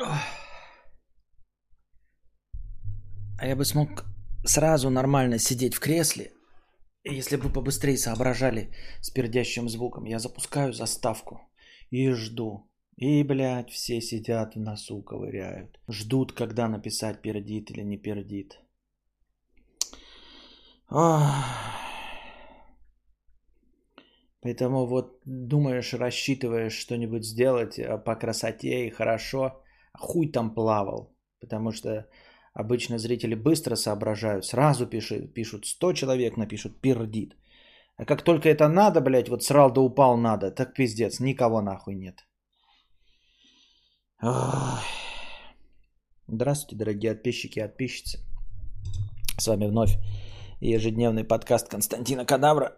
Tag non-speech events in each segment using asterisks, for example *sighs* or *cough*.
А я бы смог сразу нормально сидеть в кресле, если бы побыстрее соображали с пердящим звуком. Я запускаю заставку и жду. И, блядь, все сидят в носу ковыряют. Ждут, когда написать, пердит или не пердит. Ох. Поэтому вот думаешь, рассчитываешь что-нибудь сделать э, по красоте и хорошо, хуй там плавал. Потому что обычно зрители быстро соображают, сразу пишут, пишут 100 человек, напишут пердит. А как только это надо, блядь, вот срал да упал надо, так пиздец, никого нахуй нет. Здравствуйте, дорогие подписчики и подписчицы. С вами вновь ежедневный подкаст Константина Кадавра.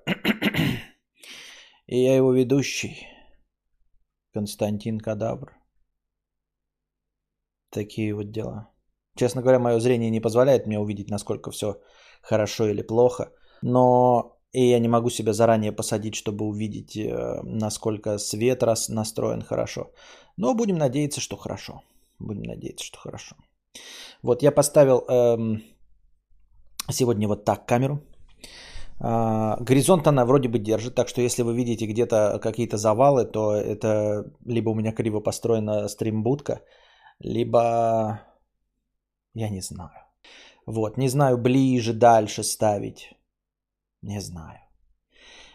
И я его ведущий, Константин Кадавр. Такие вот дела. Честно говоря, мое зрение не позволяет мне увидеть, насколько все хорошо или плохо. Но и я не могу себя заранее посадить, чтобы увидеть, э, насколько свет раз настроен хорошо. Но будем надеяться, что хорошо. Будем надеяться, что хорошо. Вот я поставил эм, сегодня вот так камеру. А, горизонт она вроде бы держит, так что если вы видите где-то какие-то завалы, то это либо у меня криво построена стримбудка, либо я не знаю. Вот, не знаю, ближе, дальше ставить. Не знаю.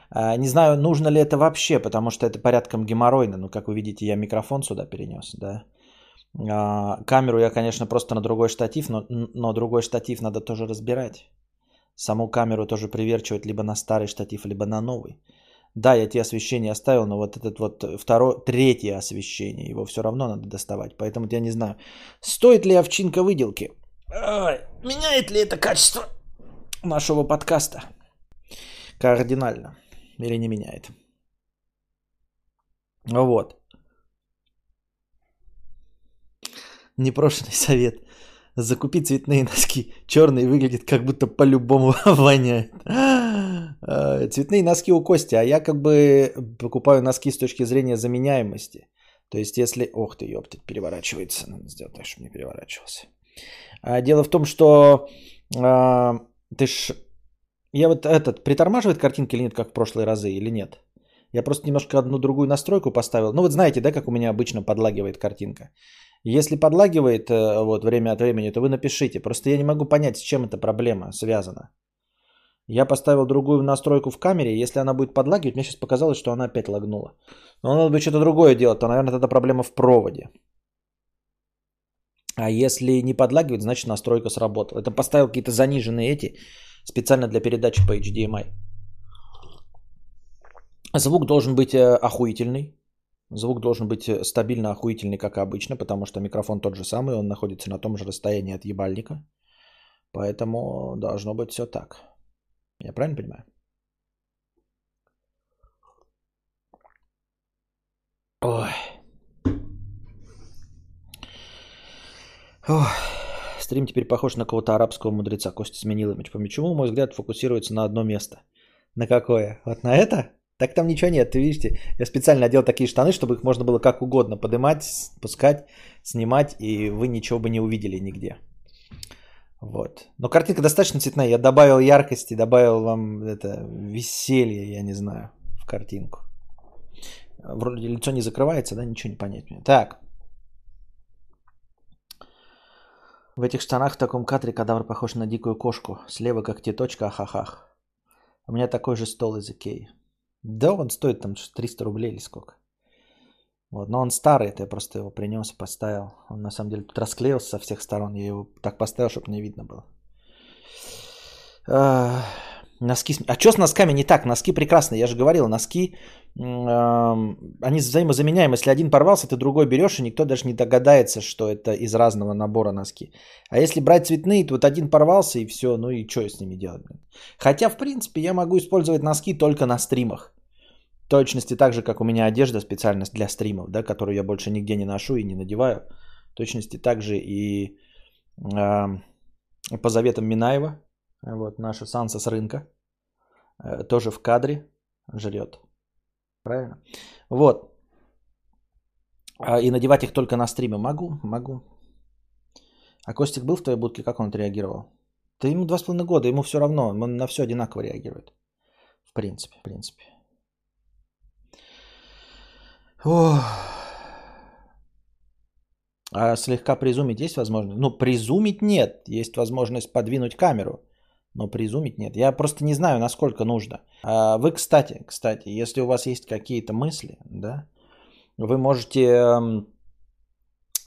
А, не знаю, нужно ли это вообще, потому что это порядком геморройно. Ну, как вы видите, я микрофон сюда перенес, да. А, камеру я, конечно, просто на другой штатив, но, но другой штатив надо тоже разбирать. Саму камеру тоже приверчивать либо на старый штатив, либо на новый. Да, я те освещения оставил, но вот этот вот второе, третье освещение, его все равно надо доставать. Поэтому я не знаю, стоит ли овчинка выделки. Ой, меняет ли это качество нашего подкаста кардинально или не меняет. Вот. Непрошенный совет. Закупи цветные носки. Черные выглядит как будто по-любому *laughs* воняет. А, цветные носки у Кости, а я как бы покупаю носки с точки зрения заменяемости. То есть если... Ох ты, ёптать, переворачивается. Надо сделать так, чтобы не переворачивался. А дело в том, что а, ты ж... Я вот этот, притормаживает картинка или нет, как в прошлые разы, или нет? Я просто немножко одну другую настройку поставил. Ну вот знаете, да, как у меня обычно подлагивает картинка. Если подлагивает э, вот, время от времени, то вы напишите. Просто я не могу понять, с чем эта проблема связана. Я поставил другую настройку в камере, если она будет подлагивать, мне сейчас показалось, что она опять лагнула. Но надо бы что-то другое делать, то, наверное, это проблема в проводе. А если не подлагивает, значит настройка сработала. Это поставил какие-то заниженные эти, специально для передачи по HDMI. Звук должен быть э, охуительный. Звук должен быть э, стабильно охуительный, как обычно, потому что микрофон тот же самый, он находится на том же расстоянии от ебальника. Поэтому должно быть все так. Я правильно понимаю? Ой. Ой. Стрим теперь похож на кого-то арабского мудреца. Костя сменил имидж. Почему мой взгляд фокусируется на одно место? На какое? Вот на это? Так там ничего нет, видите, я специально одел такие штаны, чтобы их можно было как угодно поднимать, спускать, снимать, и вы ничего бы не увидели нигде. Вот. Но картинка достаточно цветная. Я добавил яркости, добавил вам это веселье, я не знаю, в картинку. Вроде лицо не закрывается, да, ничего не понять мне. Так. В этих штанах в таком кадре кадавр похож на дикую кошку. Слева как теточка, ахахах. У меня такой же стол из Икеи. Да, он стоит там 300 рублей или сколько. Вот, но он старый, это я просто его принес и поставил. Он на самом деле тут расклеился со всех сторон. Я его так поставил, чтобы не видно было. А, носки... А что с носками не так? Носки прекрасные. Я же говорил, носки, они взаимозаменяемы. Если один порвался, ты другой берешь, и никто даже не догадается, что это из разного набора носки. А если брать цветные, то вот один порвался, и все. Ну и что с ними делать? Хотя, в принципе, я могу использовать носки только на стримах точности так же, как у меня одежда специальность для стримов, да, которую я больше нигде не ношу и не надеваю. точности также и э, по заветам Минаева, вот наша Санса с рынка, э, тоже в кадре жрет. Правильно? Вот. А, и надевать их только на стриме. Могу, могу. А Костик был в твоей будке, как он отреагировал? Да ему два с половиной года, ему все равно, он на все одинаково реагирует. В принципе, в принципе. Ох. А слегка призумить есть возможность? Ну, призумить нет. Есть возможность подвинуть камеру. Но призумить нет. Я просто не знаю, насколько нужно. А вы, кстати, кстати, если у вас есть какие-то мысли, да, вы можете эм,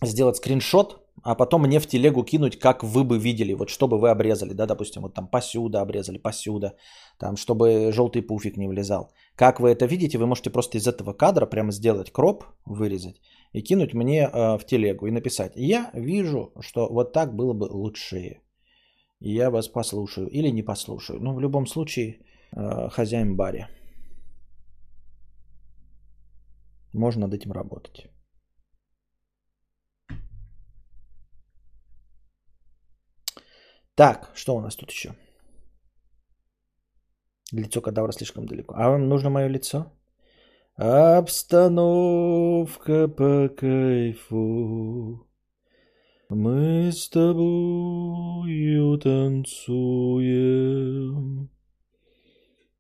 сделать скриншот, а потом мне в телегу кинуть, как вы бы видели, вот что бы вы обрезали, да, допустим, вот там посюда обрезали, посюда, там, чтобы желтый пуфик не влезал. Как вы это видите, вы можете просто из этого кадра прямо сделать кроп, вырезать и кинуть мне э, в телегу и написать. Я вижу, что вот так было бы лучше. Я вас послушаю или не послушаю. Ну, в любом случае, э, хозяин баре. Можно над этим работать. Так, что у нас тут еще? Лицо кадавра слишком далеко. А вам нужно мое лицо? Обстановка по кайфу. Мы с тобою танцуем.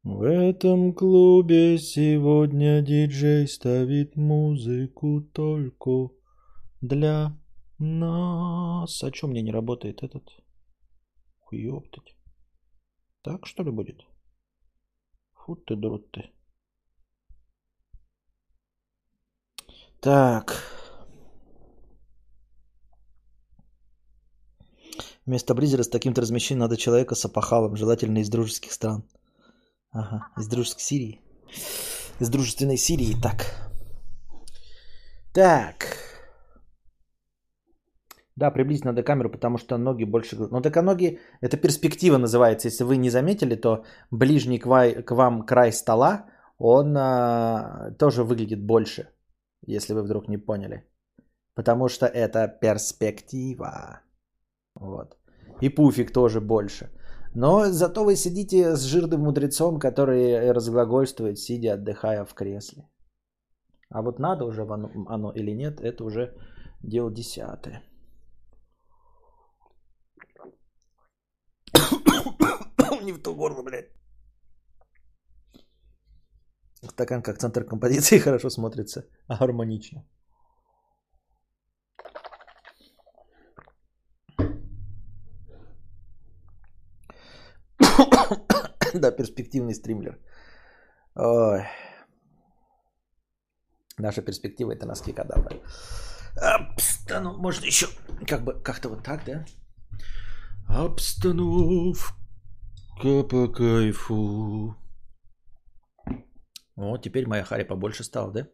В этом клубе сегодня диджей ставит музыку только для нас. А что мне не работает этот? Ёптать. Так что ли будет? Фу ты, друт ты. Так. Вместо бризера с таким-то размещением надо человека с опахалом, желательно из дружеских стран. Ага, из дружеской Сирии. Из дружественной Сирии, так. Так. Да, приблизить надо камеру, потому что ноги больше... Ну так а ноги, это перспектива называется. Если вы не заметили, то ближний к, вай, к вам край стола, он а, тоже выглядит больше, если вы вдруг не поняли. Потому что это перспектива. Вот. И пуфик тоже больше. Но зато вы сидите с жирным мудрецом, который разглагольствует, сидя, отдыхая в кресле. А вот надо уже оно, оно или нет, это уже дело десятое. Не в ту горло, блядь. Стакан как центр композиции *laughs* хорошо смотрится, гармонично. *coughs* да, перспективный стримлер. Ой. Наша перспектива это носки кадавра. Да, ну, можно еще как бы как-то вот так, да? Обстановка по кайфу. О, теперь моя Хари побольше стала, да?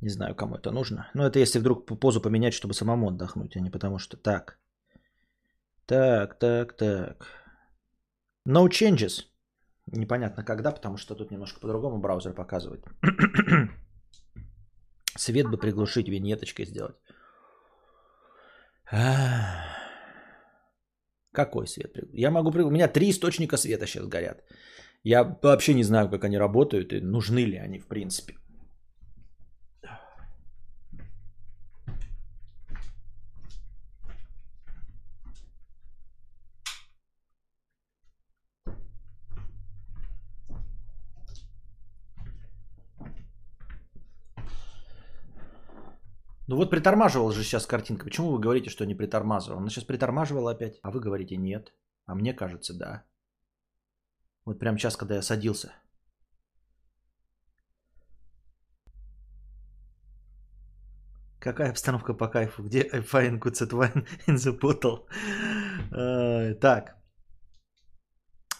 Не знаю, кому это нужно. Но это если вдруг позу поменять, чтобы самому отдохнуть, а не потому что... Так. Так, так, так. No changes. Непонятно когда, потому что тут немножко по-другому браузер показывает. *clears throat* Свет бы приглушить, виньеточкой сделать. Какой свет? Я могу... У меня три источника света сейчас горят. Я вообще не знаю, как они работают и нужны ли они в принципе. Ну вот притормаживал же сейчас картинка. Почему вы говорите, что не притормаживал? Она сейчас притормаживала опять. А вы говорите нет. А мне кажется, да. Вот прямо сейчас, когда я садился. Какая обстановка по кайфу? Где I find good wine in the bottle? Uh, так.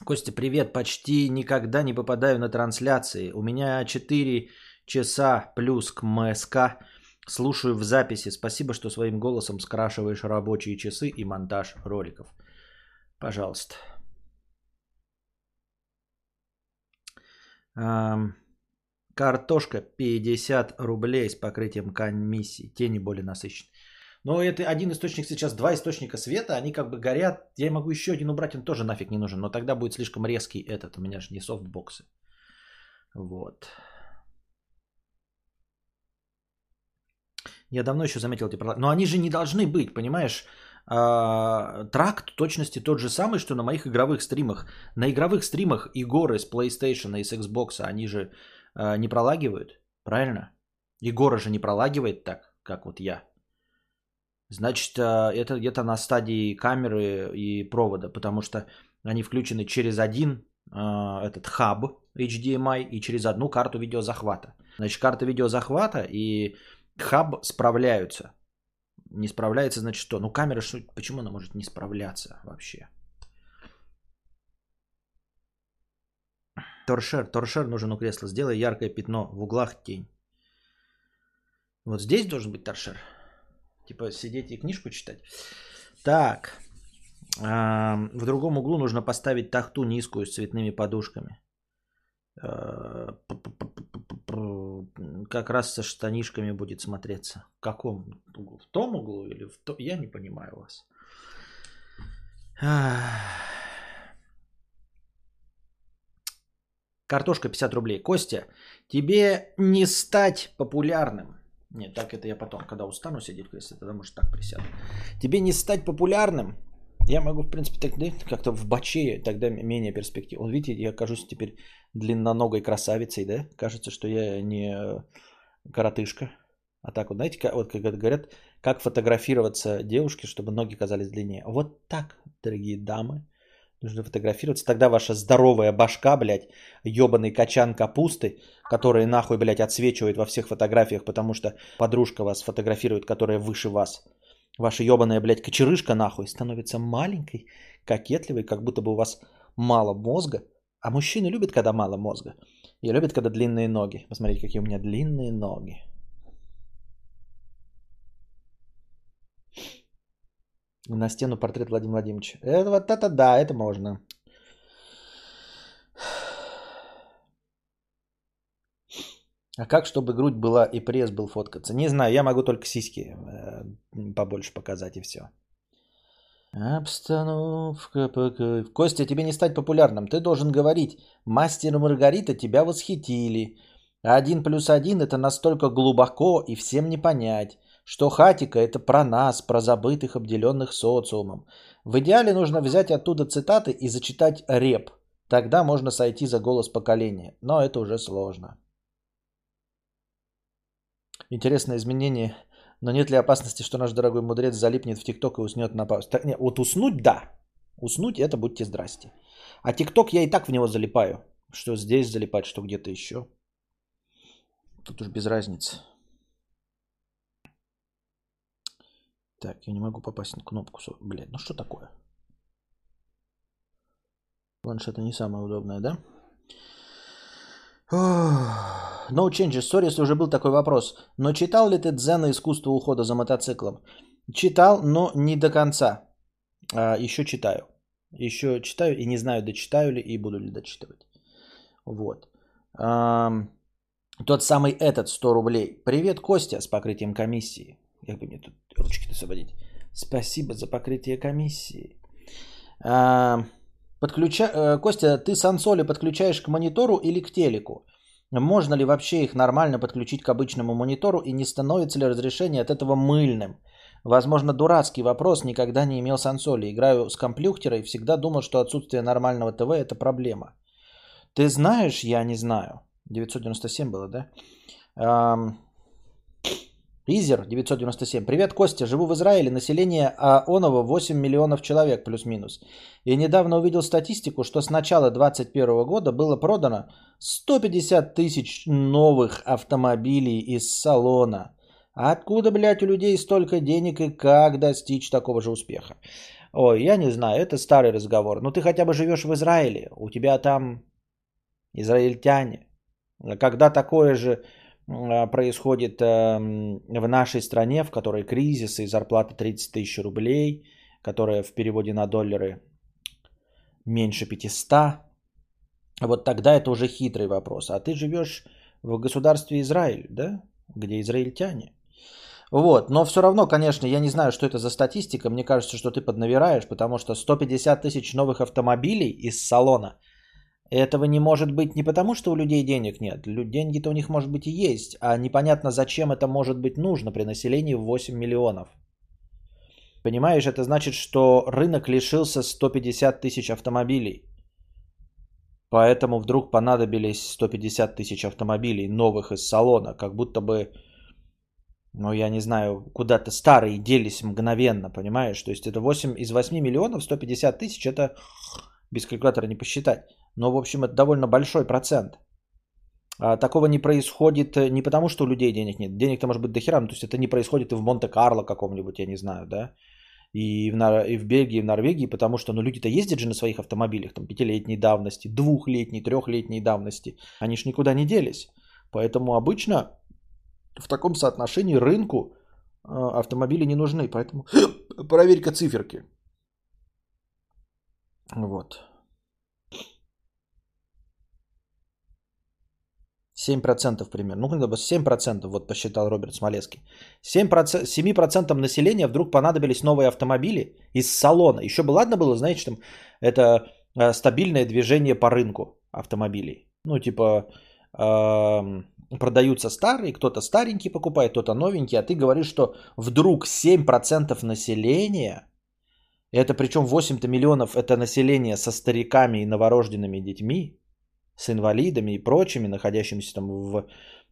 Костя, привет. Почти никогда не попадаю на трансляции. У меня 4 часа плюс к МСК Слушаю в записи. Спасибо, что своим голосом скрашиваешь рабочие часы и монтаж роликов. Пожалуйста. Картошка 50 рублей с покрытием комиссии. Тени более насыщенные. Но это один источник сейчас, два источника света, они как бы горят. Я могу еще один убрать, он тоже нафиг не нужен, но тогда будет слишком резкий этот. У меня же не софтбоксы. Вот. Я давно еще заметил эти пролаги. Но они же не должны быть, понимаешь? А, тракт точности тот же самый, что на моих игровых стримах. На игровых стримах Егоры с PlayStation и с Xbox, они же а, не пролагивают, правильно? Егора же не пролагивает так, как вот я. Значит, а, это где-то на стадии камеры и провода, потому что они включены через один этот хаб HDMI и через одну карту видеозахвата. Значит, карта видеозахвата и хаб справляются. Не справляется, значит что? Ну камера, что, почему она может не справляться вообще? Торшер, торшер нужен у кресла. Сделай яркое пятно в углах тень. Вот здесь должен быть торшер. Типа сидеть и книжку читать. Так. В другом углу нужно поставить тахту низкую с цветными подушками. Э, как раз со штанишками будет смотреться. В каком углу? В том углу или в том? Я не понимаю вас. Картошка 50 рублей. Костя, тебе не стать популярным. Нет, так это я потом, когда устану сидеть в кресле, тогда может так присяду. Тебе не стать популярным, я могу, в принципе, так, да, как-то в баче, тогда менее перспективно. Вот видите, я кажусь теперь длинноногой красавицей, да? Кажется, что я не коротышка. А так вот, знаете, вот как говорят, как фотографироваться девушке, чтобы ноги казались длиннее. Вот так, дорогие дамы, нужно фотографироваться. Тогда ваша здоровая башка, блядь, ебаный качан капусты, который нахуй, блядь, отсвечивает во всех фотографиях, потому что подружка вас фотографирует, которая выше вас – Ваша ебаная, блядь, кочерышка нахуй становится маленькой, кокетливой, как будто бы у вас мало мозга. А мужчины любят, когда мало мозга. И любят, когда длинные ноги. Посмотрите, какие у меня длинные ноги. На стену портрет Владимира Владимировича. Это вот это да, это можно. А как, чтобы грудь была и пресс был фоткаться? Не знаю, я могу только сиськи э, побольше показать и все. Обстановка пока... Костя, тебе не стать популярным. Ты должен говорить, мастер Маргарита тебя восхитили. Один плюс один это настолько глубоко и всем не понять, что хатика это про нас, про забытых, обделенных социумом. В идеале нужно взять оттуда цитаты и зачитать реп. Тогда можно сойти за голос поколения. Но это уже сложно. Интересное изменение. Но нет ли опасности, что наш дорогой мудрец залипнет в ТикТок и уснет на паузе? Так, нет, вот уснуть, да. Уснуть это будьте здрасте. А ТикТок я и так в него залипаю. Что здесь залипать, что где-то еще. Тут уж без разницы. Так, я не могу попасть на кнопку. Блядь, ну что такое? Планшет не самое удобное, да? No changes, sorry, если уже был такой вопрос. Но читал ли ты дзен искусство ухода за мотоциклом? Читал, но не до конца. А, еще читаю. Еще читаю и не знаю, дочитаю ли и буду ли дочитывать. Вот. А, тот самый этот 100 рублей. Привет, Костя, с покрытием комиссии. Как бы мне тут ручки-то освободить? Спасибо за покрытие комиссии. А, подключа... Э, Костя, ты сансоли подключаешь к монитору или к телеку? Можно ли вообще их нормально подключить к обычному монитору и не становится ли разрешение от этого мыльным? Возможно, дурацкий вопрос, никогда не имел сансоли. Играю с компьютера и всегда думал, что отсутствие нормального ТВ – это проблема. Ты знаешь, я не знаю. 997 было, да? Изер 997. Привет, Костя. Живу в Израиле. Население Онова 8 миллионов человек плюс-минус. И недавно увидел статистику, что с начала 2021 года было продано 150 тысяч новых автомобилей из салона. Откуда, блядь, у людей столько денег и как достичь такого же успеха? Ой, я не знаю, это старый разговор. Но ну, ты хотя бы живешь в Израиле. У тебя там израильтяне. Когда такое же происходит эм, в нашей стране, в которой кризис и зарплата 30 тысяч рублей, которая в переводе на доллары меньше 500, вот тогда это уже хитрый вопрос. А ты живешь в государстве Израиль, да? Где израильтяне. Вот, но все равно, конечно, я не знаю, что это за статистика. Мне кажется, что ты поднавираешь, потому что 150 тысяч новых автомобилей из салона – Этого не может быть не потому, что у людей денег нет. Деньги-то у них, может быть, и есть. А непонятно, зачем это может быть нужно при населении в 8 миллионов. Понимаешь, это значит, что рынок лишился 150 тысяч автомобилей. Поэтому вдруг понадобились 150 тысяч автомобилей новых из салона. Как будто бы, ну я не знаю, куда-то старые делись мгновенно, понимаешь? То есть это 8 из 8 миллионов 150 тысяч, это без калькулятора не посчитать. Но, в общем, это довольно большой процент. А, такого не происходит э, не потому, что у людей денег нет. Денег-то может быть до хера, ну, то есть это не происходит и в Монте-Карло каком-нибудь, я не знаю, да. И в, и в Бельгии, и в Норвегии, потому что ну, люди-то ездят же на своих автомобилях, там, пятилетней давности, двухлетней, трехлетней давности. Они ж никуда не делись. Поэтому обычно в таком соотношении рынку а, автомобили не нужны. Поэтому *gasps* проверь-ка циферки. Вот. 7% примерно. Ну, как бы 7%, вот посчитал Роберт Смолецкий. 7%, 7% населения вдруг понадобились новые автомобили из салона. Еще бы ладно было, знаете, там это э, стабильное движение по рынку автомобилей. Ну, типа, э, продаются старые, кто-то старенький покупает, кто-то новенький, а ты говоришь, что вдруг 7% населения, это причем 8 миллионов, это население со стариками и новорожденными детьми, с инвалидами и прочими, находящимися там в, э,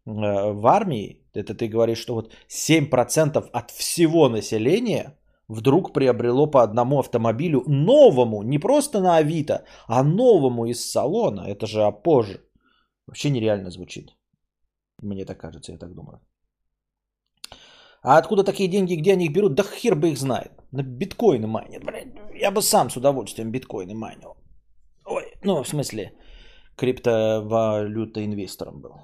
в армии, это ты говоришь, что вот 7% от всего населения вдруг приобрело по одному автомобилю новому, не просто на Авито, а новому из салона. Это же а позже. Вообще нереально звучит. Мне так кажется, я так думаю. А откуда такие деньги, где они их берут? Да хер бы их знает. На биткоины майнят. Блин, я бы сам с удовольствием биткоины майнил. Ой, ну в смысле, криптовалюта инвестором был.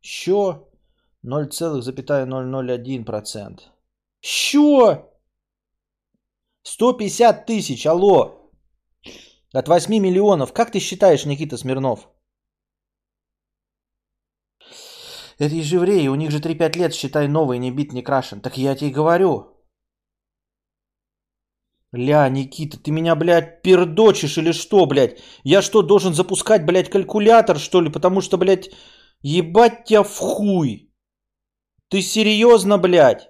Що? 0,001%. Що? 150 тысяч, алло. От 8 миллионов. Как ты считаешь, Никита Смирнов? Это же евреи, у них же 3-5 лет, считай, новый, не бит, не крашен. Так я тебе говорю. Ля, Никита, ты меня, блядь, пердочишь или что, блядь? Я что, должен запускать, блядь, калькулятор, что ли? Потому что, блядь, ебать тебя в хуй. Ты серьезно, блядь?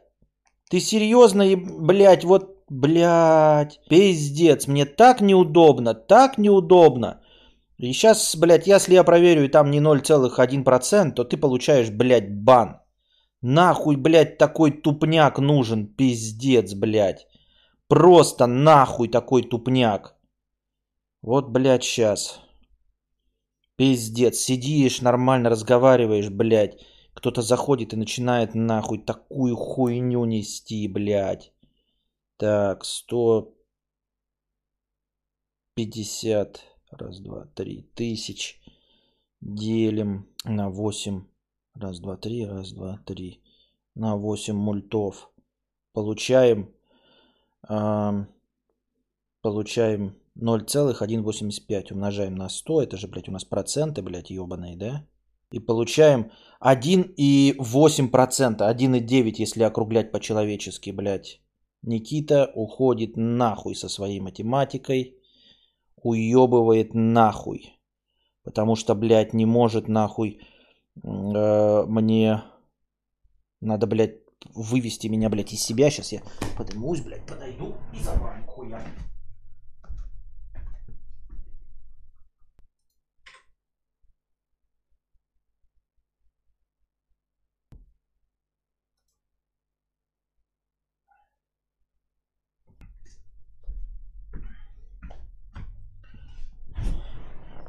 Ты серьезно, блядь, вот, блядь, пиздец, мне так неудобно, так неудобно. И сейчас, блядь, если я проверю, и там не 0,1%, то ты получаешь, блядь, бан. Нахуй, блядь, такой тупняк нужен, пиздец, блядь. Просто нахуй такой тупняк. Вот, блядь, сейчас. Пиздец, сидишь, нормально разговариваешь, блядь. Кто-то заходит и начинает нахуй такую хуйню нести, блядь. Так, 150, раз, два, три, тысяч. Делим на 8, раз, два, три, раз, два, три. На 8 мультов. Получаем получаем 0,185 умножаем на 100, это же, блядь, у нас проценты, блядь, ебаные, да? И получаем 1,8%, 1,9, если округлять по-человечески, блядь. Никита уходит нахуй со своей математикой, уебывает нахуй. Потому что, блядь, не может нахуй э, мне... Надо, блядь, вывести меня, блядь, из себя. Сейчас я подымусь, блядь, подойду и забаню хуя.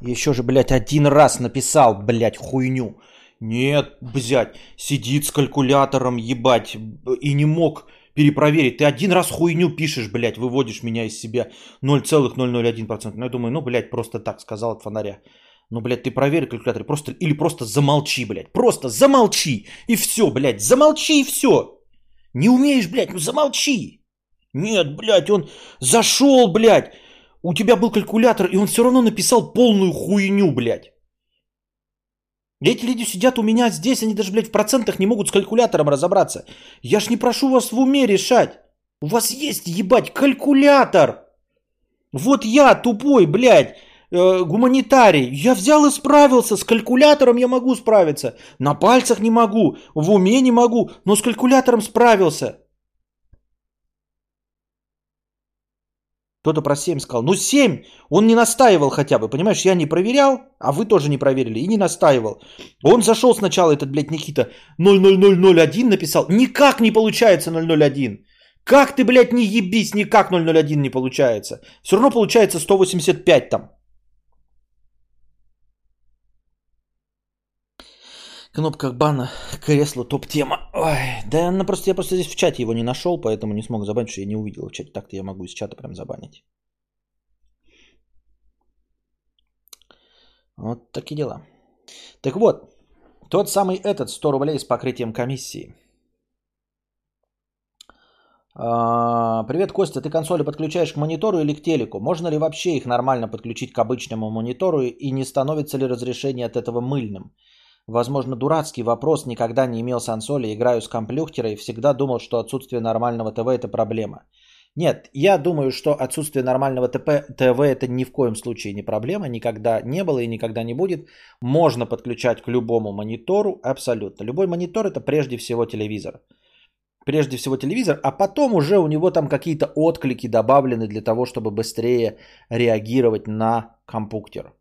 Еще же, блядь, один раз написал, блядь, хуйню. Нет, блядь, сидит с калькулятором, ебать, и не мог перепроверить. Ты один раз хуйню пишешь, блядь, выводишь меня из себя 0,001%. Ну, я думаю, ну, блядь, просто так сказал от фонаря. Ну, блядь, ты проверь калькулятор, просто, или просто замолчи, блядь. Просто замолчи, и все, блядь, замолчи, и все. Не умеешь, блядь, ну замолчи. Нет, блядь, он зашел, блядь. У тебя был калькулятор, и он все равно написал полную хуйню, блядь. Эти люди сидят у меня здесь, они даже, блядь, в процентах не могут с калькулятором разобраться. Я ж не прошу вас в уме решать. У вас есть, ебать, калькулятор. Вот я, тупой, блядь, э, гуманитарий. Я взял и справился. С калькулятором я могу справиться. На пальцах не могу, в уме не могу, но с калькулятором справился. Кто-то про 7 сказал. Ну 7! Он не настаивал хотя бы, понимаешь? Я не проверял, а вы тоже не проверили и не настаивал. Он зашел сначала, этот, блядь, Никита, 00001 написал. Никак не получается 001. Как ты, блядь, не ебись, никак 001 не получается. Все равно получается 185 там. Кнопка бана, кресло, топ-тема. Ой, да она просто, я просто здесь в чате его не нашел, поэтому не смог забанить, что я не увидел в чате. Так-то я могу из чата прям забанить. Вот такие дела. Так вот, тот самый этот 100 рублей с покрытием комиссии. А, привет, Костя, ты консоли подключаешь к монитору или к телеку? Можно ли вообще их нормально подключить к обычному монитору и не становится ли разрешение от этого мыльным? Возможно, дурацкий вопрос, никогда не имел сансоли, играю с комплюхтера и всегда думал, что отсутствие нормального ТВ это проблема. Нет, я думаю, что отсутствие нормального ТП, ТВ это ни в коем случае не проблема, никогда не было и никогда не будет. Можно подключать к любому монитору, абсолютно. Любой монитор это прежде всего телевизор. Прежде всего телевизор, а потом уже у него там какие-то отклики добавлены для того, чтобы быстрее реагировать на компьютер.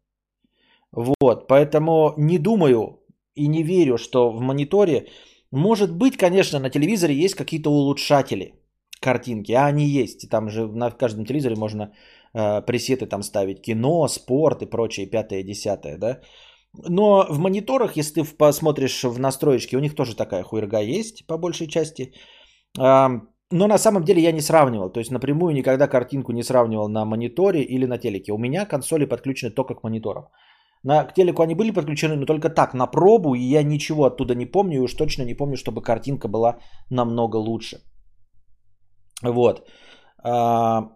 Вот, поэтому не думаю, и не верю, что в мониторе, может быть, конечно, на телевизоре есть какие-то улучшатели картинки, а они есть. Там же на каждом телевизоре можно э, пресеты там ставить, кино, спорт и прочее, пятое, десятое, да. Но в мониторах, если ты посмотришь в настроечки, у них тоже такая хуерга есть по большей части. Э, но на самом деле я не сравнивал. То есть напрямую никогда картинку не сравнивал на мониторе или на телеке. У меня консоли подключены только к мониторам. На, к телеку они были подключены, но только так, на пробу, и я ничего оттуда не помню, и уж точно не помню, чтобы картинка была намного лучше. Вот. А,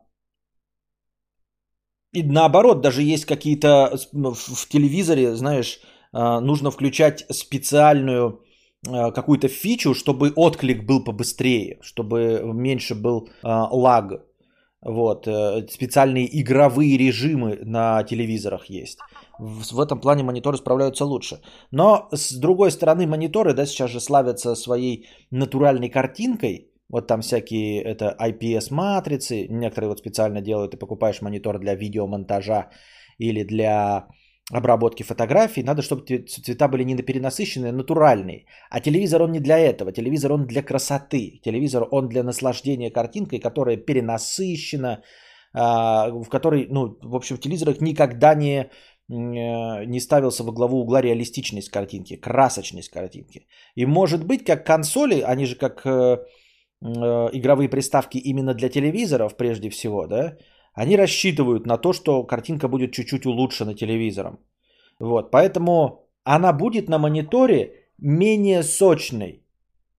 и наоборот, даже есть какие-то в телевизоре, знаешь, а, нужно включать специальную а, какую-то фичу, чтобы отклик был побыстрее, чтобы меньше был лаг. Вот, э, специальные игровые режимы на телевизорах есть в этом плане мониторы справляются лучше. Но с другой стороны, мониторы, да, сейчас же славятся своей натуральной картинкой. Вот там всякие это IPS-матрицы, некоторые вот специально делают, ты покупаешь монитор для видеомонтажа или для обработки фотографий, надо, чтобы цвета были не перенасыщенные, а натуральные. А телевизор он не для этого. Телевизор он для красоты. Телевизор он для наслаждения картинкой, которая перенасыщена, а, в которой, ну, в общем, в телевизорах никогда не Э, не ставился во главу угла реалистичность картинки, красочность картинки. И может быть, как консоли, они же как э, э, игровые приставки именно для телевизоров прежде всего, да, они рассчитывают на то, что картинка будет чуть-чуть улучшена телевизором. Вот, поэтому она будет на мониторе менее сочной,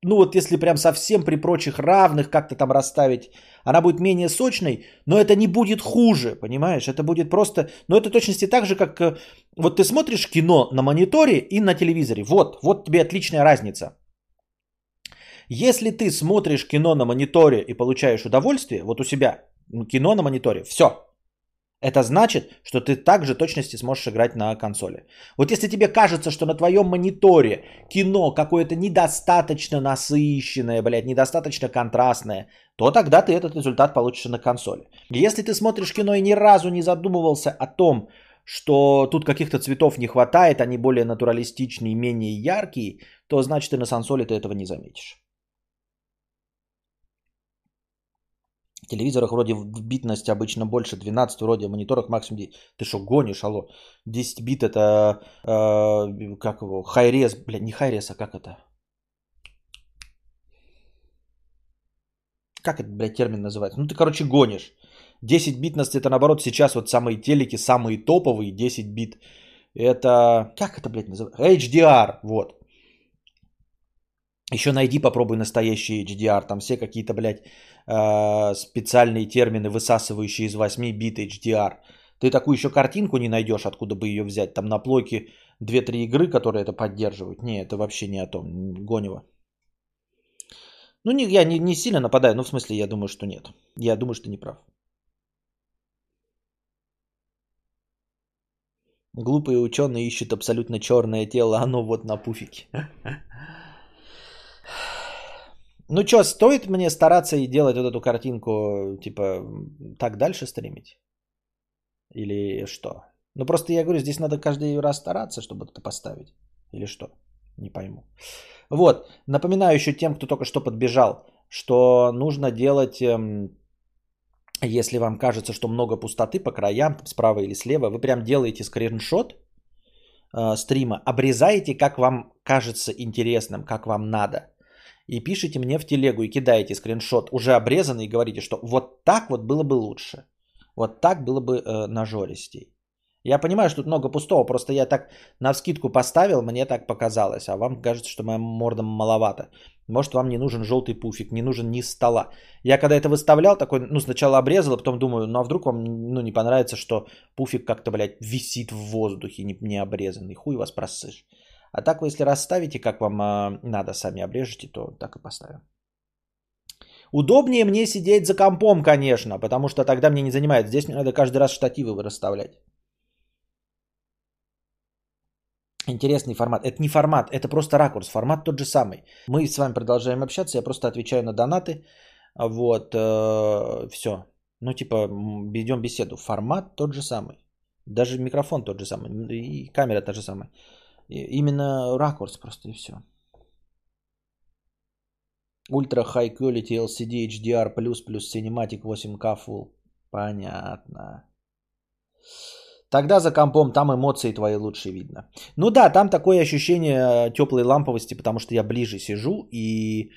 ну вот если прям совсем при прочих равных как-то там расставить, она будет менее сочной, но это не будет хуже, понимаешь? Это будет просто, но это точности так же, как э, вот ты смотришь кино на мониторе и на телевизоре. Вот, вот тебе отличная разница. Если ты смотришь кино на мониторе и получаешь удовольствие, вот у себя кино на мониторе, все, это значит, что ты также точности сможешь играть на консоли. Вот если тебе кажется, что на твоем мониторе кино какое-то недостаточно насыщенное, блядь, недостаточно контрастное, то тогда ты этот результат получишь на консоли. Если ты смотришь кино и ни разу не задумывался о том, что тут каких-то цветов не хватает, они более натуралистичные, менее яркие, то значит и на консоли ты этого не заметишь. Телевизорах вроде битность обычно больше 12, вроде в мониторах максимум 10. Ты что, гонишь, алло? 10 бит это, э, как его, хайрес, бля, не хайрес, а как это? Как это, блядь, термин называется? Ну ты, короче, гонишь. 10 битность это наоборот сейчас вот самые телеки, самые топовые 10 бит. Это, как это, блядь, называется? HDR, вот. Еще найди, попробуй настоящий HDR. Там все какие-то, блядь, э, специальные термины, высасывающие из 8 бит HDR. Ты такую еще картинку не найдешь, откуда бы ее взять. Там на плойке 2-3 игры, которые это поддерживают. Не, это вообще не о том. Гонево. Ну, не, я не, не сильно нападаю, но в смысле я думаю, что нет. Я думаю, что не прав. Глупые ученые ищут абсолютно черное тело, оно вот на пуфике. *laughs* Ну что, стоит мне стараться и делать вот эту картинку, типа, так дальше стримить? Или что? Ну просто я говорю, здесь надо каждый раз стараться, чтобы это поставить. Или что? Не пойму. Вот, напоминаю еще тем, кто только что подбежал, что нужно делать, эм, если вам кажется, что много пустоты по краям, справа или слева, вы прям делаете скриншот э, стрима, обрезаете, как вам кажется интересным, как вам надо. И пишите мне в телегу и кидаете скриншот уже обрезанный и говорите, что вот так вот было бы лучше. Вот так было бы э, нажористей. Я понимаю, что тут много пустого, просто я так на вскидку поставил, мне так показалось, а вам кажется, что моя морда маловато. Может, вам не нужен желтый пуфик, не нужен низ стола. Я когда это выставлял, такой, ну, сначала обрезал, а потом думаю, ну, а вдруг вам, ну, не понравится, что пуфик как-то, блядь, висит в воздухе, не, не обрезанный. Хуй вас просышь. А так вы, если расставите, как вам э, надо, сами обрежете, то так и поставим. Удобнее мне сидеть за компом, конечно, потому что тогда мне не занимает. Здесь мне надо каждый раз штативы расставлять. Интересный формат. Это не формат, это просто ракурс. Формат тот же самый. Мы с вами продолжаем общаться, я просто отвечаю на донаты. Вот, э, все. Ну, типа, ведем беседу. Формат тот же самый. Даже микрофон тот же самый. И камера та же самая. Именно ракурс просто и все. Ультра High Quality LCD HDR плюс Cinematic 8K Full. Понятно. Тогда за компом там эмоции твои лучше видно. Ну да, там такое ощущение э, теплой ламповости, потому что я ближе сижу. И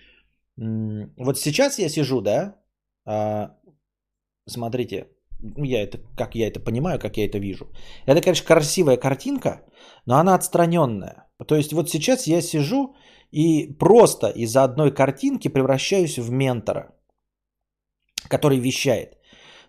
вот сейчас я сижу, да, а, смотрите, ну, я это, как я это понимаю, как я это вижу. Это, конечно, красивая картинка, но она отстраненная. То есть вот сейчас я сижу и просто из-за одной картинки превращаюсь в ментора, который вещает.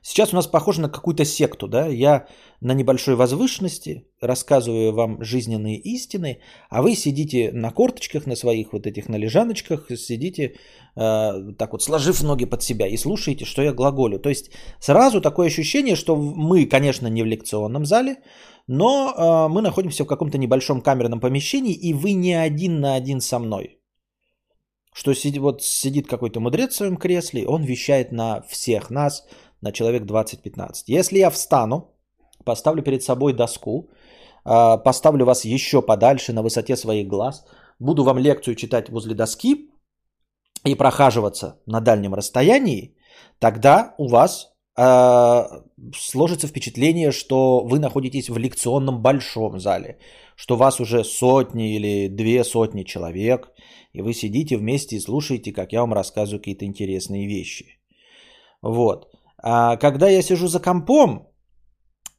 Сейчас у нас похоже на какую-то секту, да? Я на небольшой возвышенности рассказываю вам жизненные истины, а вы сидите на корточках, на своих вот этих, на лежаночках, сидите э, так вот, сложив ноги под себя и слушаете, что я глаголю. То есть сразу такое ощущение, что мы, конечно, не в лекционном зале, но э, мы находимся в каком-то небольшом камерном помещении, и вы не один на один со мной. Что сидит, вот сидит какой-то мудрец в своем кресле, он вещает на всех нас, на человек 20-15. Если я встану, поставлю перед собой доску, а, поставлю вас еще подальше на высоте своих глаз, буду вам лекцию читать возле доски и прохаживаться на дальнем расстоянии, тогда у вас э, сложится впечатление, что вы находитесь в лекционном большом зале, что вас уже сотни или две сотни человек, и вы сидите вместе и слушаете, как я вам рассказываю какие-то интересные вещи. Вот. А когда я сижу за компом,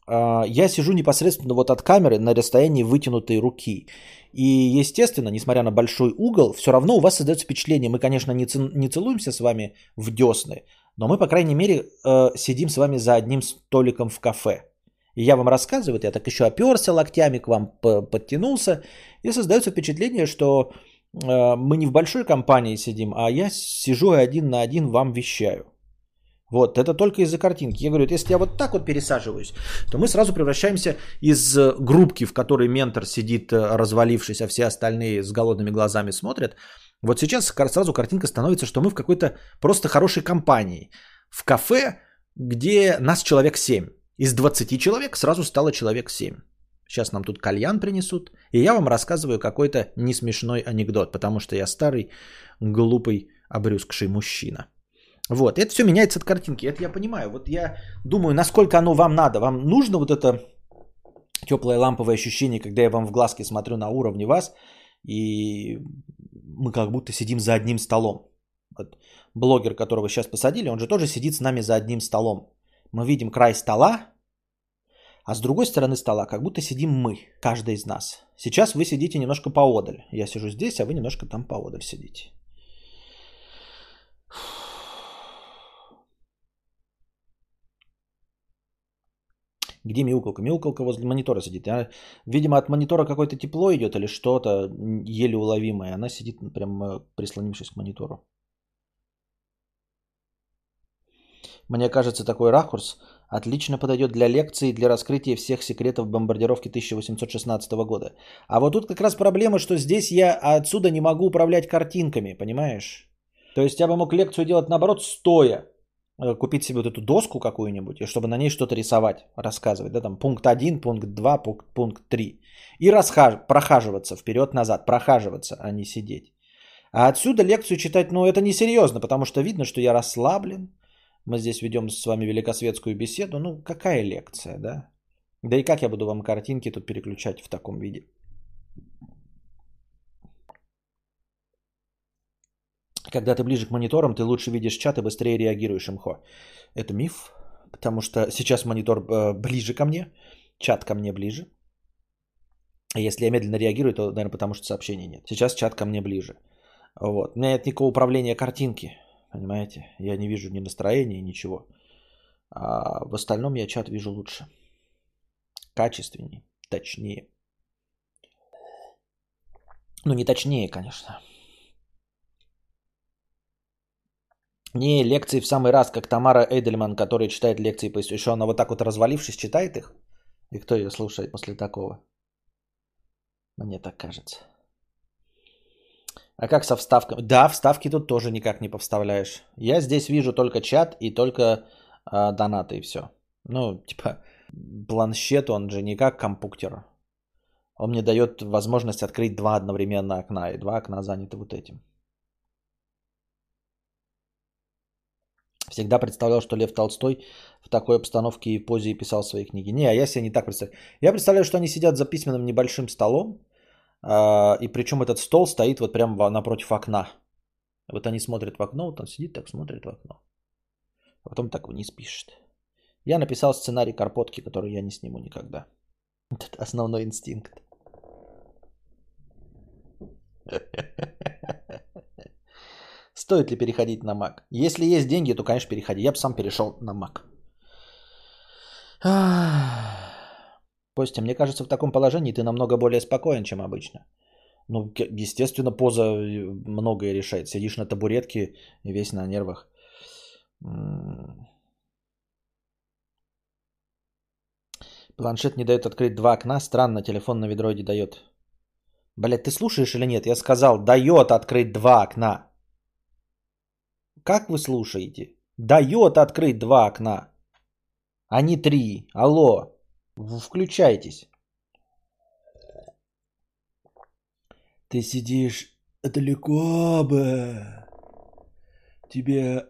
а, я сижу непосредственно вот от камеры на расстоянии вытянутой руки. И, естественно, несмотря на большой угол, все равно у вас создается впечатление. Мы, конечно, не, цел, не целуемся с вами в десны, но мы, по крайней мере, э, сидим с вами за одним столиком в кафе. И я вам рассказываю, я так еще оперся локтями к вам, подтянулся, и создается впечатление, что э, мы не в большой компании сидим, а я сижу один на один вам вещаю. Вот, это только из-за картинки. Я говорю, если я вот так вот пересаживаюсь, то мы сразу превращаемся из э, группки, в которой ментор сидит э, развалившись, а все остальные с голодными глазами смотрят. Вот сейчас сразу картинка становится, что мы в какой-то просто хорошей компании. В кафе, где нас человек 7. Из 20 человек сразу стало человек 7. Сейчас нам тут кальян принесут, и я вам рассказываю какой-то несмешной анекдот, потому что я старый, глупый, обрюзгший мужчина. Вот, это все меняется от картинки, это я понимаю. Вот я думаю, насколько оно вам надо. Вам нужно вот это теплое ламповое ощущение, когда я вам в глазки смотрю на уровне вас, и мы как будто сидим за одним столом. Вот блогер, которого сейчас посадили, он же тоже сидит с нами за одним столом. Мы видим край стола, а с другой стороны стола как будто сидим мы, каждый из нас. Сейчас вы сидите немножко поодаль. Я сижу здесь, а вы немножко там поодаль сидите. Где мяукалка? Мяукалка возле монитора сидит. Она, видимо, от монитора какое-то тепло идет или что-то еле уловимое. Она сидит прям э, прислонившись к монитору. Мне кажется, такой ракурс Отлично подойдет для лекции и для раскрытия всех секретов бомбардировки 1816 года. А вот тут как раз проблема, что здесь я отсюда не могу управлять картинками, понимаешь? То есть я бы мог лекцию делать наоборот стоя. Э, купить себе вот эту доску какую-нибудь, и чтобы на ней что-то рисовать, рассказывать. Да, там пункт 1, пункт 2, пункт, пункт 3. И расхаж... прохаживаться вперед-назад, прохаживаться, а не сидеть. А отсюда лекцию читать, ну, это несерьезно, потому что видно, что я расслаблен. Мы здесь ведем с вами великосветскую беседу. Ну, какая лекция, да? Да и как я буду вам картинки тут переключать в таком виде? Когда ты ближе к мониторам, ты лучше видишь чат и быстрее реагируешь, МХО. Это миф, потому что сейчас монитор э, ближе ко мне, чат ко мне ближе. Если я медленно реагирую, то, наверное, потому что сообщений нет. Сейчас чат ко мне ближе. Вот. У меня нет никакого управления картинки. Понимаете? Я не вижу ни настроения, ничего. А в остальном я чат вижу лучше. Качественнее, точнее. Ну, не точнее, конечно. Не лекции в самый раз, как Тамара Эйдельман, которая читает лекции по еще она вот так вот развалившись читает их. И кто ее слушает после такого? Мне так кажется. А как со вставками? Да, вставки тут тоже никак не повставляешь. Я здесь вижу только чат и только а, донаты и все. Ну, типа, планшет, он же не как компуктер. Он мне дает возможность открыть два одновременно окна, и два окна заняты вот этим. Всегда представлял, что Лев Толстой в такой обстановке и позе и писал свои книги. Не, а я себе не так представляю. Я представляю, что они сидят за письменным небольшим столом, а, и причем этот стол стоит вот прямо напротив окна. Вот они смотрят в окно, вот он сидит так, смотрит в окно. А потом так вниз пишет. Я написал сценарий Карпотки, который я не сниму никогда. *laughs* Это основной инстинкт. *laughs* Стоит ли переходить на Mac? Если есть деньги, то, конечно, переходи. Я бы сам перешел на Mac. *sighs* Костя, мне кажется, в таком положении ты намного более спокоен, чем обычно. Ну, естественно, поза э, многое решает. Сидишь на табуретке весь на нервах. Планшет не дает открыть два окна. Странно, телефон на ведроиде дает. Блять, ты слушаешь или нет? Я сказал, дает открыть два окна. Как вы слушаете? Дает открыть два окна, а не три. Алло, включайтесь. Ты сидишь далеко бы. Тебе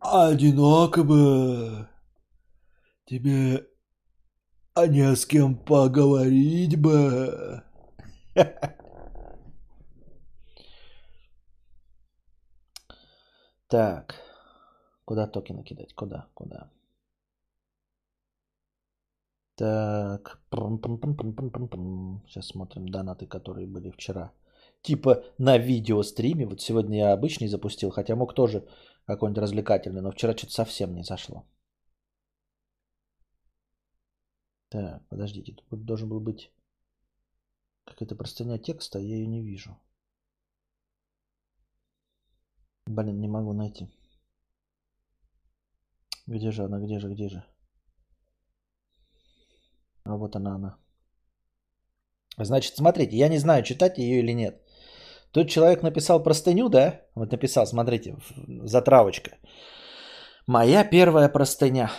одиноко бы. Тебе а не с кем поговорить бы. *laughs* Так. Куда токены кидать? Куда? Куда? Так. Сейчас смотрим донаты, которые были вчера. Типа на видеостриме. Вот сегодня я обычный запустил, хотя мог тоже какой-нибудь развлекательный, но вчера что-то совсем не зашло. Так, подождите, тут должен был быть какая-то простыня текста, я ее не вижу. Блин, не могу найти. Где же она, где же, где же? А вот она, она. Значит, смотрите, я не знаю, читать ее или нет. Тут человек написал простыню, да? Вот написал, смотрите, затравочка. Моя первая простыня.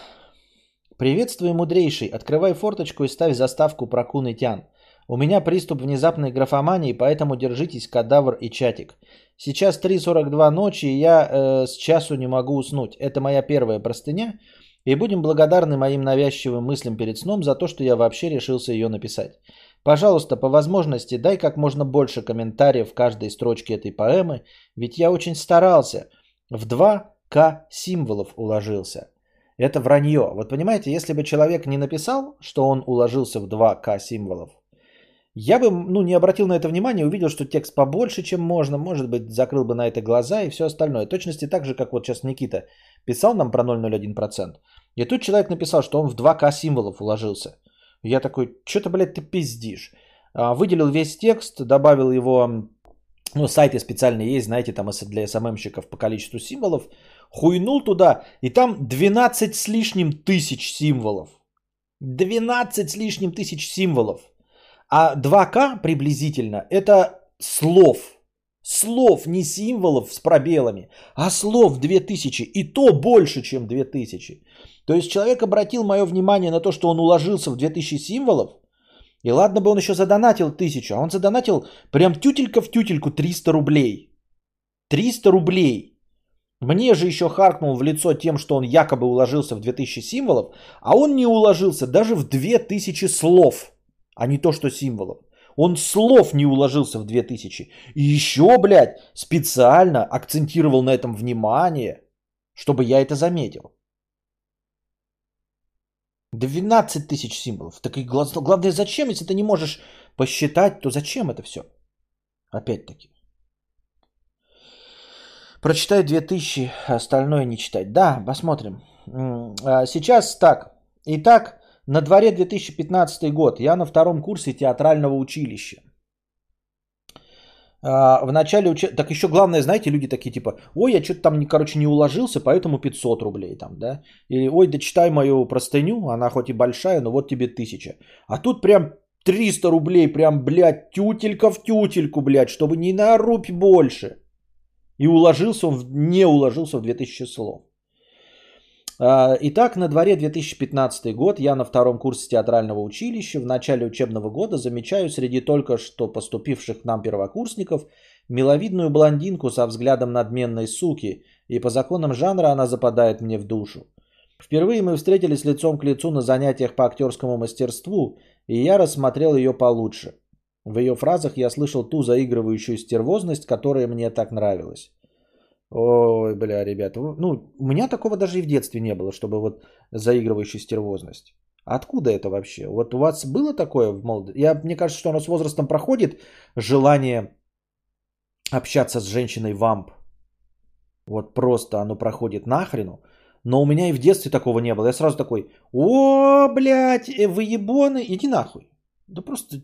Приветствую, мудрейший. Открывай форточку и ставь заставку про Кун и Тян. У меня приступ внезапной графомании, поэтому держитесь, кадавр и чатик. Сейчас 3.42 ночи, и я э, с часу не могу уснуть. Это моя первая простыня. И будем благодарны моим навязчивым мыслям перед сном за то, что я вообще решился ее написать. Пожалуйста, по возможности дай как можно больше комментариев в каждой строчке этой поэмы, ведь я очень старался. В 2К символов уложился. Это вранье. Вот понимаете, если бы человек не написал, что он уложился в 2К символов, я бы ну, не обратил на это внимание, увидел, что текст побольше, чем можно, может быть, закрыл бы на это глаза и все остальное. Точности так же, как вот сейчас Никита писал нам про 0,01%. И тут человек написал, что он в 2К символов уложился. Я такой, что-то, блядь, ты пиздишь. А, выделил весь текст, добавил его, ну, сайты специальные есть, знаете, там для СММщиков по количеству символов, хуйнул туда, и там 12 с лишним тысяч символов. 12 с лишним тысяч символов. А 2К приблизительно это слов. Слов, не символов с пробелами, а слов 2000. И то больше, чем 2000. То есть человек обратил мое внимание на то, что он уложился в 2000 символов. И ладно бы он еще задонатил тысячу, а он задонатил прям тютелька в тютельку 300 рублей. 300 рублей. Мне же еще харкнул в лицо тем, что он якобы уложился в 2000 символов, а он не уложился даже в 2000 слов, а не то, что символов. Он слов не уложился в 2000. И еще, блядь, специально акцентировал на этом внимание, чтобы я это заметил. 12 тысяч символов. Так и главное, зачем, если ты не можешь посчитать, то зачем это все? Опять-таки. Прочитай 2000, остальное не читать. Да, посмотрим. А, сейчас так. Итак, на дворе 2015 год. Я на втором курсе театрального училища. А, в начале уч... Так еще главное, знаете, люди такие типа, ой, я что-то там, короче, не уложился, поэтому 500 рублей там, да? Или, ой, да читай мою простыню, она хоть и большая, но вот тебе тысяча. А тут прям 300 рублей, прям, блядь, тютелька в тютельку, блядь, чтобы не на рубь больше. И уложился он, не уложился в 2000 слов. А, итак, на дворе 2015 год, я на втором курсе театрального училища, в начале учебного года замечаю среди только что поступивших к нам первокурсников миловидную блондинку со взглядом надменной суки, и по законам жанра она западает мне в душу. Впервые мы встретились лицом к лицу на занятиях по актерскому мастерству, и я рассмотрел ее получше. В ее фразах я слышал ту заигрывающую стервозность, которая мне так нравилась. Ой, бля, ребята, ну, у меня такого даже и в детстве не было, чтобы вот заигрывающая стервозность. Откуда это вообще? Вот у вас было такое в молодости? Я, мне кажется, что оно с возрастом проходит, желание общаться с женщиной вамп. Вот просто оно проходит нахрену. Но у меня и в детстве такого не было. Я сразу такой, о, блядь, э, вы ебоны, иди нахуй. Да просто...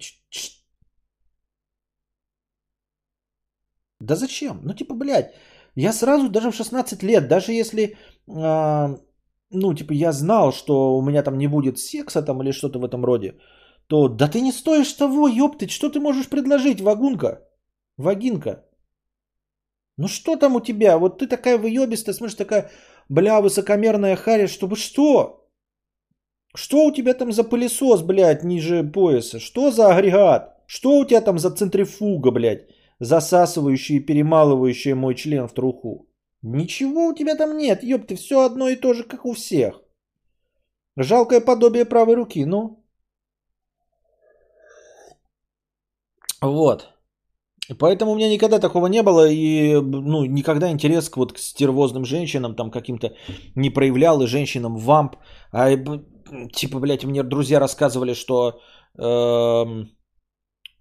Да зачем? Ну типа, блядь, я сразу, даже в 16 лет, даже если, э, ну, типа, я знал, что у меня там не будет секса там или что-то в этом роде, то да ты не стоишь того, ёптыть, что ты можешь предложить, вагунка? Вагинка. Ну что там у тебя? Вот ты такая выебистая, смотришь, такая, бля, высокомерная харя, чтобы что? Что у тебя там за пылесос, блядь, ниже пояса? Что за агрегат? Что у тебя там за центрифуга, блядь? Засасывающие и перемалывающие мой член в труху. Ничего у тебя там нет, ёб ты, все одно и то же, как у всех. Жалкое подобие правой руки, ну. Вот. Поэтому у меня никогда такого не было, и ну, никогда интерес к вот к стервозным женщинам там каким-то не проявлял, и женщинам вамп. А, типа, блядь, мне друзья рассказывали, что э,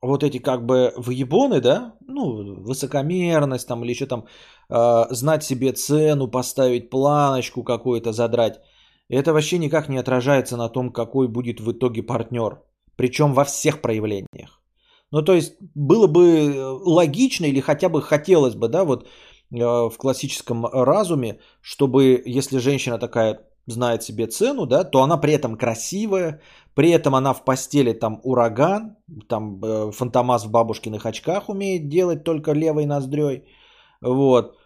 вот эти как бы выебоны, да, ну, высокомерность там или еще там э, знать себе цену, поставить планочку какую-то задрать, это вообще никак не отражается на том, какой будет в итоге партнер. Причем во всех проявлениях. Ну, то есть было бы логично или хотя бы хотелось бы, да, вот э, в классическом разуме, чтобы если женщина такая знает себе цену, да, то она при этом красивая, при этом она в постели там ураган, там э, фантомас в бабушкиных очках умеет делать только левой ноздрёй, вот,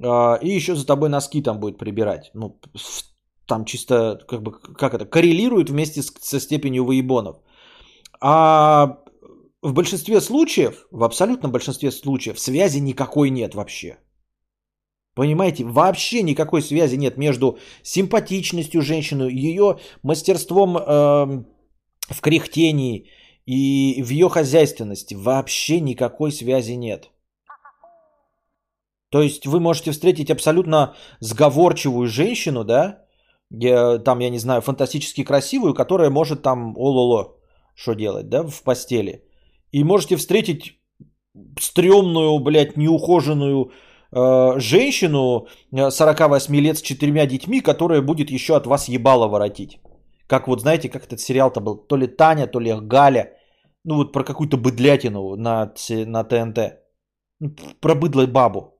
э, и еще за тобой носки там будет прибирать, ну, там чисто, как бы, как это, коррелирует вместе с, со степенью выебонов. А в большинстве случаев, в абсолютном большинстве случаев, связи никакой нет вообще. Понимаете, вообще никакой связи нет между симпатичностью женщины, ее мастерством э, в кряхтении и в ее хозяйственности. Вообще никакой связи нет. То есть вы можете встретить абсолютно сговорчивую женщину, да, там, я не знаю, фантастически красивую, которая может там ололо что делать, да, в постели. И можете встретить стрёмную, блядь, неухоженную женщину 48 э, лет с четырьмя детьми, которая будет еще от вас ебало воротить. Как вот, знаете, как этот сериал-то был, то ли Таня, то ли Галя. Ну вот про какую-то быдлятину на, на ТНТ. Ну, про быдлой бабу.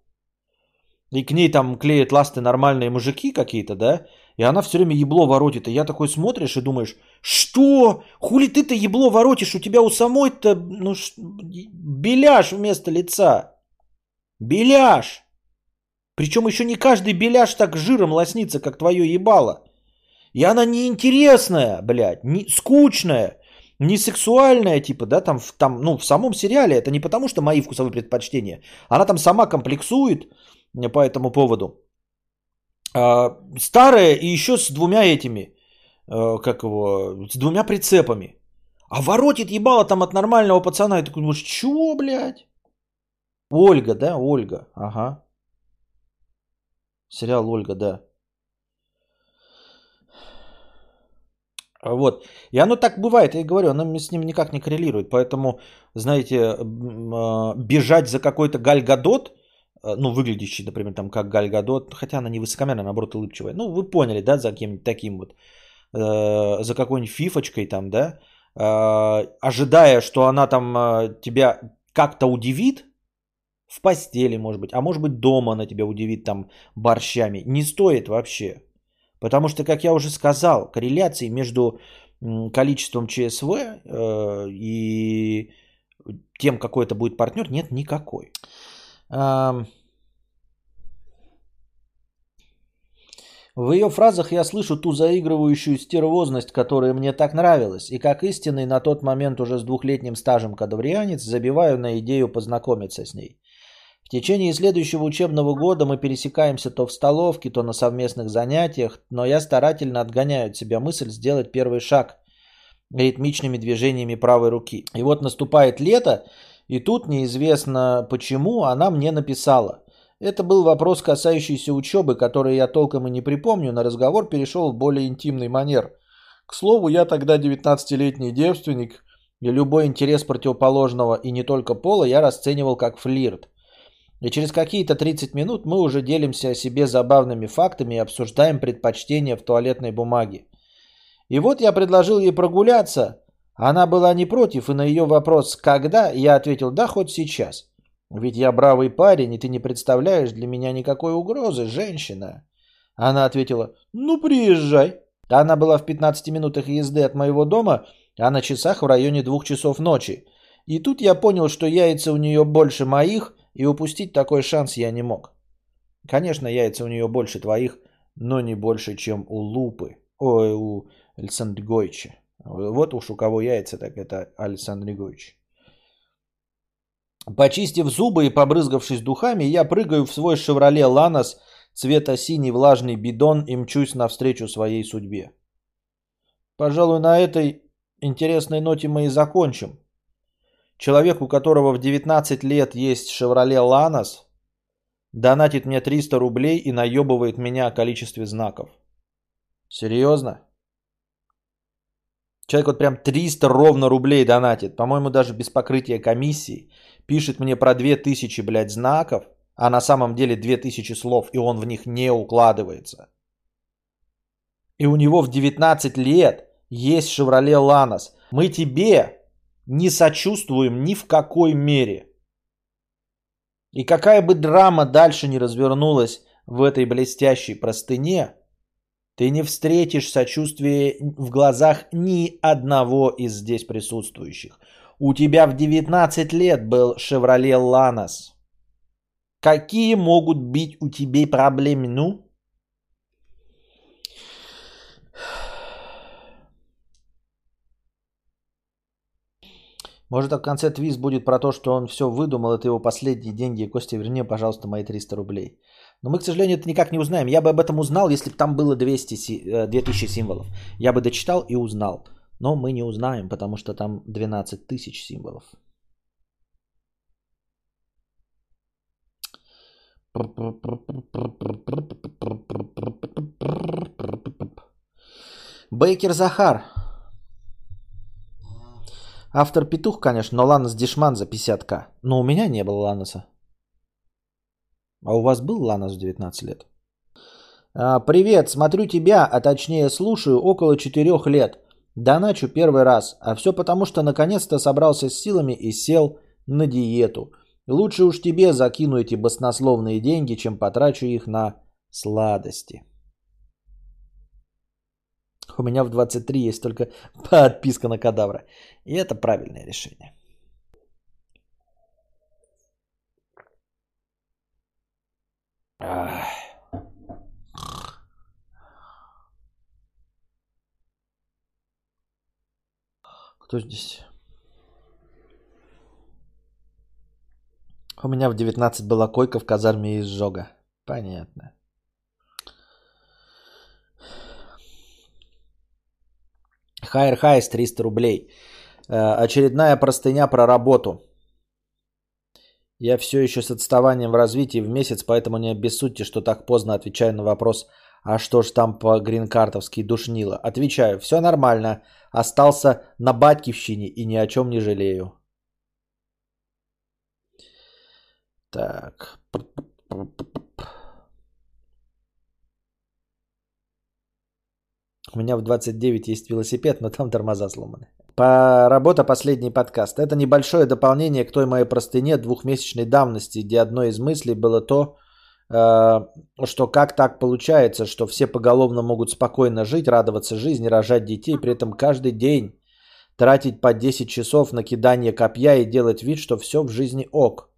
и к ней там клеят ласты нормальные мужики какие-то, да, и она все время ебло воротит. И я такой смотришь и думаешь, что? Хули ты-то ебло воротишь? У тебя у самой-то ну, ш... беляш вместо лица. Беляш. Причем еще не каждый беляш так жиром лоснится, как твое ебало. И она неинтересная, блядь, не, скучная, не сексуальная, типа, да, там, в, там, ну, в самом сериале. Это не потому, что мои вкусовые предпочтения. Она там сама комплексует по этому поводу. А, старая и еще с двумя этими, а, как его, с двумя прицепами. А воротит ебало там от нормального пацана. И такой думаешь, чего, блядь? Ольга, да, Ольга, ага. Сериал Ольга, да. Вот. И оно так бывает, я говорю, оно с ним никак не коррелирует. Поэтому, знаете, а, бежать за какой-то Гальгадот, ну, выглядящий, например, там, как Гальгадот, хотя она не высокомерная, наоборот, улыбчивая. Ну, вы поняли, да, за кем-нибудь таким вот, э, за какой-нибудь фифочкой там, да, ожидая, что она там тебя как-то удивит, в постели, может быть, а может быть дома она тебя удивит там борщами. Не стоит вообще. Потому что, как я уже сказал, корреляции между количеством ЧСВ э, и тем, какой это будет партнер, нет никакой. В ее фразах я слышу ту заигрывающую стервозность, которая мне так нравилась, и как истинный на тот момент уже с двухлетним стажем кадаврианец забиваю на идею познакомиться с ней. В течение следующего учебного года мы пересекаемся то в столовке, то на совместных занятиях, но я старательно отгоняю от себя мысль сделать первый шаг ритмичными движениями правой руки. И вот наступает лето, и тут неизвестно почему она мне написала. Это был вопрос, касающийся учебы, который я толком и не припомню, на разговор перешел в более интимный манер. К слову, я тогда 19-летний девственник, и любой интерес противоположного и не только пола я расценивал как флирт. И через какие-то 30 минут мы уже делимся о себе забавными фактами и обсуждаем предпочтения в туалетной бумаге. И вот я предложил ей прогуляться. Она была не против, и на ее вопрос «когда?» я ответил «да, хоть сейчас». Ведь я бравый парень, и ты не представляешь для меня никакой угрозы, женщина. Она ответила «ну приезжай». Она была в 15 минутах езды от моего дома, а на часах в районе двух часов ночи. И тут я понял, что яйца у нее больше моих – и упустить такой шанс я не мог. Конечно, яйца у нее больше твоих, но не больше, чем у Лупы. Ой, у Александригойча. Вот уж у кого яйца, так это Александригойч. Почистив зубы и побрызгавшись духами, я прыгаю в свой «Шевроле Ланос» цвета синий влажный бидон и мчусь навстречу своей судьбе. Пожалуй, на этой интересной ноте мы и закончим. Человек, у которого в 19 лет есть Chevrolet Lanos, донатит мне 300 рублей и наебывает меня о количестве знаков. Серьезно? Человек вот прям 300 ровно рублей донатит, по-моему, даже без покрытия комиссии. Пишет мне про 2000, блядь, знаков, а на самом деле 2000 слов, и он в них не укладывается. И у него в 19 лет есть Chevrolet Lanos. Мы тебе не сочувствуем ни в какой мере. И какая бы драма дальше не развернулась в этой блестящей простыне, ты не встретишь сочувствия в глазах ни одного из здесь присутствующих. У тебя в 19 лет был «Шевроле Ланос». Какие могут быть у тебя проблемы? Ну, Может, в конце твист будет про то, что он все выдумал, это его последние деньги. Костя, верни, пожалуйста, мои 300 рублей. Но мы, к сожалению, это никак не узнаем. Я бы об этом узнал, если бы там было 200, 2000 э, символов. Я бы дочитал и узнал. Но мы не узнаем, потому что там 12 тысяч символов. Бейкер Захар. Автор петух, конечно, но Ланос Дешман за 50к. Но у меня не было Ланоса. А у вас был Ланос в 19 лет? А, привет, смотрю тебя, а точнее слушаю около 4 лет. Доначу первый раз, а все потому, что наконец-то собрался с силами и сел на диету. Лучше уж тебе закину эти баснословные деньги, чем потрачу их на сладости. У меня в 23 есть только *laughs* подписка на кадавра. И это правильное решение. Кто здесь? У меня в 19 была койка в казарме изжога. Понятно. Хайр Хайс 300 рублей. Э, очередная простыня про работу. Я все еще с отставанием в развитии в месяц, поэтому не обессудьте, что так поздно отвечаю на вопрос, а что ж там по гринкартовски душнило. Отвечаю, все нормально, остался на батькивщине и ни о чем не жалею. Так. У меня в 29 есть велосипед, но там тормоза сломаны. По работа последний подкаст. Это небольшое дополнение к той моей простыне двухмесячной давности, где одной из мыслей было то, э, что как так получается, что все поголовно могут спокойно жить, радоваться жизни, рожать детей, при этом каждый день тратить по 10 часов на кидание копья и делать вид, что все в жизни ок.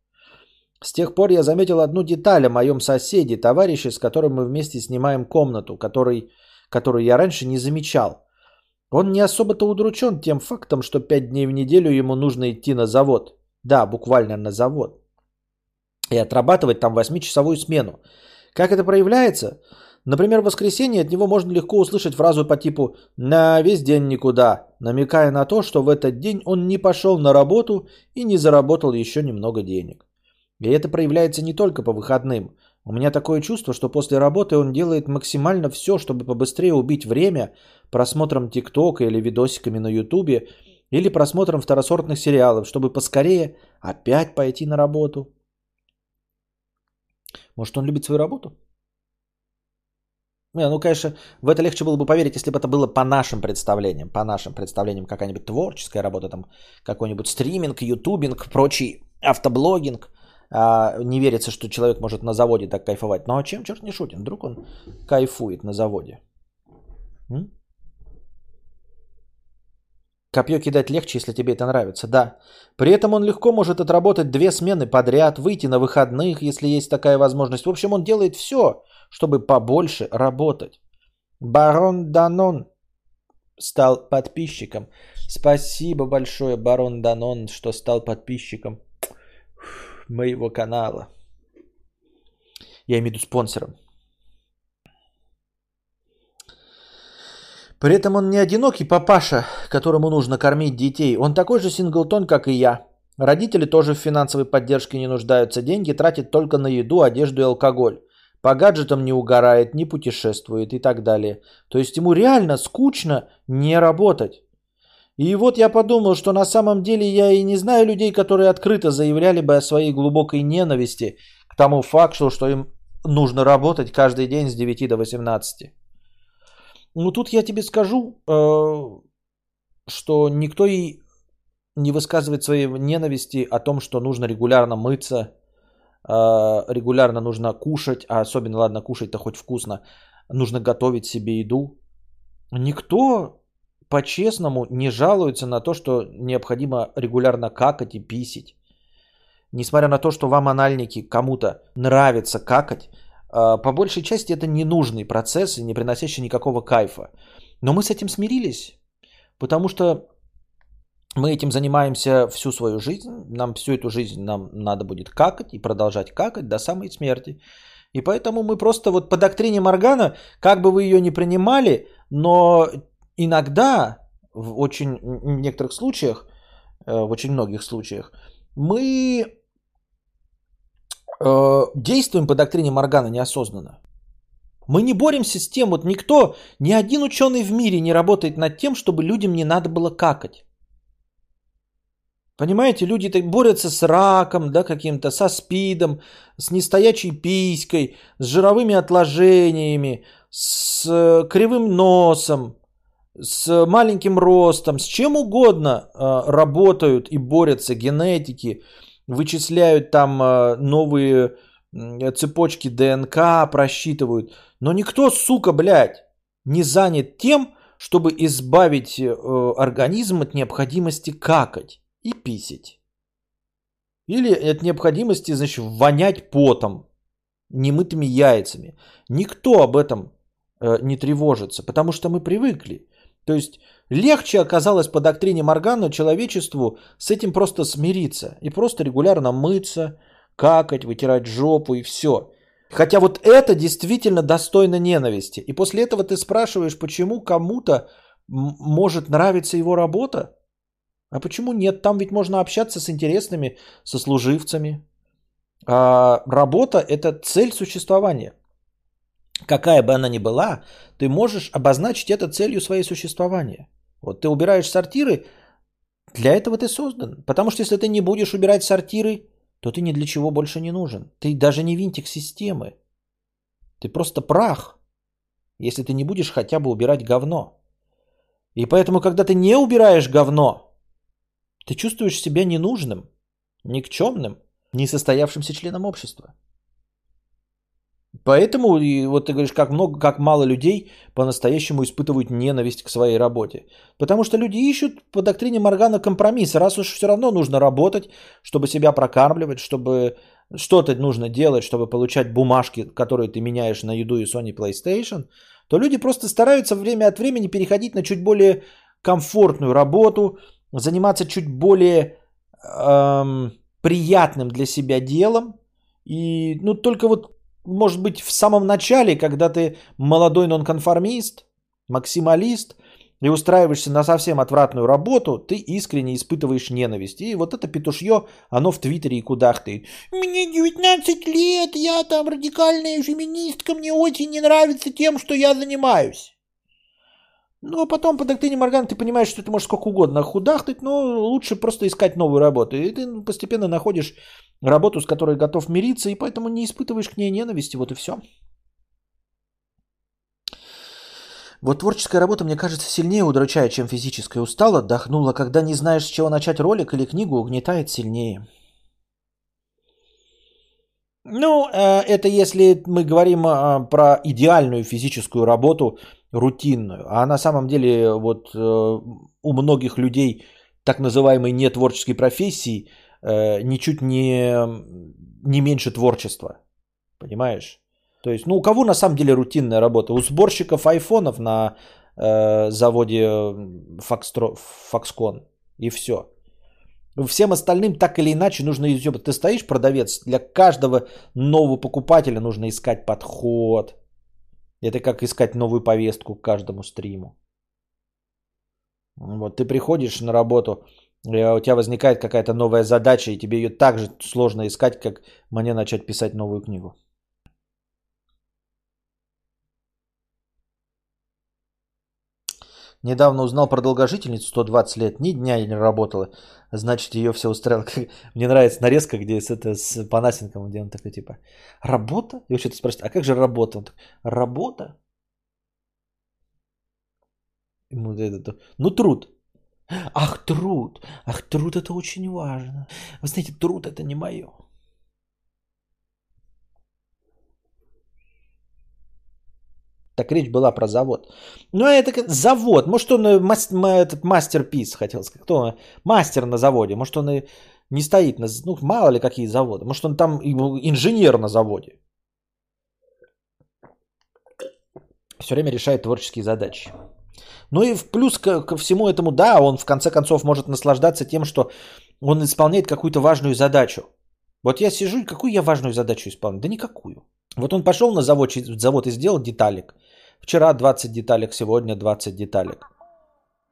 С тех пор я заметил одну деталь о моем соседе, товарище, с которым мы вместе снимаем комнату, который которую я раньше не замечал. Он не особо-то удручен тем фактом, что пять дней в неделю ему нужно идти на завод. Да, буквально на завод. И отрабатывать там 8-часовую смену. Как это проявляется? Например, в воскресенье от него можно легко услышать фразу по типу «на весь день никуда», намекая на то, что в этот день он не пошел на работу и не заработал еще немного денег. И это проявляется не только по выходным. У меня такое чувство, что после работы он делает максимально все, чтобы побыстрее убить время просмотром ТикТока или видосиками на Ютубе, или просмотром второсортных сериалов, чтобы поскорее опять пойти на работу. Может, он любит свою работу? Не, ну, конечно, в это легче было бы поверить, если бы это было по нашим представлениям. По нашим представлениям какая-нибудь творческая работа, там какой-нибудь стриминг, ютубинг, прочий автоблогинг – а, не верится, что человек может на заводе так кайфовать. Ну а чем черт не шутит? Вдруг он кайфует на заводе. М? Копье кидать легче, если тебе это нравится, да. При этом он легко может отработать две смены подряд, выйти на выходных, если есть такая возможность. В общем, он делает все, чтобы побольше работать. Барон Данон стал подписчиком. Спасибо большое, Барон Данон, что стал подписчиком моего канала. Я имею в виду спонсором. При этом он не одинокий папаша, которому нужно кормить детей. Он такой же синглтон, как и я. Родители тоже в финансовой поддержке не нуждаются. Деньги тратят только на еду, одежду и алкоголь. По гаджетам не угорает, не путешествует и так далее. То есть ему реально скучно не работать. И вот я подумал, что на самом деле я и не знаю людей, которые открыто заявляли бы о своей глубокой ненависти к тому факту, что им нужно работать каждый день с 9 до 18. Ну тут я тебе скажу, э, что никто и не высказывает своей ненависти о том, что нужно регулярно мыться, э, регулярно нужно кушать, а особенно, ладно, кушать-то хоть вкусно, нужно готовить себе еду. Никто по-честному не жалуются на то, что необходимо регулярно какать и писить. Несмотря на то, что вам анальники кому-то нравится какать, а, по большей части это ненужный процесс, не приносящий никакого кайфа. Но мы с этим смирились, потому что мы этим занимаемся всю свою жизнь, нам всю эту жизнь нам надо будет какать и продолжать какать до самой смерти. И поэтому мы просто вот по доктрине Моргана, как бы вы ее ни принимали, но иногда, в очень некоторых случаях, э, в очень многих случаях, мы э, действуем по доктрине Моргана неосознанно. Мы не боремся с тем, вот никто, ни один ученый в мире не работает над тем, чтобы людям не надо было какать. Понимаете, люди борются с раком, да, каким-то, со спидом, с нестоячей писькой, с жировыми отложениями, с э, кривым носом, с маленьким ростом, с чем угодно э, работают и борются генетики, вычисляют там э, новые цепочки ДНК, просчитывают. Но никто, сука, блядь, не занят тем, чтобы избавить э, организм от необходимости какать и писать. Или от необходимости, значит, вонять потом, немытыми яйцами. Никто об этом не тревожится, потому что мы привыкли. То есть легче оказалось по доктрине Моргана человечеству с этим просто смириться и просто регулярно мыться, какать, вытирать жопу и все. Хотя вот это действительно достойно ненависти. И после этого ты спрашиваешь, почему кому-то может нравиться его работа? А почему нет? Там ведь можно общаться с интересными сослуживцами. А работа – это цель существования. Какая бы она ни была, ты можешь обозначить это целью своей существования. Вот ты убираешь сортиры, для этого ты создан. Потому что если ты не будешь убирать сортиры, то ты ни для чего больше не нужен. Ты даже не винтик системы. Ты просто прах, если ты не будешь хотя бы убирать говно. И поэтому, когда ты не убираешь говно, ты чувствуешь себя ненужным, никчемным, несостоявшимся членом общества. Поэтому, и вот ты говоришь, как много, как мало людей по-настоящему испытывают ненависть к своей работе. Потому что люди ищут по доктрине Моргана компромисс. Раз уж все равно нужно работать, чтобы себя прокармливать, чтобы что-то нужно делать, чтобы получать бумажки, которые ты меняешь на еду и Sony PlayStation, то люди просто стараются время от времени переходить на чуть более комфортную работу, заниматься чуть более эм, приятным для себя делом. И ну только вот может быть, в самом начале, когда ты молодой нонконформист, максималист, и устраиваешься на совсем отвратную работу, ты искренне испытываешь ненависть. И вот это петушье, оно в Твиттере и кудахтает. Мне 19 лет, я там радикальная феминистка, мне очень не нравится тем, что я занимаюсь. Ну, а потом по доктрине Моргана ты понимаешь, что ты можешь сколько угодно худахтать, но лучше просто искать новую работу. И ты постепенно находишь работу, с которой готов мириться, и поэтому не испытываешь к ней ненависти, вот и все. Вот творческая работа, мне кажется, сильнее удручает, чем физическая. Устал, отдохнула. Когда не знаешь, с чего начать ролик или книгу, угнетает сильнее. Ну, э, это если мы говорим э, про идеальную физическую работу, рутинную. А на самом деле вот э, у многих людей так называемой нетворческой профессии ничуть не, не меньше творчества. Понимаешь? То есть, ну, у кого на самом деле рутинная работа? У сборщиков айфонов на э, заводе Foxtro, Foxconn. И все. Всем остальным так или иначе нужно изъебать. Ты стоишь продавец, для каждого нового покупателя нужно искать подход. Это как искать новую повестку к каждому стриму. Вот ты приходишь на работу, у тебя возникает какая-то новая задача, и тебе ее так же сложно искать, как мне начать писать новую книгу. Недавно узнал про долгожительницу 120 лет, ни дня не работала. Значит, ее все устраивало. *laughs* Мне нравится нарезка, где с, это, с Панасенком, где он такой типа, работа? И что-то спрашивает, а как же работа? Он такой, работа? Ну труд. Ах, труд. Ах, труд это очень важно. Вы знаете, труд это не мое. Так речь была про завод. Ну, это завод. Может, он э, этот мастер-пис хотел сказать. Кто он? Мастер на заводе. Может, он и не стоит на... Ну, мало ли какие заводы. Может, он там инженер на заводе. Все время решает творческие задачи. Ну и в плюс ко, ко всему этому, да, он в конце концов может наслаждаться тем, что он исполняет какую-то важную задачу. Вот я сижу, какую я важную задачу исполняю? Да никакую. Вот он пошел на завод, завод и сделал деталик. Вчера 20 деталек, сегодня 20 деталек.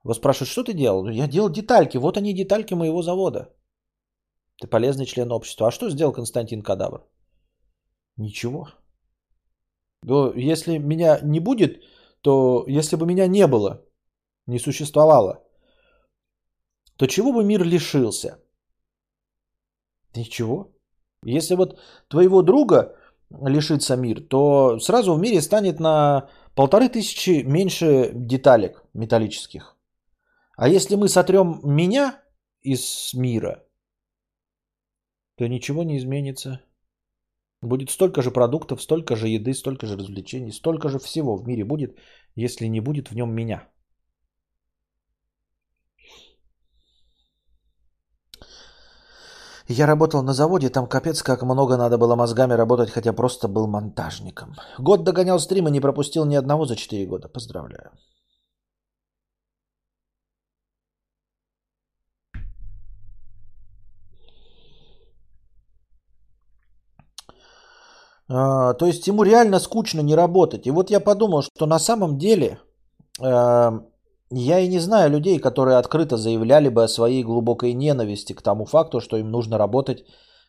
Вы спрашивают, что ты делал? Я делал детальки. Вот они детальки моего завода. Ты полезный член общества. А что сделал Константин Кадавр? Ничего. Но если меня не будет, то если бы меня не было, не существовало, то чего бы мир лишился? Ничего. Если вот твоего друга лишится мир, то сразу в мире станет на полторы тысячи меньше деталек металлических. А если мы сотрем меня из мира, то ничего не изменится. Будет столько же продуктов, столько же еды, столько же развлечений, столько же всего в мире будет, если не будет в нем меня. Я работал на заводе, там капец как много надо было мозгами работать, хотя просто был монтажником. Год догонял стримы, не пропустил ни одного за 4 года. Поздравляю. А, то есть ему реально скучно не работать. И вот я подумал, что на самом деле э, я и не знаю людей, которые открыто заявляли бы о своей глубокой ненависти к тому факту, что им нужно работать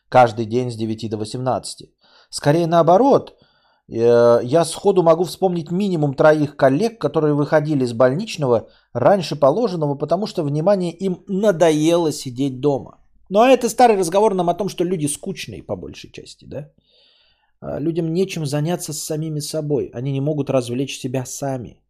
каждый день с 9 до 18. Скорее наоборот, э, я сходу могу вспомнить минимум троих коллег, которые выходили из больничного раньше положенного, потому что, внимание, им надоело сидеть дома. Но это старый разговор нам о том, что люди скучные по большей части, да? А, людям нечем заняться с самими собой. Они не могут развлечь себя сами.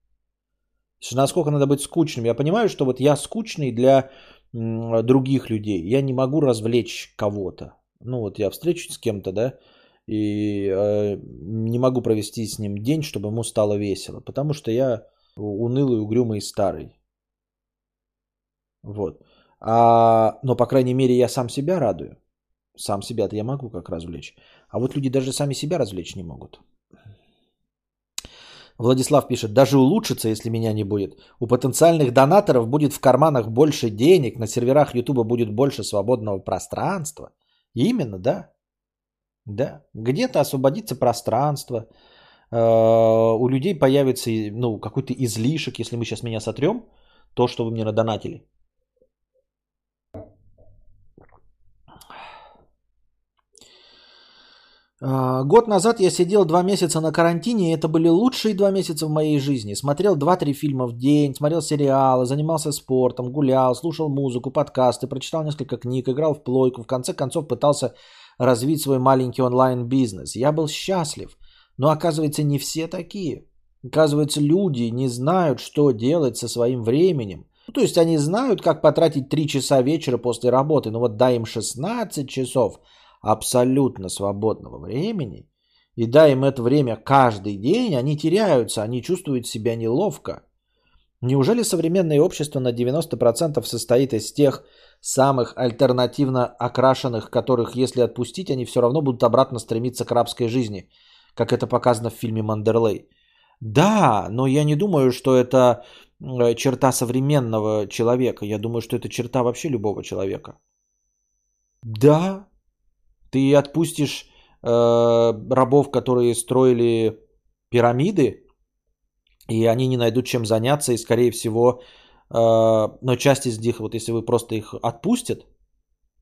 Насколько надо быть скучным. Я понимаю, что вот я скучный для других людей. Я не могу развлечь кого-то. Ну вот я встречусь с кем-то, да, и э, не могу провести с ним день, чтобы ему стало весело. Потому что я унылый, угрюмый старый. Вот. А, но, по крайней мере, я сам себя радую. Сам себя-то я могу как развлечь. А вот люди даже сами себя развлечь не могут. Владислав пишет, даже улучшится, если меня не будет. У потенциальных донаторов будет в карманах больше денег, на серверах Ютуба будет больше свободного пространства. Именно, да. Да. Где-то освободится пространство, э, у людей появится ну, какой-то излишек, если мы сейчас меня сотрем, то, что вы мне надонатили. Год назад я сидел два месяца на карантине, и это были лучшие два месяца в моей жизни. Смотрел два-три фильма в день, смотрел сериалы, занимался спортом, гулял, слушал музыку, подкасты, прочитал несколько книг, играл в плойку. В конце концов пытался развить свой маленький онлайн-бизнес. Я был счастлив. Но оказывается, не все такие. Оказывается, люди не знают, что делать со своим временем. Ну, то есть они знают, как потратить 3 часа вечера после работы, но вот дай им 16 часов – абсолютно свободного времени и дай им это время каждый день, они теряются, они чувствуют себя неловко. Неужели современное общество на 90% состоит из тех самых альтернативно окрашенных, которых, если отпустить, они все равно будут обратно стремиться к рабской жизни, как это показано в фильме «Мандерлей»? Да, но я не думаю, что это э, черта современного человека. Я думаю, что это черта вообще любого человека. Да, ты отпустишь э, рабов, которые строили пирамиды, и они не найдут чем заняться, и скорее всего, э, но часть из них, вот если вы просто их отпустят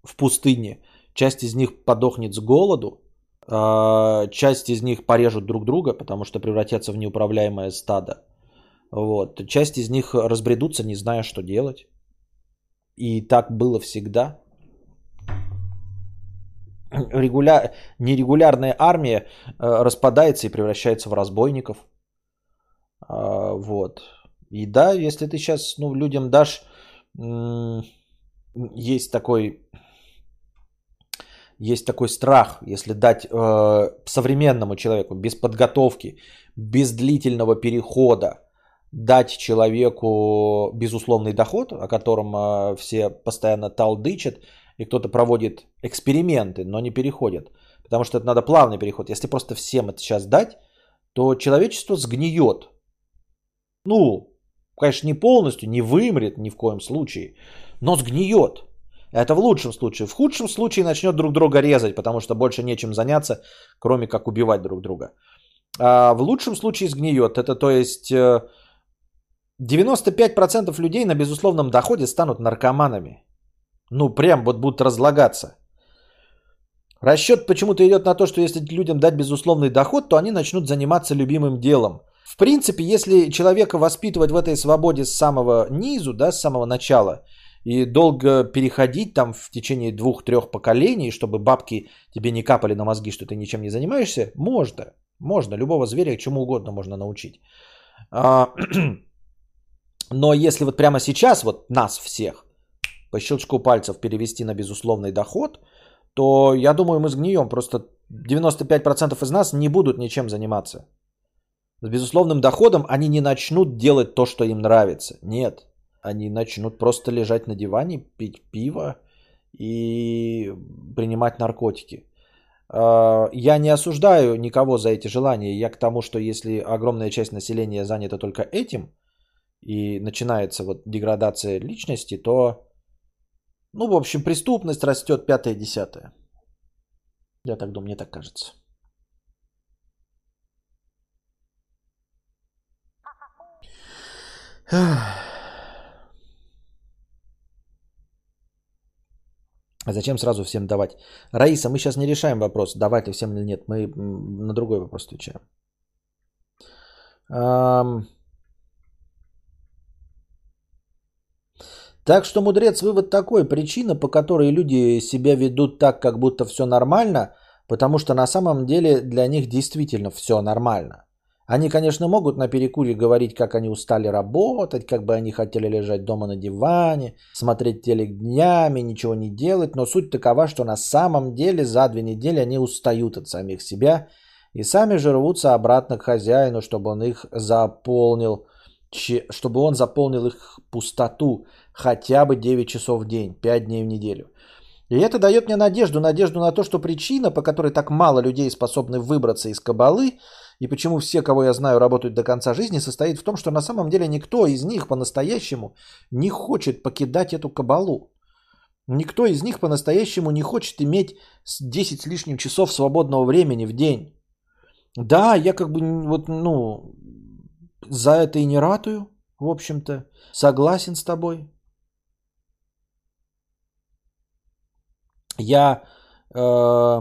в пустыне, часть из них подохнет с голоду, э, часть из них порежут друг друга, потому что превратятся в неуправляемое стадо. Вот. Часть из них разбредутся, не зная, что делать. И так было всегда *clears throat* регуля... нерегулярная армия э, распадается и превращается в разбойников. А, вот. И да, если ты сейчас ну, людям дашь, есть такой, есть такой страх, если дать э, современному человеку без подготовки, без длительного перехода, дать человеку безусловный доход, о котором э, все постоянно талдычат, и кто-то проводит эксперименты, но не переходит. Потому что это надо плавный переход. Если просто всем это сейчас дать, то человечество сгниет. Ну, конечно, не полностью, не вымрет ни в коем случае, но сгниет. Это в лучшем случае. В худшем случае начнет друг друга резать, потому что больше нечем заняться, кроме как убивать друг друга. А в лучшем случае сгниет. Это то есть 95% э, людей на безусловном доходе станут наркоманами. Ну, прям вот будут разлагаться. Расчет почему-то идет на то, что если людям дать безусловный доход, то они начнут заниматься любимым делом. В принципе, если человека воспитывать в этой свободе с самого низу, да, с самого начала, и долго переходить там в течение двух-трех поколений, чтобы бабки тебе не капали на мозги, что ты ничем не занимаешься, можно. Можно. Любого зверя чему угодно можно научить. А, *clears throat* но если вот прямо сейчас, вот нас всех, по щелчку пальцев перевести на безусловный доход, то я думаю, мы сгнием. Просто 95% из нас не будут ничем заниматься. С безусловным доходом они не начнут делать то, что им нравится. Нет. Они начнут просто лежать на диване, пить пиво и принимать наркотики. А, я не осуждаю никого за эти желания. Я к тому, что если огромная часть населения занята только этим, и начинается вот деградация личности, то, ну, в общем, преступность растет пятое-десятое. Я так думаю, мне так кажется. А зачем сразу всем давать? Раиса, мы сейчас не решаем вопрос, давать ли всем или нет. Мы на другой вопрос отвечаем. Так что, мудрец, вывод такой. Причина, по которой люди себя ведут так, как будто все нормально, потому что на самом деле для них действительно все нормально. Они, конечно, могут на перекуре говорить, как они устали работать, как бы они хотели лежать дома на диване, смотреть телек днями, ничего не делать, но суть такова, что на самом деле за две недели они устают от самих себя и сами же рвутся обратно к хозяину, чтобы он их заполнил, чтобы он заполнил их пустоту хотя бы 9 часов в день, 5 дней в неделю. И это дает мне надежду, надежду на то, что причина, по которой так мало людей способны выбраться из кабалы, и почему все, кого я знаю, работают до конца жизни, состоит в том, что на самом деле никто из них по-настоящему не хочет покидать эту кабалу. Никто из них по-настоящему не хочет иметь 10 с лишним часов свободного времени в день. Да, я как бы вот, ну, за это и не ратую, в общем-то. Согласен с тобой. Я э,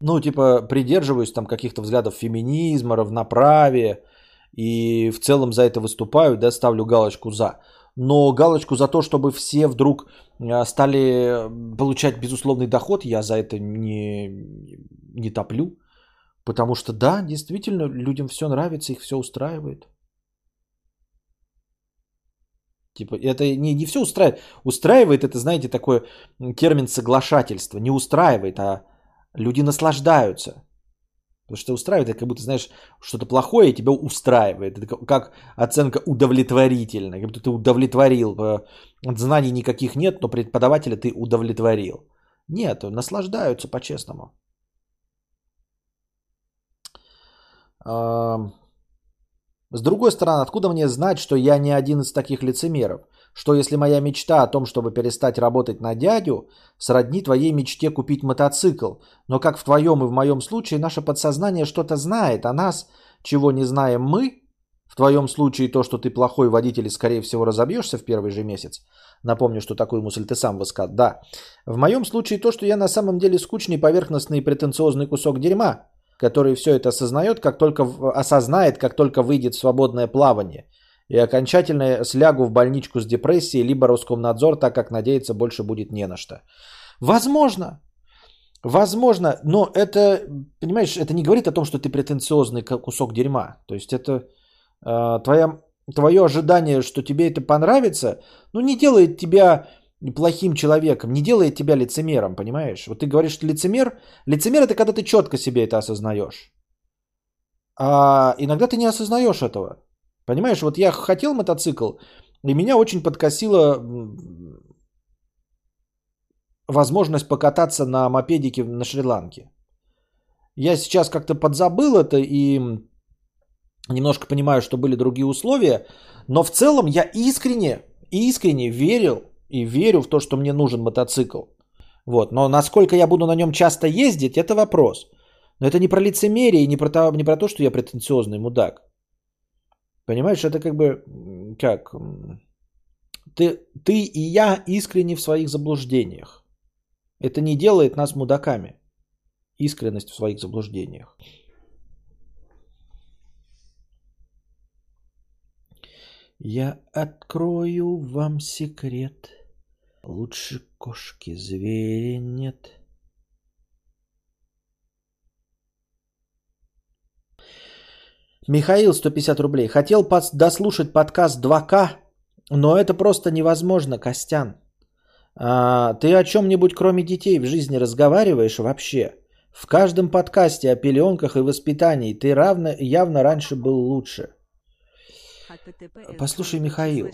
ну, типа, придерживаюсь там каких-то взглядов феминизма, равноправия, и в целом за это выступаю, да, ставлю галочку за. Но галочку за то, чтобы все вдруг а, стали получать безусловный доход, я за это не, не топлю. Потому что да, действительно, людям все нравится, их все устраивает. Типа, это не, не все устраивает. Устраивает это, знаете, такой термин соглашательства. Не устраивает, а люди наслаждаются. Потому что устраивает, это как будто, знаешь, что-то плохое тебя устраивает. Это как оценка удовлетворительная. Как будто ты удовлетворил. Э, знаний никаких нет, но преподавателя ты удовлетворил. Нет, наслаждаются по-честному. С другой стороны, откуда мне знать, что я не один из таких лицемеров? Что если моя мечта о том, чтобы перестать работать на дядю, сродни твоей мечте купить мотоцикл, но как в твоем и в моем случае наше подсознание что-то знает о нас, чего не знаем мы, в твоем случае то, что ты плохой водитель и скорее всего разобьешься в первый же месяц. Напомню, что такую мысль ты сам высказал. Да. В моем случае то, что я на самом деле скучный, поверхностный и претенциозный кусок дерьма, который все это осознает, как только осознает, как только выйдет в свободное плавание. И окончательно слягу в больничку с депрессией, либо Роскомнадзор, так как надеяться больше будет не на что. Возможно. Возможно, но это, понимаешь, это не говорит о том, что ты претенциозный кусок дерьма. То есть это э, твоя, твое ожидание, что тебе это понравится, ну не делает тебя плохим человеком, не делает тебя лицемером, понимаешь? Вот ты говоришь, что лицемер. Лицемер это когда ты четко себе это осознаешь. А иногда ты не осознаешь этого. Понимаешь, вот я хотел мотоцикл, и меня очень подкосила возможность покататься на мопедике на Шри-Ланке. Я сейчас как-то подзабыл это и немножко понимаю, что были другие условия, но в целом я искренне, искренне верил и верю в то, что мне нужен мотоцикл. Вот. Но насколько я буду на нем часто ездить, это вопрос. Но это не про лицемерие не про то, не про то что я претенциозный мудак. Понимаешь, это как бы как ты, ты и я искренне в своих заблуждениях. Это не делает нас мудаками. Искренность в своих заблуждениях. Я открою вам секрет. Лучше кошки зверя нет. Михаил, 150 рублей. Хотел дослушать подкаст 2К, но это просто невозможно, Костян. А, ты о чем-нибудь кроме детей в жизни разговариваешь вообще? В каждом подкасте о пеленках и воспитании ты равно, явно раньше был лучше. Послушай, Михаил.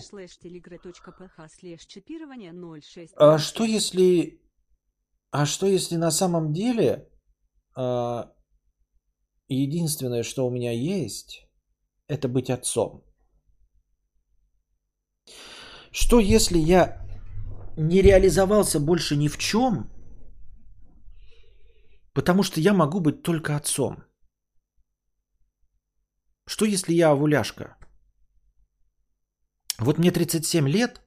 А что если... А что если на самом деле а, единственное, что у меня есть, это быть отцом? Что если я не реализовался больше ни в чем, потому что я могу быть только отцом? Что если я овуляшка? Вот мне 37 лет,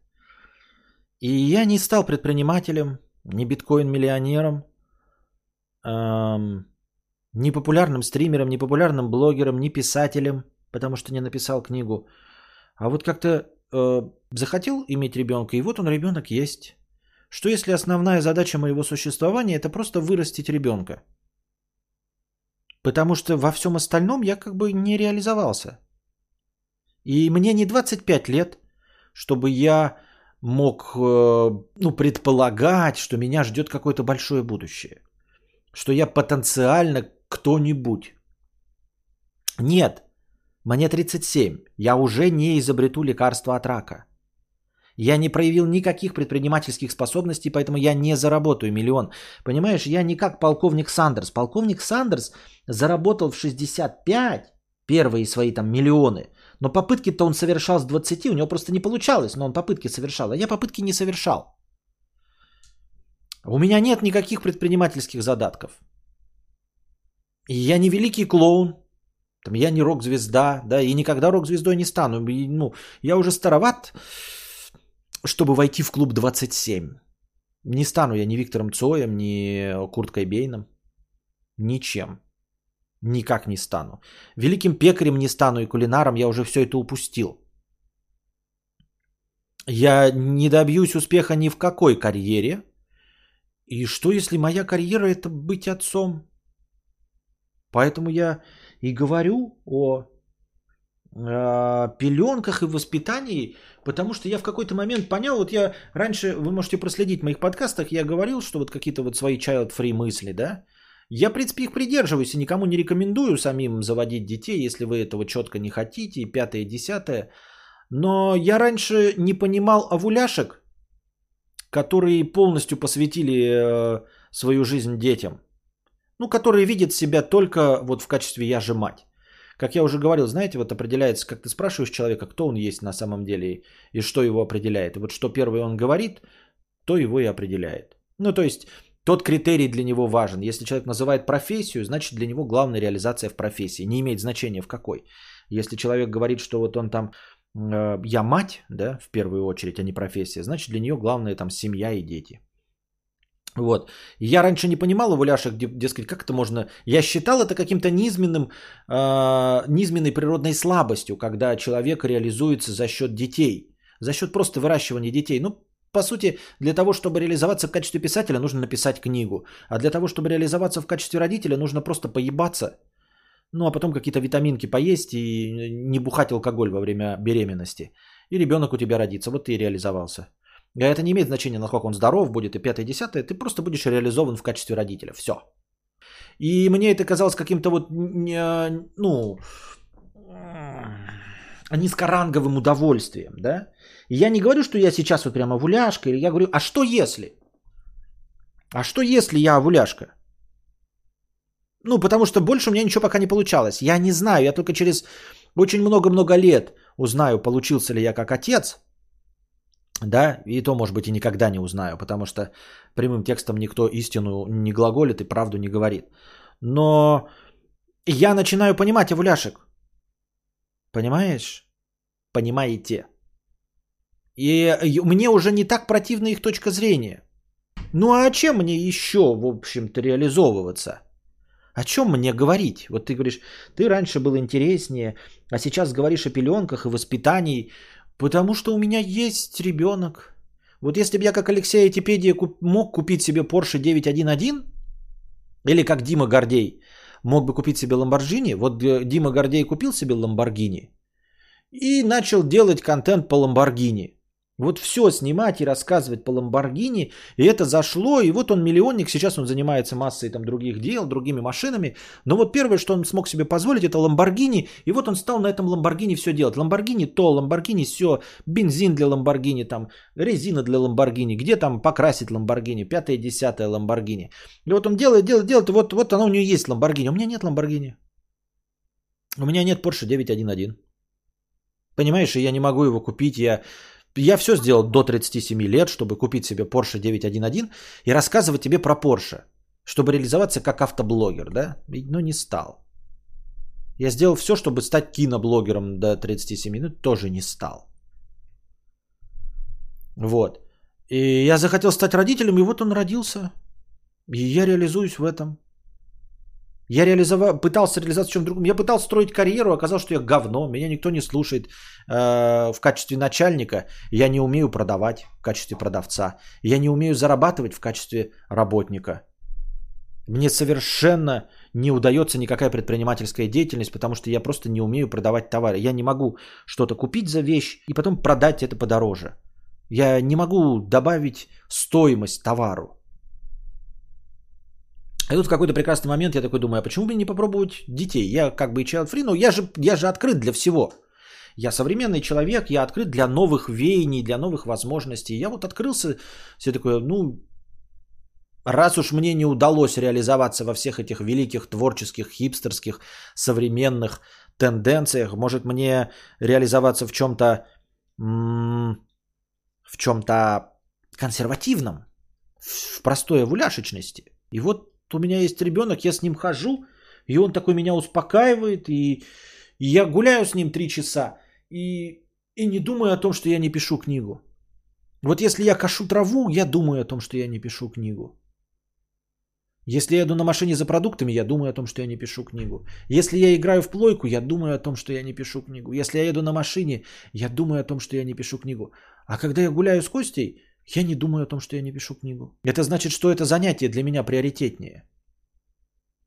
и я не стал предпринимателем, не биткоин-миллионером, эм, не популярным стримером, не популярным блогером, не писателем, потому что не написал книгу. А вот как-то э, захотел иметь ребенка, и вот он ребенок есть. Что если основная задача моего существования это просто вырастить ребенка? Потому что во всем остальном я как бы не реализовался. И мне не 25 лет, чтобы я мог э, ну, предполагать, что меня ждет какое-то большое будущее. Что я потенциально кто-нибудь. Нет, мне 37. Я уже не изобрету лекарства от рака. Я не проявил никаких предпринимательских способностей, поэтому я не заработаю миллион. Понимаешь, я не как полковник Сандерс. Полковник Сандерс заработал в 65 первые свои там миллионы. Но попытки-то он совершал с 20, у него просто не получалось, но он попытки совершал. А я попытки не совершал. У меня нет никаких предпринимательских задатков. И я не великий клоун, там, я не рок-звезда, да, и никогда рок-звездой не стану. И, ну, я уже староват, чтобы войти в клуб 27. Не стану я ни Виктором Цоем, ни Курткой Бейном. Ничем. Никак не стану. Великим пекарем не стану и кулинаром, я уже все это упустил. Я не добьюсь успеха ни в какой карьере. И что, если моя карьера это быть отцом? Поэтому я и говорю о э, пеленках и воспитании, потому что я в какой-то момент понял, вот я раньше, вы можете проследить в моих подкастах, я говорил, что вот какие-то вот свои child-free мысли, да, я, в принципе, их придерживаюсь и никому не рекомендую самим заводить детей, если вы этого четко не хотите, и пятое, и десятое. Но я раньше не понимал овуляшек, которые полностью посвятили э, свою жизнь детям. Ну, которые видят себя только вот в качестве я же мать. Как я уже говорил, знаете, вот определяется, как ты спрашиваешь человека, кто он есть на самом деле и что его определяет. И вот что первый он говорит, то его и определяет. Ну, то есть тот критерий для него важен. Если человек называет профессию, значит для него главная реализация в профессии. Не имеет значения в какой. Если человек говорит, что вот он там э, я мать, да, в первую очередь, а не профессия, значит для нее главное там семья и дети. Вот. Я раньше не понимал его ляшек, дескать, как это можно... Я считал это каким-то низменным, э, низменной природной слабостью, когда человек реализуется за счет детей. За счет просто выращивания детей. Ну, по сути, для того, чтобы реализоваться в качестве писателя, нужно написать книгу. А для того, чтобы реализоваться в качестве родителя, нужно просто поебаться. Ну, а потом какие-то витаминки поесть и не бухать алкоголь во время беременности. И ребенок у тебя родится. Вот ты и реализовался. И это не имеет значения, насколько он здоров будет и пятое, и десятое. Ты просто будешь реализован в качестве родителя. Все. И мне это казалось каким-то вот, ну, низкоранговым удовольствием, да? И я не говорю, что я сейчас вот прямо вуляшка, или я говорю, а что если? А что если я вуляшка? Ну, потому что больше у меня ничего пока не получалось. Я не знаю, я только через очень много-много лет узнаю, получился ли я как отец. Да, и то, может быть, и никогда не узнаю, потому что прямым текстом никто истину не глаголит и правду не говорит. Но я начинаю понимать овуляшек. Понимаешь? Понимаете? И мне уже не так противна их точка зрения. Ну а чем мне еще, в общем-то, реализовываться? О чем мне говорить? Вот ты говоришь, ты раньше был интереснее, а сейчас говоришь о пеленках и воспитании, потому что у меня есть ребенок. Вот если бы я, как Алексей Этипедия, мог купить себе Porsche 911, или как Дима Гордей, мог бы купить себе Ламборджини, вот э, Дима Гордей купил себе Ламборгини и начал делать контент по Ламборгини. Вот все снимать и рассказывать по Ламборгини, и это зашло, и вот он миллионник, сейчас он занимается массой там других дел, другими машинами, но вот первое, что он смог себе позволить, это Ламборгини, и вот он стал на этом Ламборгини все делать. Ламборгини то, Ламборгини все, бензин для Ламборгини, там, резина для Ламборгини, где там покрасить Ламборгини, пятое, десятое Ламборгини. И вот он делает, делает, делает, и вот, вот оно у него есть Ламборгини, у меня нет Ламборгини. У меня нет Porsche 911. Понимаешь, и я не могу его купить, я я все сделал до 37 лет, чтобы купить себе Porsche 911 и рассказывать тебе про Porsche, чтобы реализоваться как автоблогер, да? Но не стал. Я сделал все, чтобы стать киноблогером до 37, но тоже не стал. Вот. И я захотел стать родителем, и вот он родился. И я реализуюсь в этом. Я реализовал, пытался реализоваться в чем другом. Я пытался строить карьеру, оказалось, что я говно, меня никто не слушает э, в качестве начальника. Я не умею продавать в качестве продавца. Я не умею зарабатывать в качестве работника. Мне совершенно не удается никакая предпринимательская деятельность, потому что я просто не умею продавать товары. Я не могу что-то купить за вещь и потом продать это подороже. Я не могу добавить стоимость товару. И тут в какой-то прекрасный момент я такой думаю, а почему бы не попробовать детей? Я как бы и child free, но я же, я же открыт для всего. Я современный человек, я открыт для новых веяний, для новых возможностей. Я вот открылся, все такое, ну, раз уж мне не удалось реализоваться во всех этих великих творческих, хипстерских, современных тенденциях, может мне реализоваться в чем-то, в чем-то консервативном, в простой вуляшечности. И вот у меня есть ребенок, я с ним хожу, и он такой меня успокаивает, и, и я гуляю с ним три часа, и, и не думаю о том, что я не пишу книгу. Вот если я кашу траву, я думаю о том, что я не пишу книгу. Если я еду на машине за продуктами, я думаю о том, что я не пишу книгу. Если я играю в плойку, я думаю о том, что я не пишу книгу. Если я еду на машине, я думаю о том, что я не пишу книгу. А когда я гуляю с Костей, я не думаю о том, что я не пишу книгу. Это значит, что это занятие для меня приоритетнее.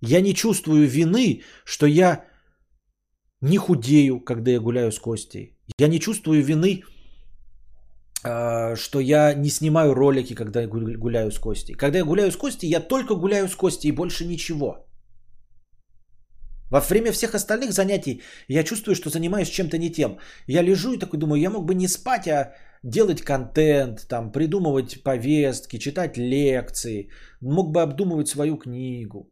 Я не чувствую вины, что я не худею, когда я гуляю с Костей. Я не чувствую вины, а, что я не снимаю ролики, когда я гуляю с Костей. Когда я гуляю с Костей, я только гуляю с Костей и больше ничего. Во время всех остальных занятий я чувствую, что занимаюсь чем-то не тем. Я лежу и такой думаю, я мог бы не спать, а делать контент, там, придумывать повестки, читать лекции, мог бы обдумывать свою книгу.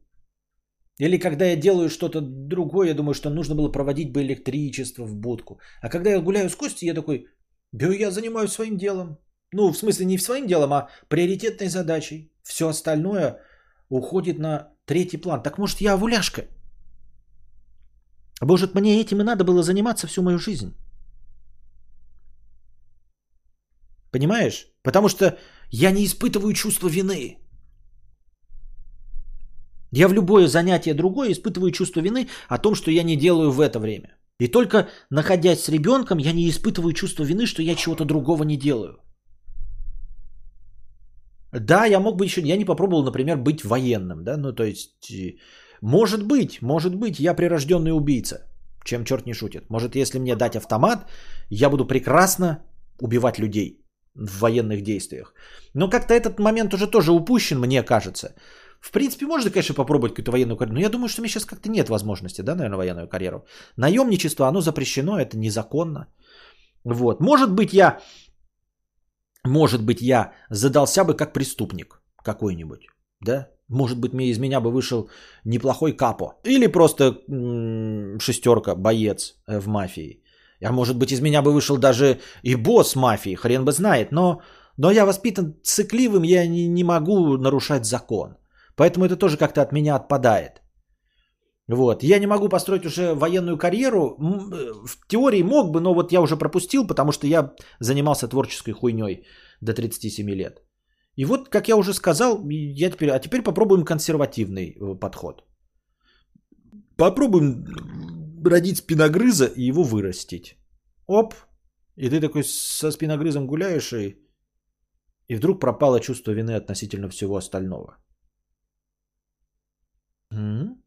Или когда я делаю что-то другое, я думаю, что нужно было проводить бы электричество в будку. А когда я гуляю с Костей, я такой, да я занимаюсь своим делом. Ну, в смысле, не своим делом, а приоритетной задачей. Все остальное уходит на третий план. Так может, я овуляшка? Может, мне этим и надо было заниматься всю мою жизнь? Понимаешь? Потому что я не испытываю чувство вины. Я в любое занятие другое испытываю чувство вины о том, что я не делаю в это время. И только находясь с ребенком, я не испытываю чувство вины, что я чего-то другого не делаю. Да, я мог бы еще, я не попробовал, например, быть военным, да, ну то есть, может быть, может быть, я прирожденный убийца, чем черт не шутит. Может, если мне дать автомат, я буду прекрасно убивать людей в военных действиях. Но как-то этот момент уже тоже упущен, мне кажется. В принципе, можно, конечно, попробовать какую-то военную карьеру, но я думаю, что у меня сейчас как-то нет возможности, да, наверное, военную карьеру. Наемничество, оно запрещено, это незаконно. Вот. Может быть, я, может быть, я задался бы как преступник какой-нибудь, да? Может быть, мне из меня бы вышел неплохой капо. Или просто м- шестерка, боец э, в мафии. А может быть, из меня бы вышел даже и босс мафии, хрен бы знает. Но, но я воспитан цикливым, я не, не могу нарушать закон. Поэтому это тоже как-то от меня отпадает. Вот. Я не могу построить уже военную карьеру. Э, в теории мог бы, но вот я уже пропустил, потому что я занимался творческой хуйней до 37 лет. И вот, как я уже сказал, я теперь, а теперь попробуем консервативный э, подход. Попробуем родить спиногрыза и его вырастить. Оп. И ты такой со спиногрызом гуляешь, и, и вдруг пропало чувство вины относительно всего остального. М?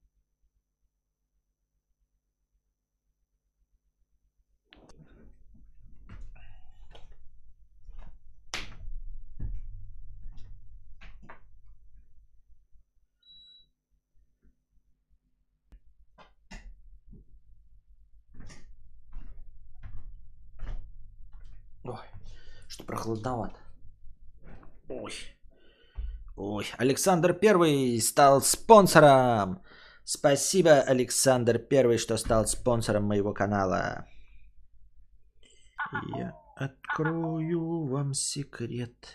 Что прохладновато. Ой. Ой, Александр Первый стал спонсором. Спасибо, Александр Первый, что стал спонсором моего канала. Я открою вам секрет.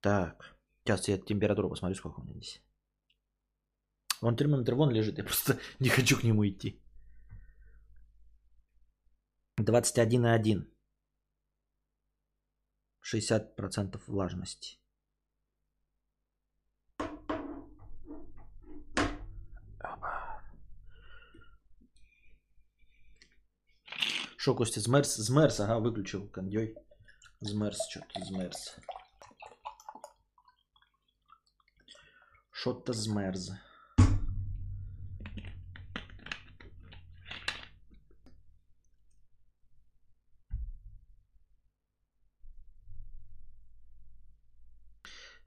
Так, сейчас я температуру посмотрю, сколько у меня здесь. Вон термометр вон лежит, я просто *laughs* не хочу к нему идти. 21,1. 60% влажности. Шо, Костя, змерз? Змерз, ага, выключил кондей. Змерз, что-то змерз. Что-то змерз.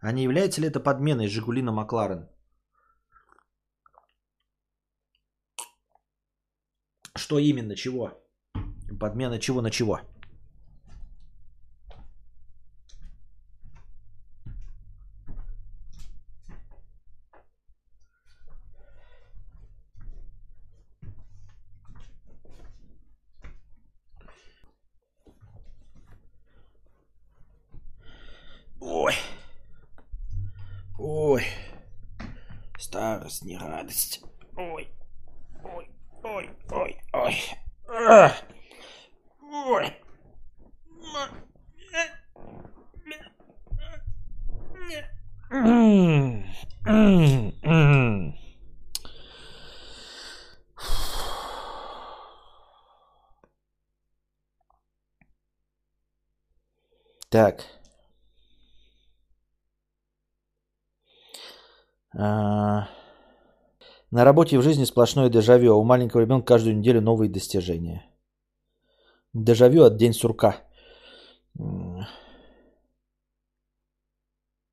А не является ли это подменой Жигули на Макларен? Что именно, чего? Подмена чего на чего? Ой. Ой. Старость, не радость. Ой. Ой, ой, ой, ой. Ой. Так. А, На работе и в жизни сплошное дежавю, а у маленького ребенка каждую неделю новые достижения. Дежавю от день сурка.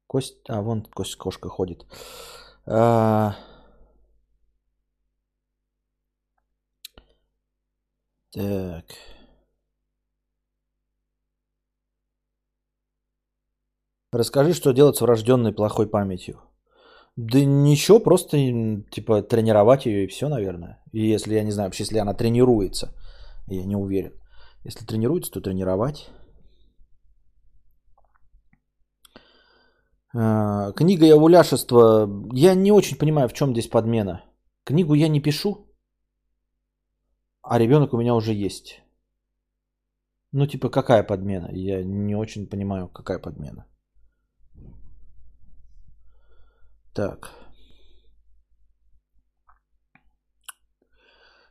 Кость, а вон кость кошка ходит. А, Так. Расскажи, что делать с врожденной плохой памятью. Да ничего, просто типа тренировать ее и все, наверное. И если, я не знаю, вообще, если она тренируется, я не уверен. Если тренируется, то тренировать. А, Книга и овуляшество. Я не очень понимаю, в чем здесь подмена. Книгу я не пишу, а ребенок у меня уже есть. Ну, типа, какая подмена? Я не очень понимаю, какая подмена. Так.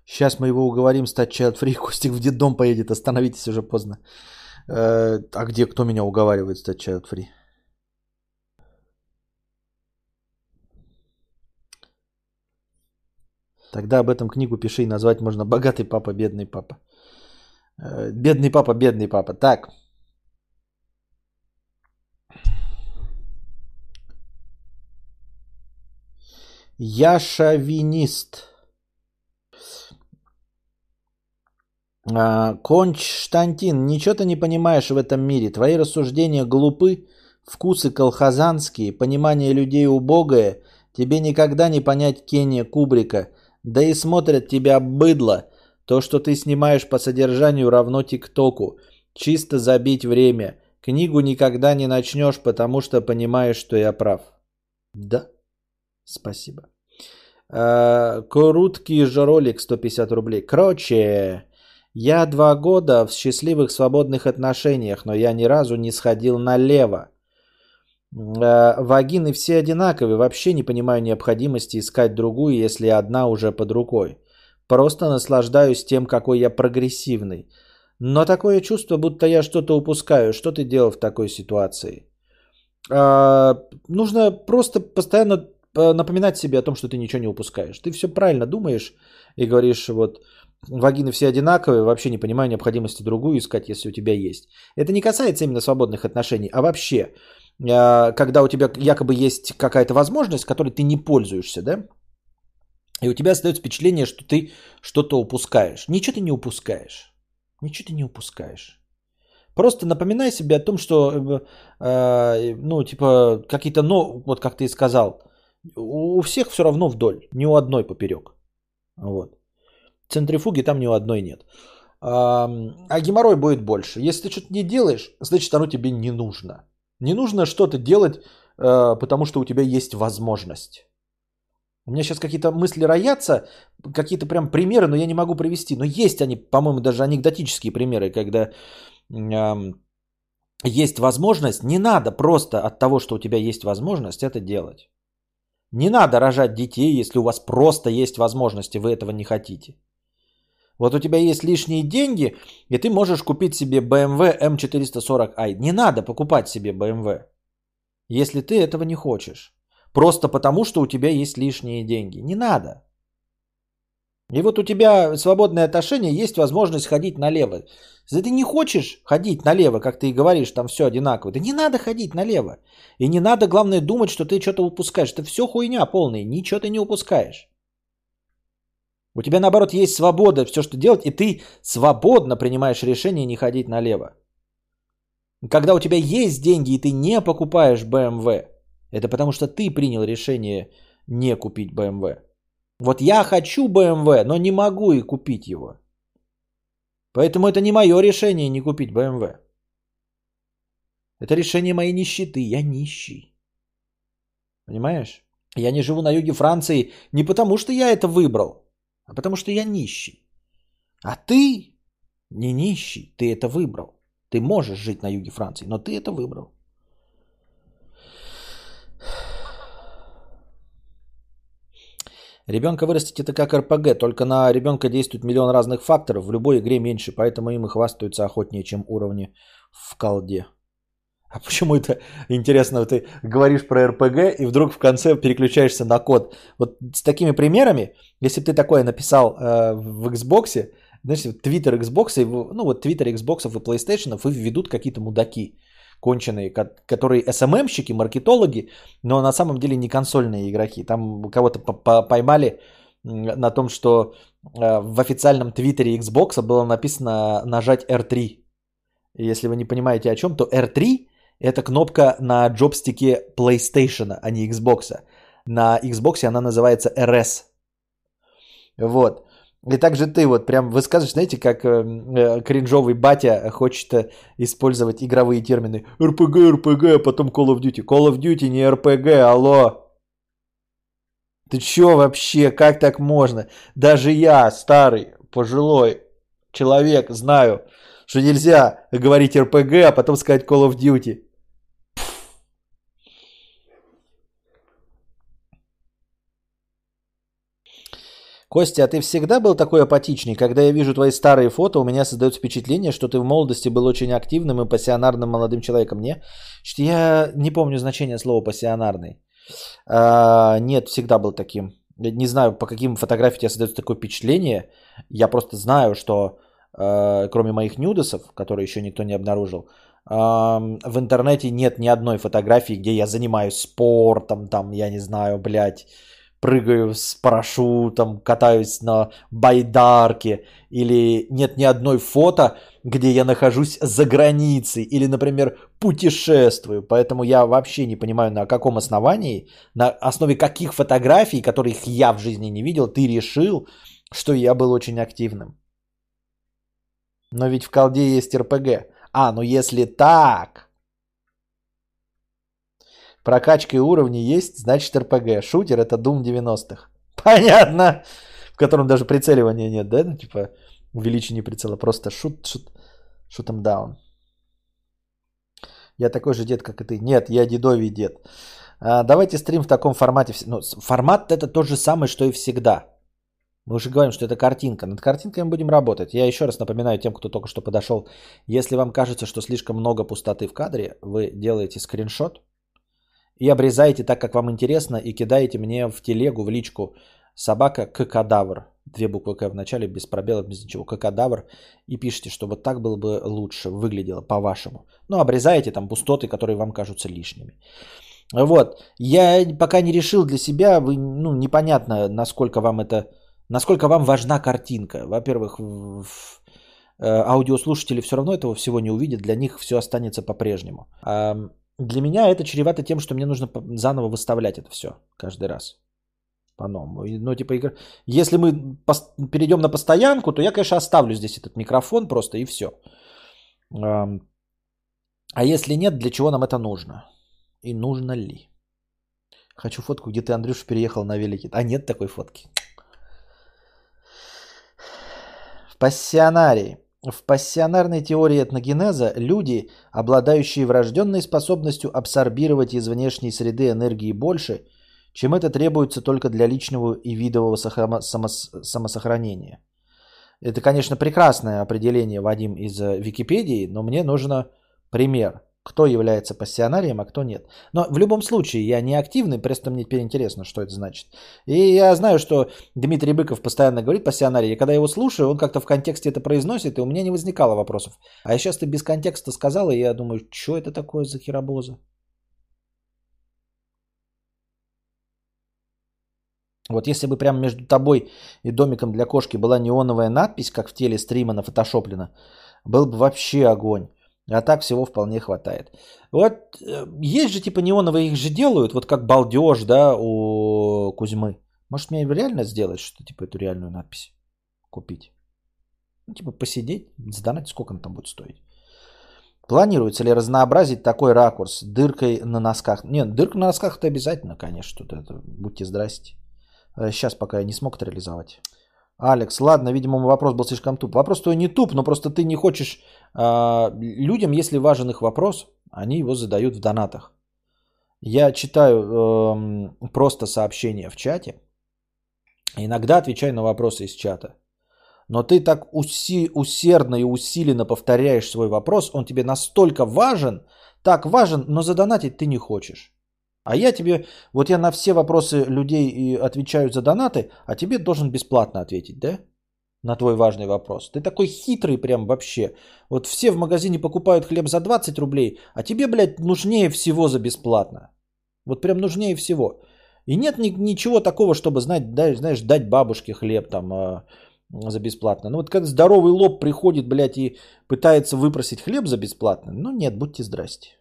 Сейчас мы его уговорим стать free. *laughs* Костик в детдом поедет. Остановитесь, уже поздно. Э, А где, кто меня уговаривает стать free? Тогда об этом книгу пиши и назвать можно «Богатый папа, бедный папа». Э, Бедный папа, бедный папа. Так. Я шовинист. А, Константин, ничего ты не понимаешь в этом мире. Твои рассуждения глупы, вкусы колхозанские, понимание людей убогое. Тебе никогда не понять Кения Кубрика. Да и смотрят тебя быдло. То, что ты снимаешь по содержанию, равно ТикТоку. Чисто забить время. Книгу никогда не начнешь, потому что понимаешь, что я прав. Да, спасибо. Э, Короткий же ролик 150 рублей. Короче, я два года в счастливых свободных отношениях, но я ни разу не сходил налево. Э, Вагины все одинаковые, вообще не понимаю необходимости искать другую, если одна уже под рукой. Просто наслаждаюсь тем, какой я прогрессивный. Но такое чувство, будто я что-то упускаю. Что ты делал в такой ситуации? А, нужно просто постоянно напоминать себе о том, что ты ничего не упускаешь. Ты все правильно думаешь и говоришь, вот, вагины все одинаковые, вообще не понимаю необходимости другую искать, если у тебя есть. Это не касается именно свободных отношений, а вообще, э, когда у тебя якобы есть какая-то возможность, которой ты не пользуешься, да? И у тебя остается впечатление, что ты что-то упускаешь. Ничего ты не упускаешь. Ничего ты не упускаешь. Просто напоминай себе о том, что, э, э ну, типа, какие-то, ну, вот как ты и сказал, у всех все равно вдоль, ни у одной поперек. Вот. Центрифуги там ни у одной нет. А, а геморрой будет больше. Если ты что-то не делаешь, значит оно тебе не нужно. Не нужно что-то делать, э, потому что у тебя есть возможность. У меня сейчас какие-то мысли роятся, какие-то прям примеры, но я не могу привести. Но есть они, по-моему, даже анекдотические примеры, когда э, есть возможность. Не надо просто от того, что у тебя есть возможность, это делать. Не надо рожать детей, если у вас просто есть возможности, вы этого не хотите. Вот у тебя есть лишние деньги, и ты можешь купить себе BMW M440i. Не надо покупать себе BMW, если ты этого не хочешь. Просто потому, что у тебя есть лишние деньги. Не надо. И вот у тебя свободное отношение, есть возможность ходить налево. Если ты не хочешь ходить налево, как ты и говоришь, там все одинаково, да не надо ходить налево. И не надо, главное, думать, что ты что-то упускаешь. Это все хуйня полная, ничего ты не упускаешь. У тебя, наоборот, есть свобода все, что делать, и ты свободно принимаешь решение не ходить налево. Когда у тебя есть деньги, и ты не покупаешь BMW, это потому что ты принял решение не купить BMW. Вот я хочу BMW, но не могу и купить его. Поэтому это не мое решение не купить BMW. Это решение моей нищеты. Я нищий. Понимаешь? Я не живу на юге Франции не потому, что я это выбрал, а потому что я нищий. А ты не нищий, ты это выбрал. Ты можешь жить на юге Франции, но ты это выбрал. Ребенка вырастить это как РПГ, только на ребенка действует миллион разных факторов, в любой игре меньше, поэтому им и хвастаются охотнее, чем уровни в колде. А почему это интересно, ты говоришь про РПГ и вдруг в конце переключаешься на код? Вот с такими примерами, если бы ты такое написал э, в Xbox, значит, Twitter Xbox, ну вот Twitter Xbox и PlayStation их ведут какие-то мудаки конченые, которые SMM-щики, маркетологи, но на самом деле не консольные игроки. Там кого-то поймали на том, что э, в официальном твиттере Xbox было написано нажать R3. Если вы не понимаете о чем, то R3 это кнопка на джобстике PlayStation, а не Xbox. На Xbox она называется RS. Вот. И также ты вот прям высказываешь, знаете, как э, э, кринжовый батя хочет э, использовать игровые термины. RPG, RPG, а потом Call of Duty. Call of Duty не RPG, алло. Ты чё вообще, как так можно? Даже я, старый, пожилой человек, знаю, что нельзя говорить RPG, а потом сказать Call of Duty. Костя, а ты всегда был такой апатичный? Когда я вижу твои старые фото, у меня создается впечатление, что ты в молодости был очень активным и пассионарным молодым человеком. Не? Что я не помню значение слова пассионарный. А, нет, всегда был таким. Не знаю, по каким фотографиям тебе создается такое впечатление. Я просто знаю, что а, кроме моих нюдесов, которые еще никто не обнаружил, а, в интернете нет ни одной фотографии, где я занимаюсь спортом, там, я не знаю, блядь, прыгаю с парашютом, катаюсь на байдарке, или нет ни одной фото, где я нахожусь за границей, или, например, путешествую. Поэтому я вообще не понимаю, на каком основании, на основе каких фотографий, которых я в жизни не видел, ты решил, что я был очень активным. Но ведь в колде есть РПГ. А, ну если так, Прокачка и уровни есть, значит РПГ. Шутер это Doom 90-х. Понятно. В котором даже прицеливания нет, да? Ну, типа увеличение прицела. Просто шут, шут, шутом даун. Я такой же дед, как и ты. Нет, я дедовий дед. А, давайте стрим в таком формате. Ну, формат это то же самое, что и всегда. Мы уже говорим, что это картинка. Над картинкой мы будем работать. Я еще раз напоминаю тем, кто только что подошел. Если вам кажется, что слишком много пустоты в кадре, вы делаете скриншот, и обрезаете так, как вам интересно, и кидаете мне в телегу, в личку собака кадавр. Две буквы К в начале, без пробелов, без ничего. Кадавр. И пишите, что вот так было бы лучше, выглядело по-вашему. Ну, обрезаете там пустоты, которые вам кажутся лишними. Вот. Я пока не решил для себя, вы, ну, непонятно, насколько вам это, насколько вам важна картинка. Во-первых, в, э, аудиослушатели все равно этого всего не увидят, для них все останется по-прежнему. Для меня это чревато тем, что мне нужно заново выставлять это все каждый раз. По-новому. Ну, типа, если мы перейдем на постоянку, то я, конечно, оставлю здесь этот микрофон просто и все. А если нет, для чего нам это нужно? И нужно ли? Хочу фотку, где ты, Андрюш, переехал на велике. А нет такой фотки. В пассионарии. В пассионарной теории этногенеза люди, обладающие врожденной способностью абсорбировать из внешней среды энергии больше, чем это требуется только для личного и видового самосохранения. Это, конечно, прекрасное определение, Вадим, из э, Википедии, но мне нужно пример, кто является пассионарием, а кто нет. Но в любом случае я не активный, просто мне теперь интересно, что это значит. И я знаю, что Дмитрий Быков постоянно говорит пассионарий, и когда я его слушаю, он как-то в контексте это произносит, и у меня не возникало вопросов. А сейчас ты без контекста сказал, и я думаю, что это такое за херобоза? Вот если бы прямо между тобой и домиком для кошки была неоновая надпись, как в теле стрима на фотошоплено, был бы вообще огонь. А так всего вполне хватает. Вот э, есть же типа неоновые их же делают, вот как балдеж, да, у Кузьмы. Может мне реально сделать что типа эту реальную надпись купить? Ну, типа посидеть, сдонать, сколько она там будет стоить. Планируется ли разнообразить такой ракурс дыркой на носках? Нет, дырка на носках это обязательно, конечно. Тут это, будьте здрасте. Сейчас э, пока я не смог это реализовать. Алекс, ладно, видимо, мой вопрос был слишком туп. Вопрос твой не туп, но просто ты не хочешь... Э, людям, если важен их вопрос, они его задают в донатах. Я читаю э, просто сообщения в чате. Иногда отвечаю на вопросы из чата. Но ты так уси- усердно и усиленно повторяешь свой вопрос, он тебе настолько важен, так важен, но задонатить ты не хочешь. А я тебе, вот я на все вопросы людей отвечаю за донаты, а тебе должен бесплатно ответить, да? На твой важный вопрос. Ты такой хитрый прям вообще. Вот все в магазине покупают хлеб за 20 рублей, а тебе, блядь, нужнее всего за бесплатно. Вот прям нужнее всего. И нет ни, ничего такого, чтобы, знать, да, знаешь, дать бабушке хлеб там э, за бесплатно. Ну вот когда здоровый лоб приходит, блядь, и пытается выпросить хлеб за бесплатно, ну нет, будьте здрасте.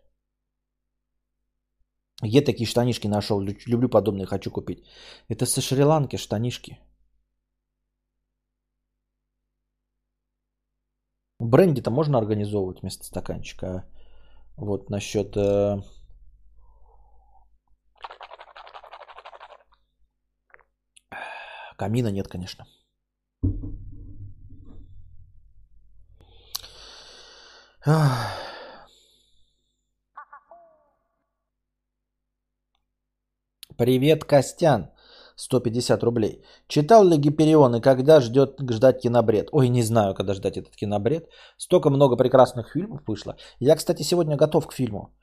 Я такие штанишки нашел, люблю подобные, хочу купить. Это со Шри-Ланки штанишки. Бренди-то можно организовывать вместо стаканчика. Вот насчет... Э... Камина нет, конечно. Ах. Привет, Костян. 150 рублей. Читал ли Гиперион и когда ждет, ждать кинобред? Ой, не знаю, когда ждать этот кинобред. Столько много прекрасных фильмов вышло. Я, кстати, сегодня готов к фильму.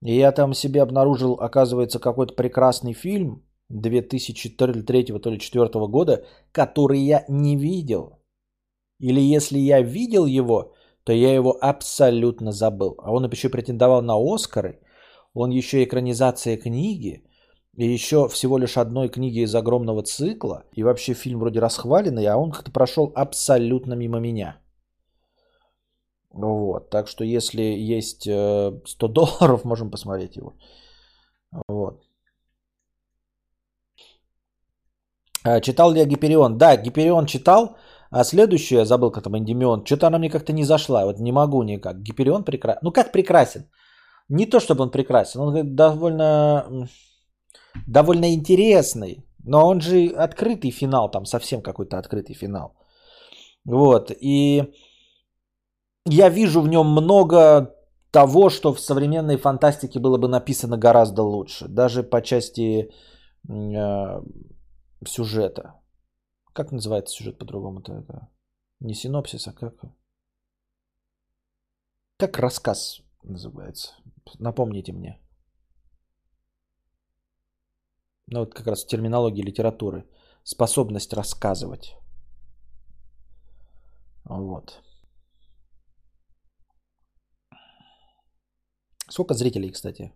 Я там себе обнаружил, оказывается, какой-то прекрасный фильм 2003 то ли 2004 года, который я не видел. Или если я видел его, то я его абсолютно забыл. А он еще претендовал на Оскары. Он еще экранизация книги. И еще всего лишь одной книги из огромного цикла. И вообще фильм вроде расхваленный, а он как-то прошел абсолютно мимо меня. Вот. Так что если есть 100 э, долларов, *laughs* можем посмотреть его. Вот. А, читал ли я Гиперион? Да, Гиперион читал. А следующее, забыл, как там Эндимион, что-то она мне как-то не зашла. Вот не могу никак. Гиперион прекрасен. Ну как прекрасен? Не то, чтобы он прекрасен. Он довольно довольно интересный, но он же открытый финал, там совсем какой-то открытый финал. Вот, и я вижу в нем много того, что в современной фантастике было бы написано гораздо лучше, даже по части э, сюжета. Как называется сюжет по-другому-то? Это не синопсис, а как? Как рассказ называется? Напомните мне. Ну вот как раз терминологии литературы. Способность рассказывать. Вот. Сколько зрителей, кстати,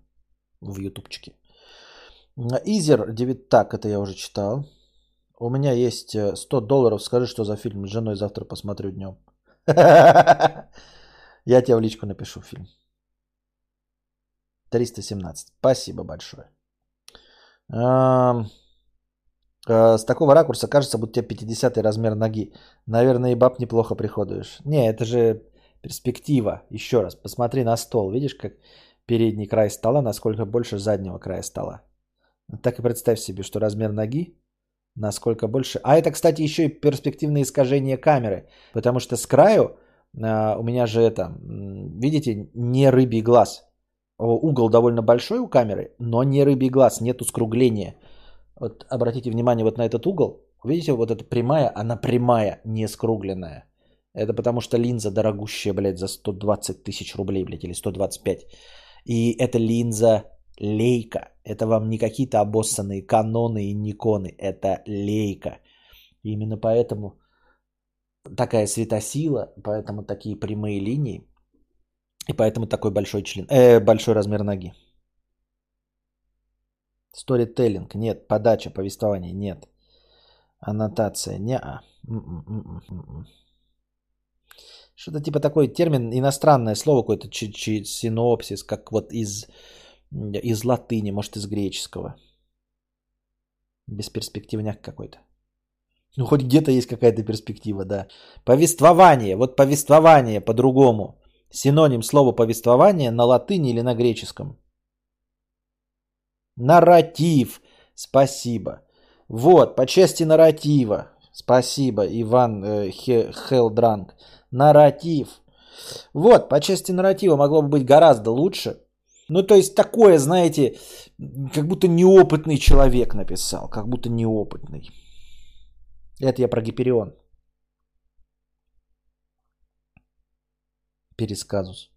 в ютубчике? Изер 9... Так, это я уже читал. У меня есть 100 долларов. Скажи, что за фильм. С женой завтра посмотрю днем. *laughs* Я тебе в личку напишу фильм. 317. Спасибо большое. Э, с такого ракурса кажется, будто тебе 50 размер ноги. Наверное, и баб неплохо приходуешь. Не, это же перспектива. Еще раз, посмотри на стол. Видишь, как передний край стола, насколько больше заднего края стола. Так и представь себе, что размер ноги насколько больше. А это, кстати, еще и перспективное искажение камеры. Потому что с краю а, у меня же это, видите, не рыбий глаз. Угол довольно большой у камеры, но не рыбий глаз, нету скругления. Вот обратите внимание вот на этот угол. Видите, вот эта прямая, она прямая, не скругленная. Это потому что линза дорогущая, блядь, за 120 тысяч рублей, блядь, или 125. И эта линза лейка. Это вам не какие-то обоссанные каноны и никоны. Это лейка. И именно поэтому такая светосила, поэтому такие прямые линии. И поэтому такой большой член, э, большой размер ноги. Сторителлинг, нет. Подача, повествование, нет. Аннотация, не а. Что-то типа такой термин, иностранное слово какое-то, синопсис, как вот из, из латыни, может из греческого. Бесперспективняк какой-то. Ну, хоть где-то есть какая-то перспектива, да. Повествование, вот повествование по-другому. Синоним слова повествование на латыни или на греческом. Нарратив. Спасибо. Вот, по части нарратива. Спасибо, Иван э, Хелдранг. Нарратив. Вот, по части нарратива могло бы быть гораздо лучше. Ну, то есть такое, знаете, как будто неопытный человек написал, как будто неопытный. Это я про Гиперион. Пересказус.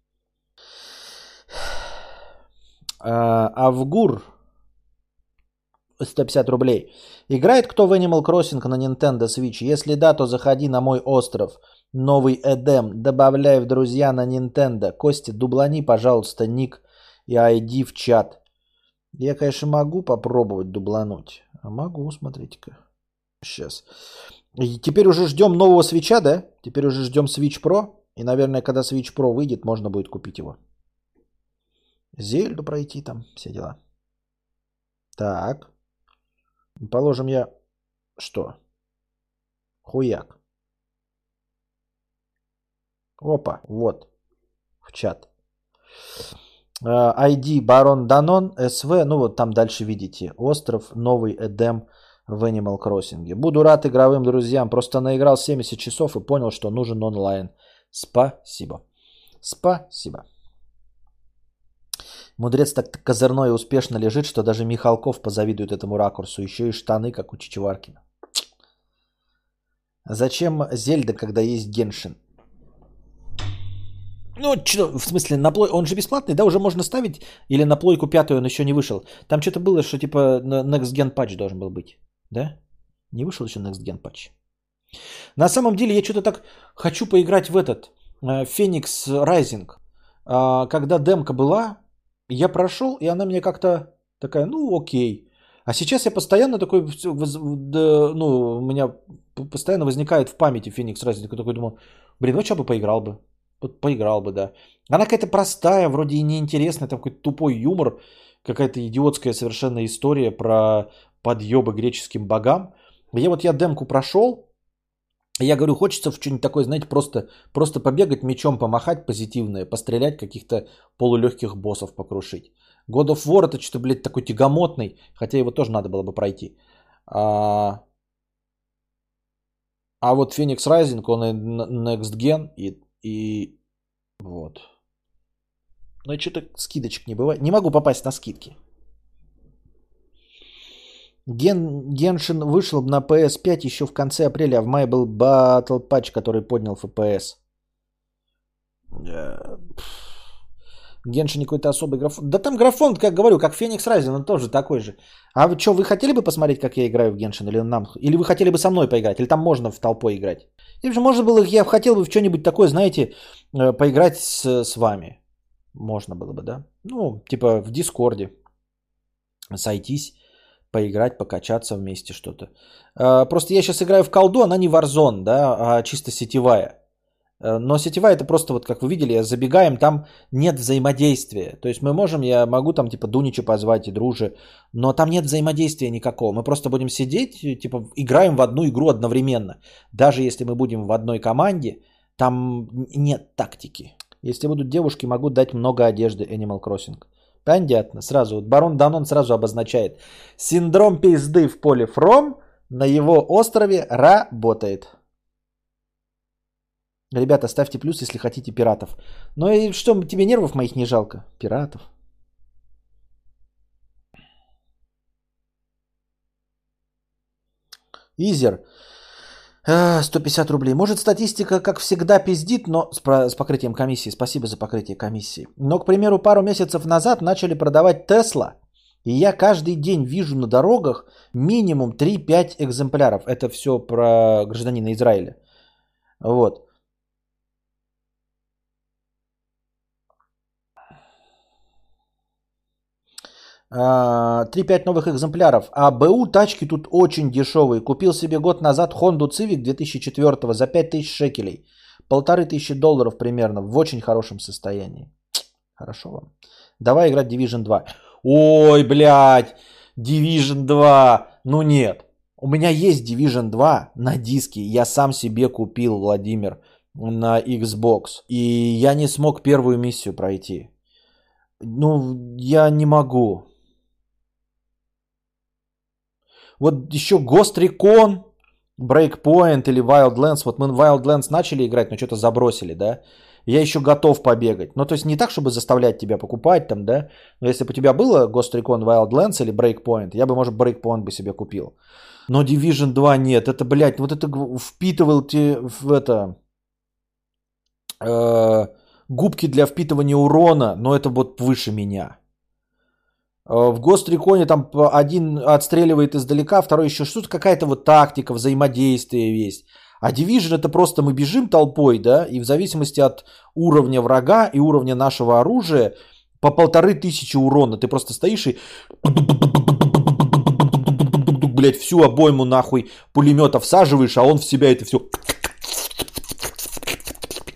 А, Авгур 150 рублей. Играет кто в Animal Crossing на Nintendo Switch? Если да, то заходи на мой остров. Новый Эдем. Добавляй в друзья на Nintendo. Костя, дублани, пожалуйста, ник и ID в чат. Я, конечно, могу попробовать дублануть. А могу, смотрите-ка. Сейчас. И теперь уже ждем нового свеча, да? Теперь уже ждем Switch Pro. И, наверное, когда Switch Pro выйдет, можно будет купить его. Зельду пройти там, все дела. Так. Положим я... Что? Хуяк. Опа, вот. В чат. ID Барон Данон, СВ, ну вот там дальше видите. Остров, Новый Эдем в Animal Crossing. Буду рад игровым друзьям. Просто наиграл 70 часов и понял, что нужен онлайн. Спасибо. Спасибо. Мудрец так козырной и успешно лежит, что даже Михалков позавидует этому ракурсу. Еще и штаны, как у Чичеваркина. Зачем Зельда, когда есть Геншин? Ну, что, в смысле, на плой... он же бесплатный, да, уже можно ставить? Или на плойку пятую он еще не вышел? Там что-то было, что типа Next Gen Patch должен был быть, да? Не вышел еще Next Gen Patch. На самом деле я что-то так хочу поиграть в этот э, Phoenix Rising. А, когда демка была, я прошел, и она мне как-то такая, ну окей. А сейчас я постоянно такой, ну, у меня постоянно возникает в памяти Phoenix Rising, такой думаю, блин, ну что бы поиграл бы. Поиграл бы, да. Она какая-то простая, вроде и неинтересная, там какой-то тупой юмор, какая-то идиотская совершенно история про подъебы греческим богам. Я вот я демку прошел, я говорю, хочется в что-нибудь такое, знаете, просто, просто побегать, мечом помахать позитивное, пострелять, каких-то полулегких боссов покрушить. God of War это что-то, блядь, такой тягомотный, хотя его тоже надо было бы пройти. А, а вот Phoenix Rising, он и Next Gen, и, и вот. Но что-то скидочек не бывает. Не могу попасть на скидки. Ген, Геншин вышел на PS5 еще в конце апреля, а в мае был Battle Patch, который поднял FPS. Геншин какой-то особый графон. Да там графон, как говорю, как Феникс Райзен, он тоже такой же. А вы что, вы хотели бы посмотреть, как я играю в Геншин? Или, нам... или вы хотели бы со мной поиграть? Или там можно в толпой играть? Или же можно было, я хотел бы в что-нибудь такое, знаете, э, поиграть с, с вами. Можно было бы, да? Ну, типа в Дискорде сойтись поиграть, покачаться вместе что-то. Э, просто я сейчас играю в колду, она не Warzone, да, а чисто сетевая. Э, но сетевая это просто вот, как вы видели, забегаем, там нет взаимодействия. То есть мы можем, я могу там типа Дунича позвать и дружи, но там нет взаимодействия никакого. Мы просто будем сидеть, типа играем в одну игру одновременно. Даже если мы будем в одной команде, там нет тактики. Если будут девушки, могу дать много одежды Animal Crossing. Понятно, сразу. Вот барон Данон сразу обозначает. Синдром пизды в поле Фром на его острове работает. Ребята, ставьте плюс, если хотите пиратов. Ну и что, тебе нервов моих не жалко? Пиратов. Изер. 150 рублей. Может, статистика, как всегда, пиздит, но с, с покрытием комиссии. Спасибо за покрытие комиссии. Но, к примеру, пару месяцев назад начали продавать Тесла. И я каждый день вижу на дорогах минимум 3-5 экземпляров. Это все про гражданина Израиля. Вот. 3-5 а, новых экземпляров. А БУ тачки тут очень дешевые. Купил себе год назад Honda Civic 2004 за 5000 шекелей. Полторы тысячи долларов примерно. В очень хорошем состоянии. Хорошо вам. Давай играть Division 2. Ой, блядь. Division 2. Ну нет. У меня есть Division 2 на диске. Я сам себе купил, Владимир, на Xbox. И я не смог первую миссию пройти. Ну, я не могу. Вот еще Ghost Recon, Breakpoint или Wildlands. Вот мы Wildlands начали играть, но что-то забросили, да? Я еще готов побегать. Ну, то есть не так, чтобы заставлять тебя покупать там, да? Но если бы у тебя было Ghost Recon Wildlands или Breakpoint, я бы, может, Breakpoint бы себе купил. Но Division 2 нет. Это, блядь, вот это впитывал те в это... Э, губки для впитывания урона, но это вот выше меня. Э, в Гостриконе там один отстреливает издалека, второй еще что-то, какая-то вот тактика, взаимодействие есть. А Division это просто мы бежим толпой, да, и в зависимости от уровня врага и уровня нашего оружия по полторы тысячи урона. Ты просто стоишь и блять, всю обойму нахуй пулемета всаживаешь, а он в себя это все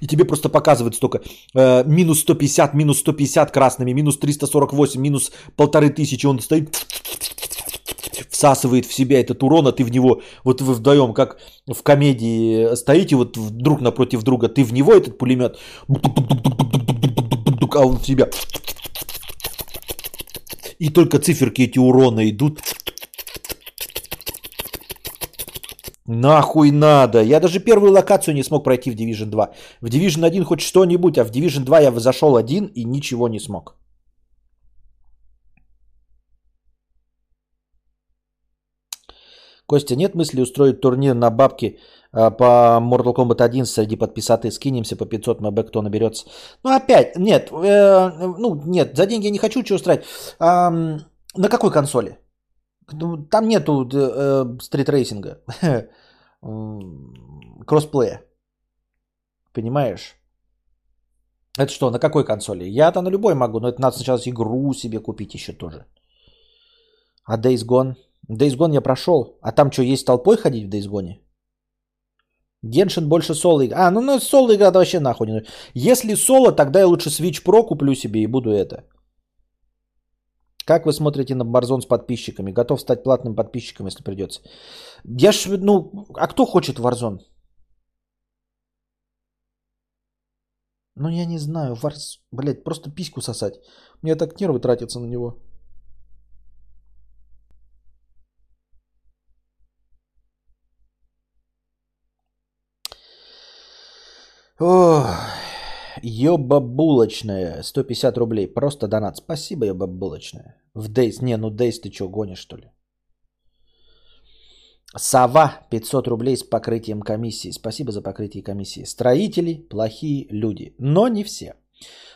и тебе просто показывают столько. Э, минус 150, минус 150 красными, минус 348, минус полторы тысячи. Он стоит, всасывает в себя этот урон, а ты в него, вот вы вдвоем, как в комедии стоите вот друг напротив друга, ты в него этот пулемет, а он в себя. И только циферки эти урона идут. Нахуй надо. Я даже первую локацию не смог пройти в Division 2. В Division 1 хоть что-нибудь, а в Division 2 я зашел один и ничего не смог. Костя, нет мысли устроить турнир на бабки а, по Mortal Kombat 1 среди подписаты? Скинемся по 500 МБ, кто наберется. Ну опять, нет, э, ну нет, за деньги я не хочу что устраивать. А, на какой консоли? Ну, там нету э, стритрейсинга. *laughs* Кроссплея. Понимаешь? Это что, на какой консоли? Я-то на любой могу, но это надо сначала игру себе купить еще тоже. А Days Gone? Days Gone я прошел. А там что, есть толпой ходить в Days Gone? Геншин больше соло игра. А, ну, ну соло игра вообще нахуй Если соло, тогда я лучше Switch Pro куплю себе и буду это. Как вы смотрите на Warzone с подписчиками? Готов стать платным подписчиком, если придется. Я ж, ну, а кто хочет Warzone? Ну, я не знаю. Варз, блядь, просто письку сосать. Мне так нервы тратятся на него. Ох. Ёба-булочная, 150 рублей, просто донат. Спасибо, ёба-булочная. В Дейс, не, ну Дейс ты что, гонишь что ли? Сова, 500 рублей с покрытием комиссии. Спасибо за покрытие комиссии. Строители – плохие люди, но не все.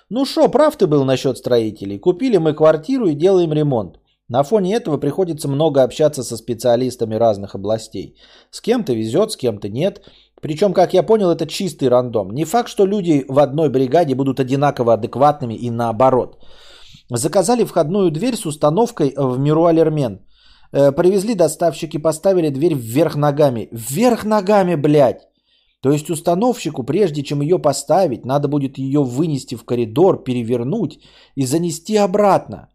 Ну что, прав ты был насчет строителей. Купили мы квартиру и делаем ремонт. На фоне этого приходится много общаться со специалистами разных областей. С кем-то везет, с кем-то нет. Причем, как я понял, это чистый рандом. Не факт, что люди в одной бригаде будут одинаково адекватными и наоборот. Заказали входную дверь с установкой в Миру Алермен. Э, привезли доставщики, поставили дверь вверх ногами. Вверх ногами, блядь! То есть установщику, прежде чем ее поставить, надо будет ее вынести в коридор, перевернуть и занести обратно.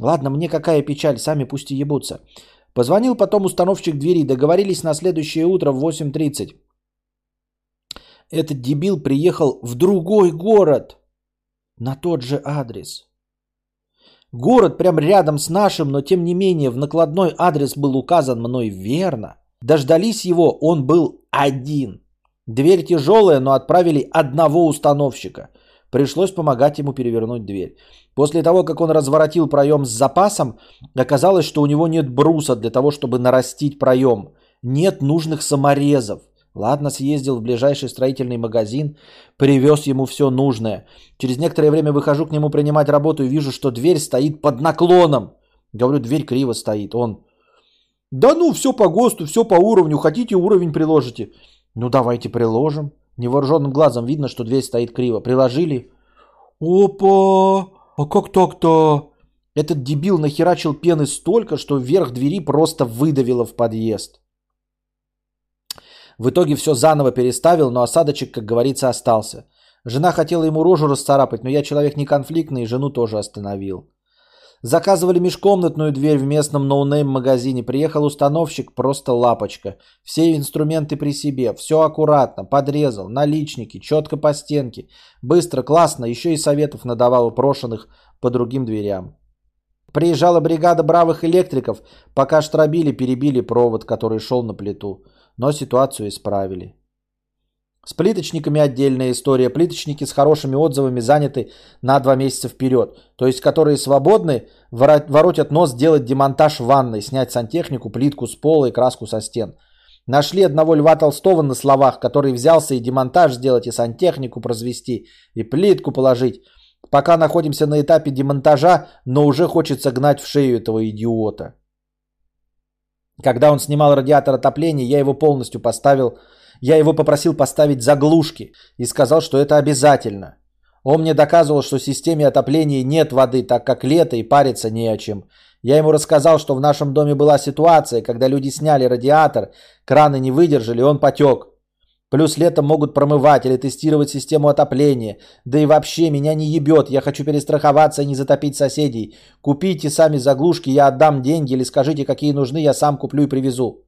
Ладно, мне какая печаль, сами пусть и ебутся. Позвонил потом установщик двери, договорились на следующее утро в 8.30. Этот дебил приехал в другой город на тот же адрес. Город прям рядом с нашим, но тем не менее в накладной адрес был указан мной верно. Дождались его, он был один. Дверь тяжелая, но отправили одного установщика. Пришлось помогать ему перевернуть дверь. После того, как он разворотил проем с запасом, оказалось, что у него нет бруса для того, чтобы нарастить проем. Нет нужных саморезов. Ладно, съездил в ближайший строительный магазин, привез ему все нужное. Через некоторое время выхожу к нему принимать работу и вижу, что дверь стоит под наклоном. Говорю, дверь криво стоит. Он, да ну, все по ГОСТу, все по уровню, хотите уровень приложите. Ну давайте приложим. Невооруженным глазом видно, что дверь стоит криво. Приложили. Опа! А как так-то? Этот дебил нахерачил пены столько, что вверх двери просто выдавило в подъезд. В итоге все заново переставил, но осадочек, как говорится, остался. Жена хотела ему рожу расцарапать, но я человек не конфликтный и жену тоже остановил. Заказывали межкомнатную дверь в местном no-name магазине. Приехал установщик, просто лапочка. Все инструменты при себе, все аккуратно, подрезал, наличники, четко по стенке. Быстро, классно, еще и советов надавал прошенных по другим дверям. Приезжала бригада бравых электриков, пока штробили, перебили провод, который шел на плиту. Но ситуацию исправили. С плиточниками отдельная история. Плиточники с хорошими отзывами заняты на два месяца вперед. То есть, которые свободны, воротят нос делать демонтаж ванной, снять сантехнику, плитку с пола и краску со стен. Нашли одного Льва Толстого на словах, который взялся и демонтаж сделать, и сантехнику произвести, и плитку положить. Пока находимся на этапе демонтажа, но уже хочется гнать в шею этого идиота. Когда он снимал радиатор отопления, я его полностью поставил я его попросил поставить заглушки и сказал, что это обязательно. Он мне доказывал, что в системе отопления нет воды, так как лето и париться не о чем. Я ему рассказал, что в нашем доме была ситуация, когда люди сняли радиатор, краны не выдержали, он потек. Плюс летом могут промывать или тестировать систему отопления. Да и вообще меня не ебет, я хочу перестраховаться и не затопить соседей. Купите сами заглушки, я отдам деньги или скажите, какие нужны, я сам куплю и привезу.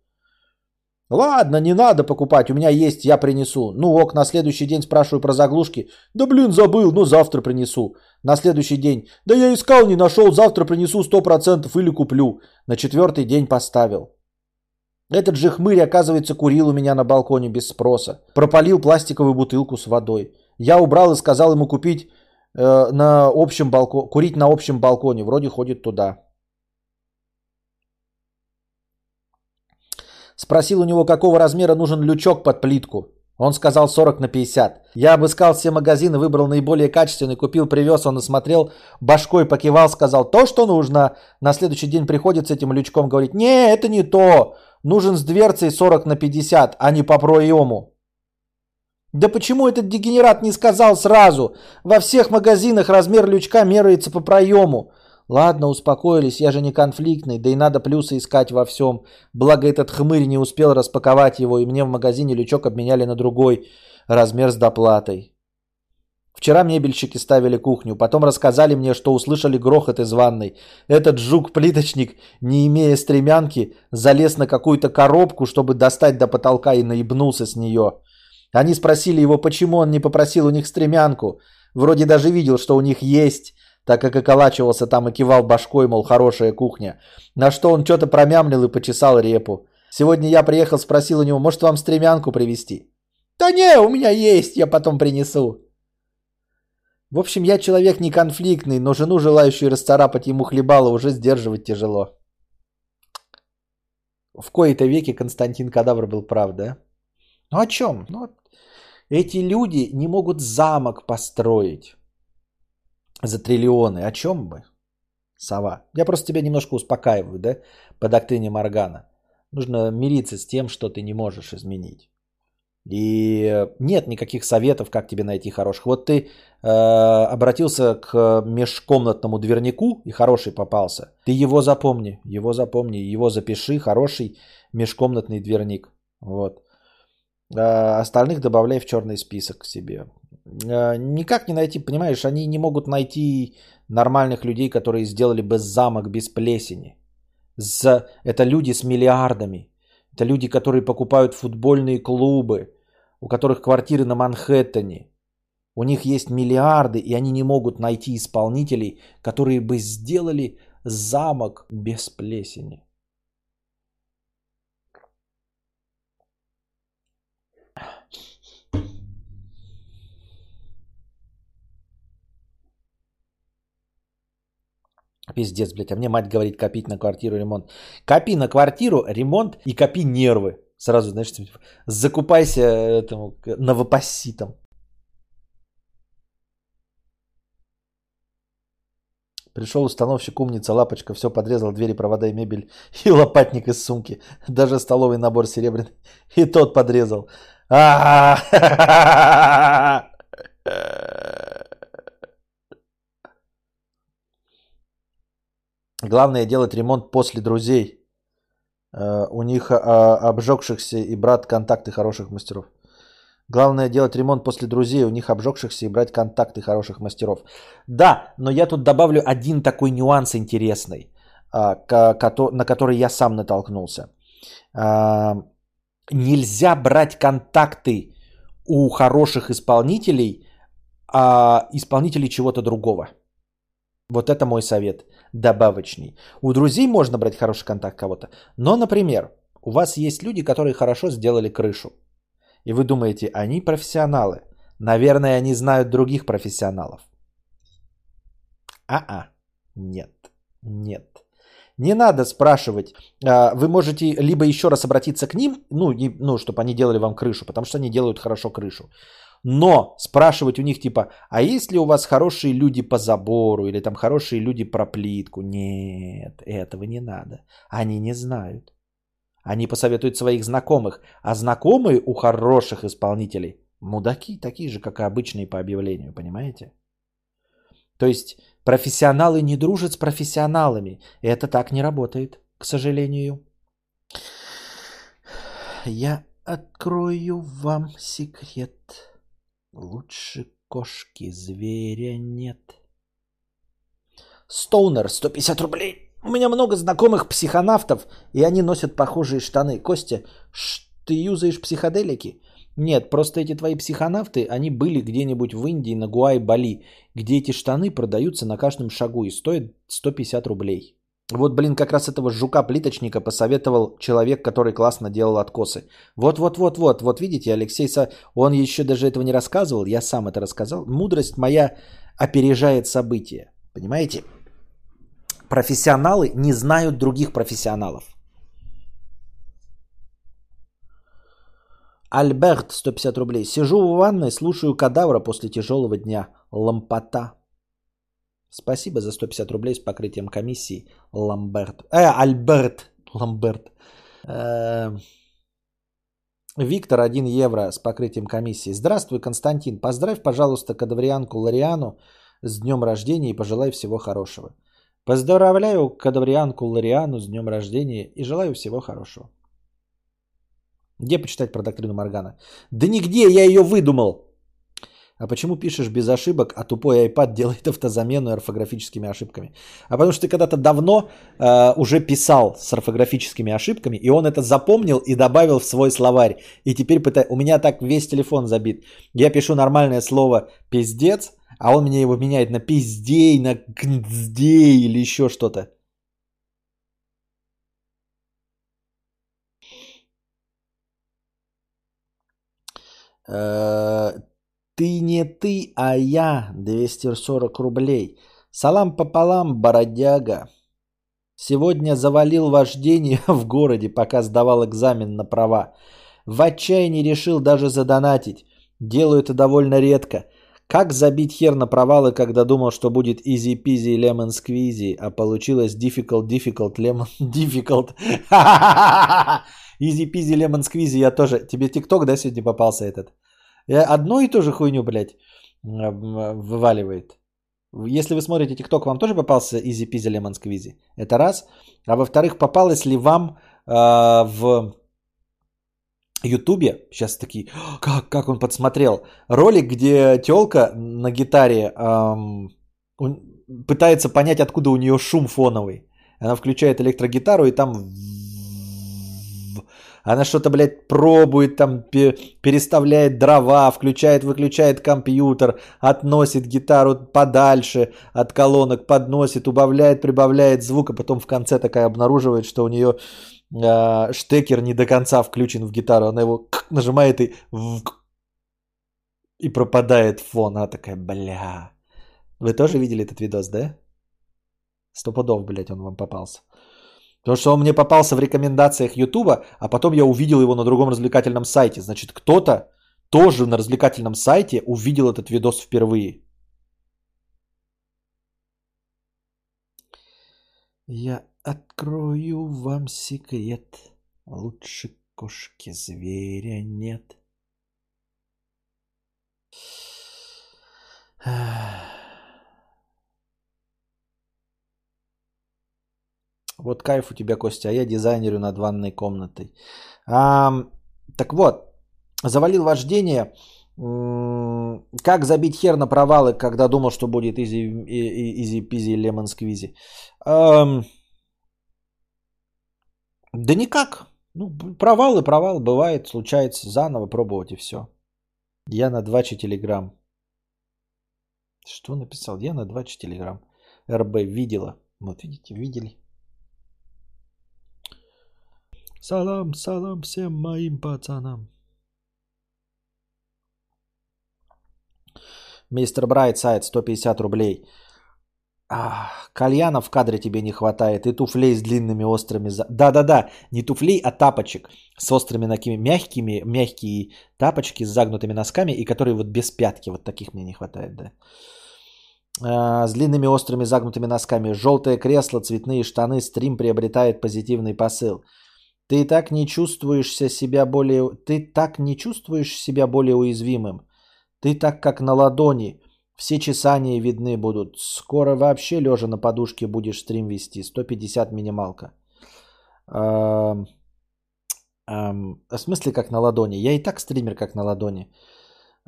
Ладно, не надо покупать, у меня есть, я принесу. Ну ок, на следующий день спрашиваю про заглушки. Да блин, забыл, ну завтра принесу. На следующий день. Да я искал, не нашел, завтра принесу 100% или куплю. На четвертый день поставил. Этот же хмырь, оказывается, курил у меня на балконе без спроса. Пропалил пластиковую бутылку с водой. Я убрал и сказал ему купить э, на общем балконе, курить на общем балконе. Вроде ходит туда. Спросил у него, какого размера нужен лючок под плитку. Он сказал 40 на 50. Я обыскал все магазины, выбрал наиболее качественный, купил, привез, он осмотрел, башкой покивал, сказал то, что нужно. На следующий день приходит с этим лючком, говорит, не, это не то, нужен с дверцей 40 на 50, а не по проему. Да почему этот дегенерат не сказал сразу? Во всех магазинах размер лючка меряется по проему. Ладно, успокоились, я же не конфликтный, да и надо плюсы искать во всем. Благо этот хмырь не успел распаковать его, и мне в магазине лючок обменяли на другой размер с доплатой. Вчера мебельщики ставили кухню, потом рассказали мне, что услышали грохот из ванной. Этот жук-плиточник, не имея стремянки, залез на какую-то коробку, чтобы достать до потолка и наебнулся с нее. Они спросили его, почему он не попросил у них стремянку. Вроде даже видел, что у них есть, так как околачивался там и кивал башкой, мол, хорошая кухня. На что он что-то промямлил и почесал репу. Сегодня я приехал, спросил у него, может вам стремянку привезти? Да не, у меня есть, я потом принесу. В общем, я человек не конфликтный, но жену, желающую расцарапать ему хлебало, уже сдерживать тяжело. В кои-то веке Константин Кадавр был прав, да? Ну о чем? Ну, эти люди не могут замок построить за триллионы. О чем бы? Сова. Я просто тебя немножко успокаиваю, да, по доктрине Моргана. Нужно мириться с тем, что ты не можешь изменить. И нет никаких советов, как тебе найти хороших. Вот ты э, обратился к межкомнатному двернику и хороший попался. Ты его запомни, его запомни, его запиши, хороший межкомнатный дверник. Вот. А остальных добавляй в черный список к себе. А, никак не найти, понимаешь, они не могут найти нормальных людей, которые сделали бы замок без плесени. За... Это люди с миллиардами. Это люди, которые покупают футбольные клубы, у которых квартиры на Манхэттене. У них есть миллиарды, и они не могут найти исполнителей, которые бы сделали замок без плесени. Пиздец, блядь, а мне мать говорит копить на квартиру ремонт. Копи на квартиру ремонт и копи нервы. Сразу, знаешь, типа, закупайся этому новопасситом. Пришел установщик, умница, лапочка, все подрезал, двери, провода и мебель, *laughs* и лопатник из сумки. Даже столовый набор серебряный. *laughs* И тот подрезал. *laughs* Главное делать ремонт после друзей. Э, у них а, обжегшихся и брать контакты хороших мастеров. Главное делать ремонт после друзей, у них обжегшихся и брать контакты хороших мастеров. Да, но я тут добавлю один такой нюанс интересный, а, на который я сам натолкнулся. Нельзя брать контакты у хороших исполнителей, а исполнителей чего-то другого. Вот это мой совет добавочный. У друзей можно брать хороший контакт кого-то. Но, например, у вас есть люди, которые хорошо сделали крышу. И вы думаете, они профессионалы. Наверное, они знают других профессионалов. А-а. Нет. Нет. Не надо спрашивать. А, вы можете либо еще раз обратиться к ним, ну, ну, чтобы они делали вам крышу, потому что они делают хорошо крышу. Но спрашивать у них типа, а есть ли у вас хорошие люди по забору или там хорошие люди про плитку? Нет, этого не надо. Они не знают. Они посоветуют своих знакомых. А знакомые у хороших исполнителей мудаки, такие же, как и обычные по объявлению, понимаете? То есть профессионалы не дружат с профессионалами. Это так не работает, к сожалению. Я открою вам секрет. Лучше кошки зверя нет. Стоунер, 150 рублей. У меня много знакомых психонавтов, и они носят похожие штаны. Костя, ты юзаешь психоделики? Нет, просто эти твои психонавты, они были где-нибудь в Индии, на Гуай, Бали, где эти штаны продаются на каждом шагу и стоят 150 рублей. Вот, блин, как раз этого жука-плиточника посоветовал человек, который классно делал откосы. Вот-вот-вот-вот, вот видите, Алексей, он еще даже этого не рассказывал, я сам это рассказал. Мудрость моя опережает события, понимаете? Профессионалы не знают других профессионалов. Альберт, 150 рублей. Сижу в ванной, слушаю кадавра после тяжелого дня. Лампота. Спасибо за 150 рублей с покрытием комиссии. Ламберт. Э, Альберт. Ламберт. Э, Виктор, 1 евро с покрытием комиссии. Здравствуй, Константин. Поздравь, пожалуйста, кадаврианку Лариану с днем рождения и пожелай всего хорошего. Поздравляю кадаврианку Лариану с днем рождения и желаю всего хорошего. Где почитать про доктрину Моргана? Да нигде, я ее выдумал. А почему пишешь без ошибок, а тупой iPad делает автозамену орфографическими ошибками? А потому что ты когда-то давно э, уже писал с орфографическими ошибками, и он это запомнил и добавил в свой словарь. И теперь пытаюсь... У меня так весь телефон забит. Я пишу нормальное слово «пиздец», а он мне его меняет на «пиздей», на «гндздей» или еще что-то. Э, ты не ты, а я. 240 рублей. Салам пополам, бородяга. Сегодня завалил вождение *laughs* в городе, пока сдавал экзамен на права. В отчаянии решил даже задонатить. Делаю это довольно редко. Как забить хер на провалы, когда думал, что будет easy-peasy lemon squeezy, а получилось difficult, difficult, lemon difficult. Пизи лемон сквизи я тоже. Тебе тикток, да, сегодня попался этот? Я одну и ту же хуйню, блядь, вываливает. Если вы смотрите ТикТок, вам тоже попался Easy Peasy Lemon Squeezy? Это раз. А во-вторых, попалось ли вам э, в Ютубе, сейчас такие, как, как он подсмотрел, ролик, где телка на гитаре эм, пытается понять, откуда у нее шум фоновый. Она включает электрогитару и там она что-то, блядь, пробует, там переставляет дрова, включает, выключает компьютер, относит гитару подальше от колонок, подносит, убавляет, прибавляет звук, а потом в конце такая обнаруживает, что у нее э, штекер не до конца включен в гитару. Она его нажимает и и пропадает фон. Она такая, бля. Вы тоже видели этот видос, да? Сто пудов, блядь, он вам попался. Потому что он мне попался в рекомендациях Ютуба, а потом я увидел его на другом развлекательном сайте. Значит, кто-то тоже на развлекательном сайте увидел этот видос впервые. Я открою вам секрет. Лучше кошки зверя нет. Вот кайф у тебя, Костя, а я дизайнерю над ванной комнатой. А, так вот, завалил вождение. Как забить хер на провалы, когда думал, что будет easy, easy peasy lemon squeezy? Да никак. Ну, провал и провал бывает, случается заново пробовать и все. Я на 2 телеграм. Что написал? Я на 2 телеграм. РБ видела. Вот видите, видели. Салам, салам всем моим пацанам. Мистер Брайтсайд, 150 рублей. А, кальяна в кадре тебе не хватает. И туфлей с длинными острыми... Да-да-да, не туфлей, а тапочек с острыми такими мягкими, мягкие тапочки с загнутыми носками, и которые вот без пятки. Вот таких мне не хватает, да. А, с длинными острыми загнутыми носками. Желтое кресло, цветные штаны. Стрим приобретает позитивный посыл. Ты так не чувствуешь себя более... Ты так не чувствуешь себя более уязвимым. Ты так как на ладони. Все чесания видны будут. Скоро вообще лежа на подушке будешь стрим вести. 150 минималка. Эм, эм, в смысле как на ладони? Я и так стример как на ладони.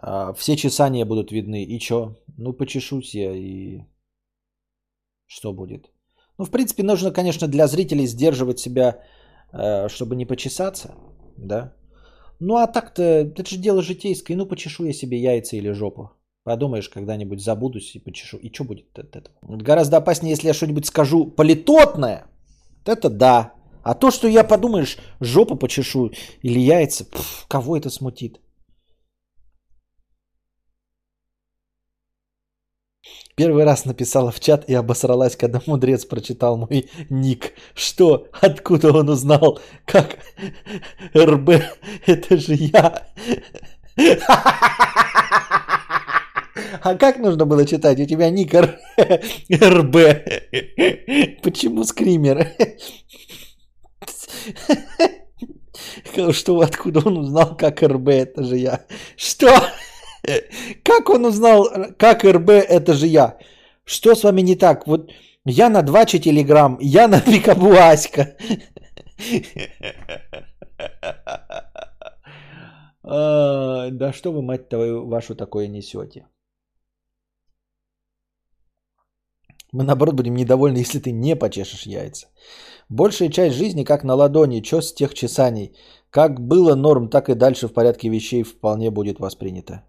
Э, все чесания будут видны. И чё? Ну почешусь я и... Что будет? Ну, в принципе, нужно, конечно, для зрителей сдерживать себя чтобы не почесаться, да. Ну а так-то, это же дело житейское, ну почешу я себе яйца или жопу. Подумаешь, когда-нибудь забудусь и почешу. И что будет от этого? Гораздо опаснее, если я что-нибудь скажу политотное. Это да. А то, что я, подумаешь, жопу почешу или яйца, пф, кого это смутит? Первый раз написала в чат и обосралась, когда мудрец прочитал мой ник. Что? Откуда он узнал? Как? РБ, это же я. А как нужно было читать? У тебя ник РБ. Почему скример? Что, откуда он узнал, как РБ, это же я? Что? Как он узнал, как РБ это же я? Что с вами не так? Вот я на 2 телеграм, я на Пикабу Аська. Да что вы, мать твою, вашу такое несете? Мы, наоборот, будем недовольны, если ты не почешешь яйца. Большая часть жизни как на ладони, чё с тех чесаний. Как было норм, так и дальше в порядке вещей вполне будет воспринято.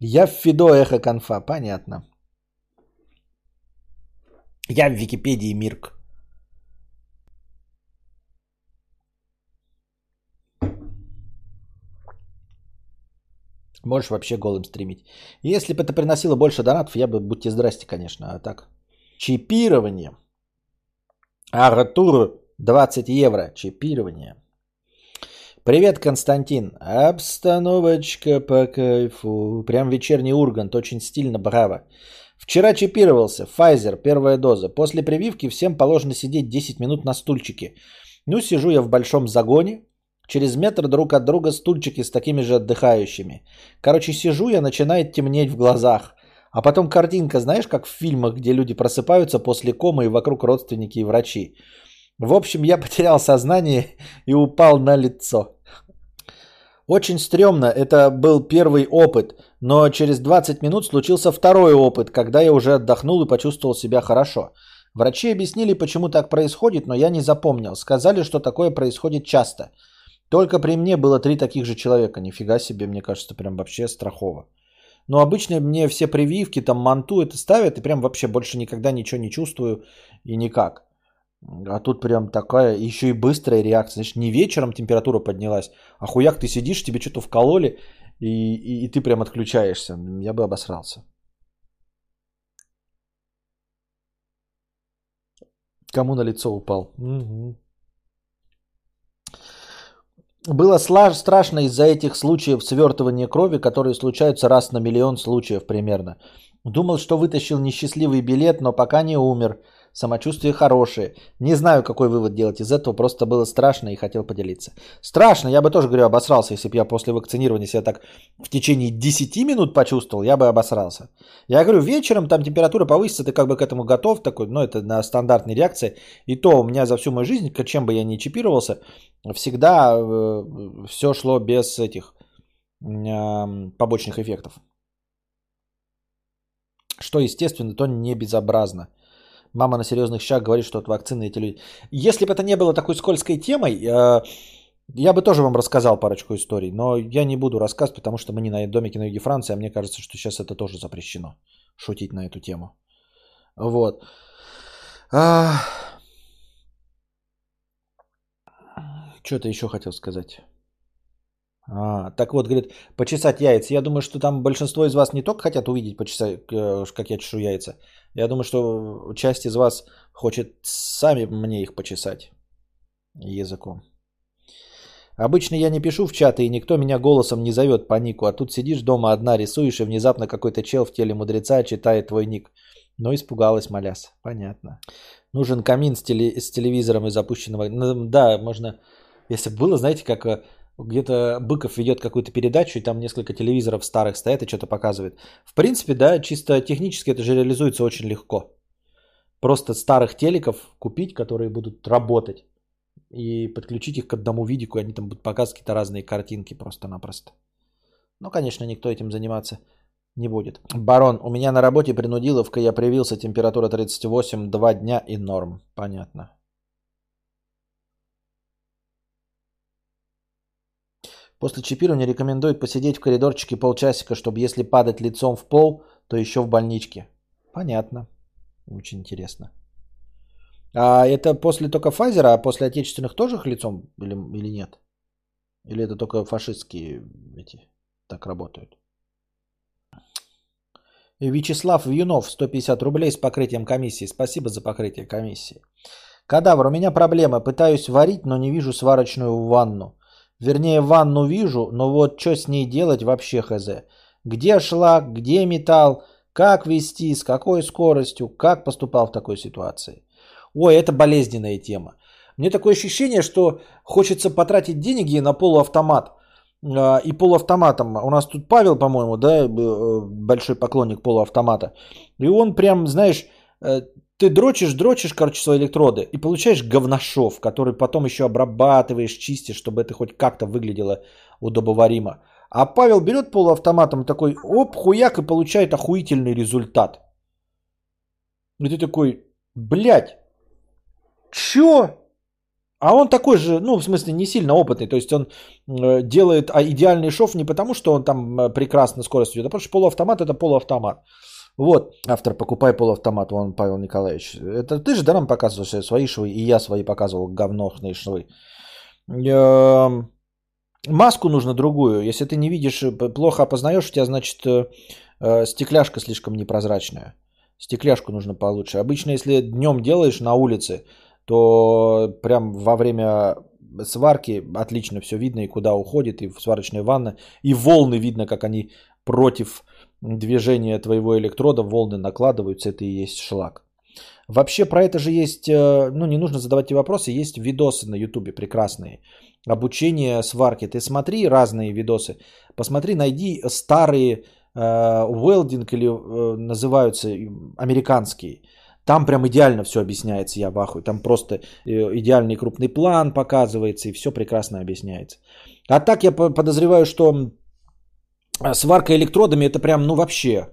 Я в Фидо Эхо Конфа, понятно. Я в Википедии Мирк. Можешь вообще голым стримить. Если бы это приносило больше донатов, я бы, будьте здрасте, конечно, а так. Чипирование. Артур 20 евро. Чипирование. Привет, Константин. Обстановочка по кайфу. Прям вечерний Ургант. Очень стильно, браво. Вчера чипировался. Pfizer, первая доза. После прививки всем положено сидеть 10 минут на стульчике. Ну, сижу я в большом загоне, через метр друг от друга стульчики с такими же отдыхающими. Короче, сижу я, начинает темнеть в глазах. А потом картинка, знаешь, как в фильмах, где люди просыпаются после комы и вокруг родственники и врачи. В общем, я потерял сознание и упал на лицо. Очень стрёмно, это был первый опыт, но через 20 минут случился второй опыт, когда я уже отдохнул и почувствовал себя хорошо. Врачи объяснили, почему так происходит, но я не запомнил. Сказали, что такое происходит часто. Только при мне было три таких же человека. Нифига себе, мне кажется, прям вообще страхово. Но обычно мне все прививки, там манту это ставят, и прям вообще больше никогда ничего не чувствую и никак. А тут прям такая, еще и быстрая реакция. Значит, не вечером температура поднялась, а хуяк ты сидишь, тебе что-то вкололи, и, и, и ты прям отключаешься. Я бы обосрался. Кому на лицо упал? Угу. Было страшно из-за этих случаев свертывания крови, которые случаются раз на миллион случаев примерно. Думал, что вытащил несчастливый билет, но пока не умер – самочувствие хорошее. Не знаю, какой вывод делать из этого, просто было страшно и хотел поделиться. Страшно, я бы тоже, говорю, обосрался, если бы я после вакцинирования себя так в течение 10 минут почувствовал, я бы обосрался. Я говорю, вечером там температура повысится, ты как бы к этому готов, такой, ну это на стандартной реакции. И то у меня за всю мою жизнь, чем бы я ни чипировался, всегда э, все шло без этих э, побочных эффектов. Что естественно, то не безобразно. Мама на серьезных щах говорит, что от вакцины эти люди... Если бы это не было такой скользкой темой, э, я бы тоже вам рассказал парочку историй, но я не буду рассказывать, потому что мы не на домике на юге Франции, а мне кажется, что сейчас это тоже запрещено, шутить на эту тему. Вот. А... Что-то еще хотел сказать. А, так вот, говорит, почесать яйца. Я думаю, что там большинство из вас не только хотят увидеть, почесать, э, как я чешу яйца. Я думаю, что часть из вас хочет сами мне их почесать языком. Обычно я не пишу в чаты, и никто меня голосом не зовет по нику. А тут сидишь дома одна, рисуешь, и внезапно какой-то чел в теле мудреца читает твой ник. Но испугалась, моляс. Понятно. Нужен камин с, теле- с телевизором и запущенного... Ну, да, можно... Если было, знаете, как э, где-то Быков ведет какую-то передачу, и там несколько телевизоров старых стоят и что-то показывает. В принципе, да, чисто технически это же реализуется очень легко. Просто старых телеков купить, которые будут работать, и подключить их к одному видику, и они там будут показывать какие-то разные картинки просто-напросто. Ну, конечно, никто этим заниматься не будет. Барон, у меня на работе принудиловка, я привился, температура 38, 2 дня и норм. Понятно. После чипирования рекомендуют посидеть в коридорчике полчасика, чтобы если падать лицом в пол, то еще в больничке. Понятно. Очень интересно. А это после только Pfizer, а после отечественных тоже лицом или, или нет? Или это только фашистские эти так работают? Вячеслав Вьюнов, 150 рублей с покрытием комиссии. Спасибо за покрытие комиссии. Кадавр, у меня проблема. Пытаюсь варить, но не вижу сварочную ванну. Вернее, ванну вижу, но вот что с ней делать вообще хз. Где шлак, где металл, как вести, с какой скоростью, как поступал в такой ситуации. Ой, это болезненная тема. Мне такое ощущение, что хочется потратить деньги на полуавтомат. А, и полуавтоматом. У нас тут Павел, по-моему, да, э, большой поклонник полуавтомата. И он прям, знаешь, э, ты дрочишь, дрочишь, короче, свои электроды и получаешь говношов, который потом еще обрабатываешь, чистишь, чтобы это хоть как-то выглядело удобоваримо. А Павел берет полуавтоматом такой, оп, хуяк и получает охуительный результат. И ты такой, блядь, чё? А он такой же, ну, в смысле, не сильно опытный. То есть он э, делает а идеальный шов не потому, что он там э, прекрасно скорость идет, а потому что полуавтомат это полуавтомат. Вот, автор «Покупай полуавтомат», он Павел Николаевич. Это ты же да, нам показываешь свои швы, и я свои показывал, говнохные швы. Эм, маску нужно другую. Если ты не видишь, э, плохо опознаешь, у тебя, значит, э, э, стекляшка слишком непрозрачная. Стекляшку нужно получше. Обычно, если днем делаешь на улице, то прям во время сварки отлично все видно и куда уходит, и в сварочной ванне, и волны видно, как они против движения твоего электрода волны накладываются, это и есть шлак. Вообще про это же есть, э, ну не нужно задавать эти вопросы, есть видосы на ютубе прекрасные. Обучение сварки. Ты смотри разные видосы. Посмотри, найди старые уэлдинг или э, называются американские. Там прям идеально все объясняется, я в ахуе. Там просто э, идеальный крупный план показывается и все прекрасно объясняется. А так я подозреваю, что сварка электродами это прям, ну вообще.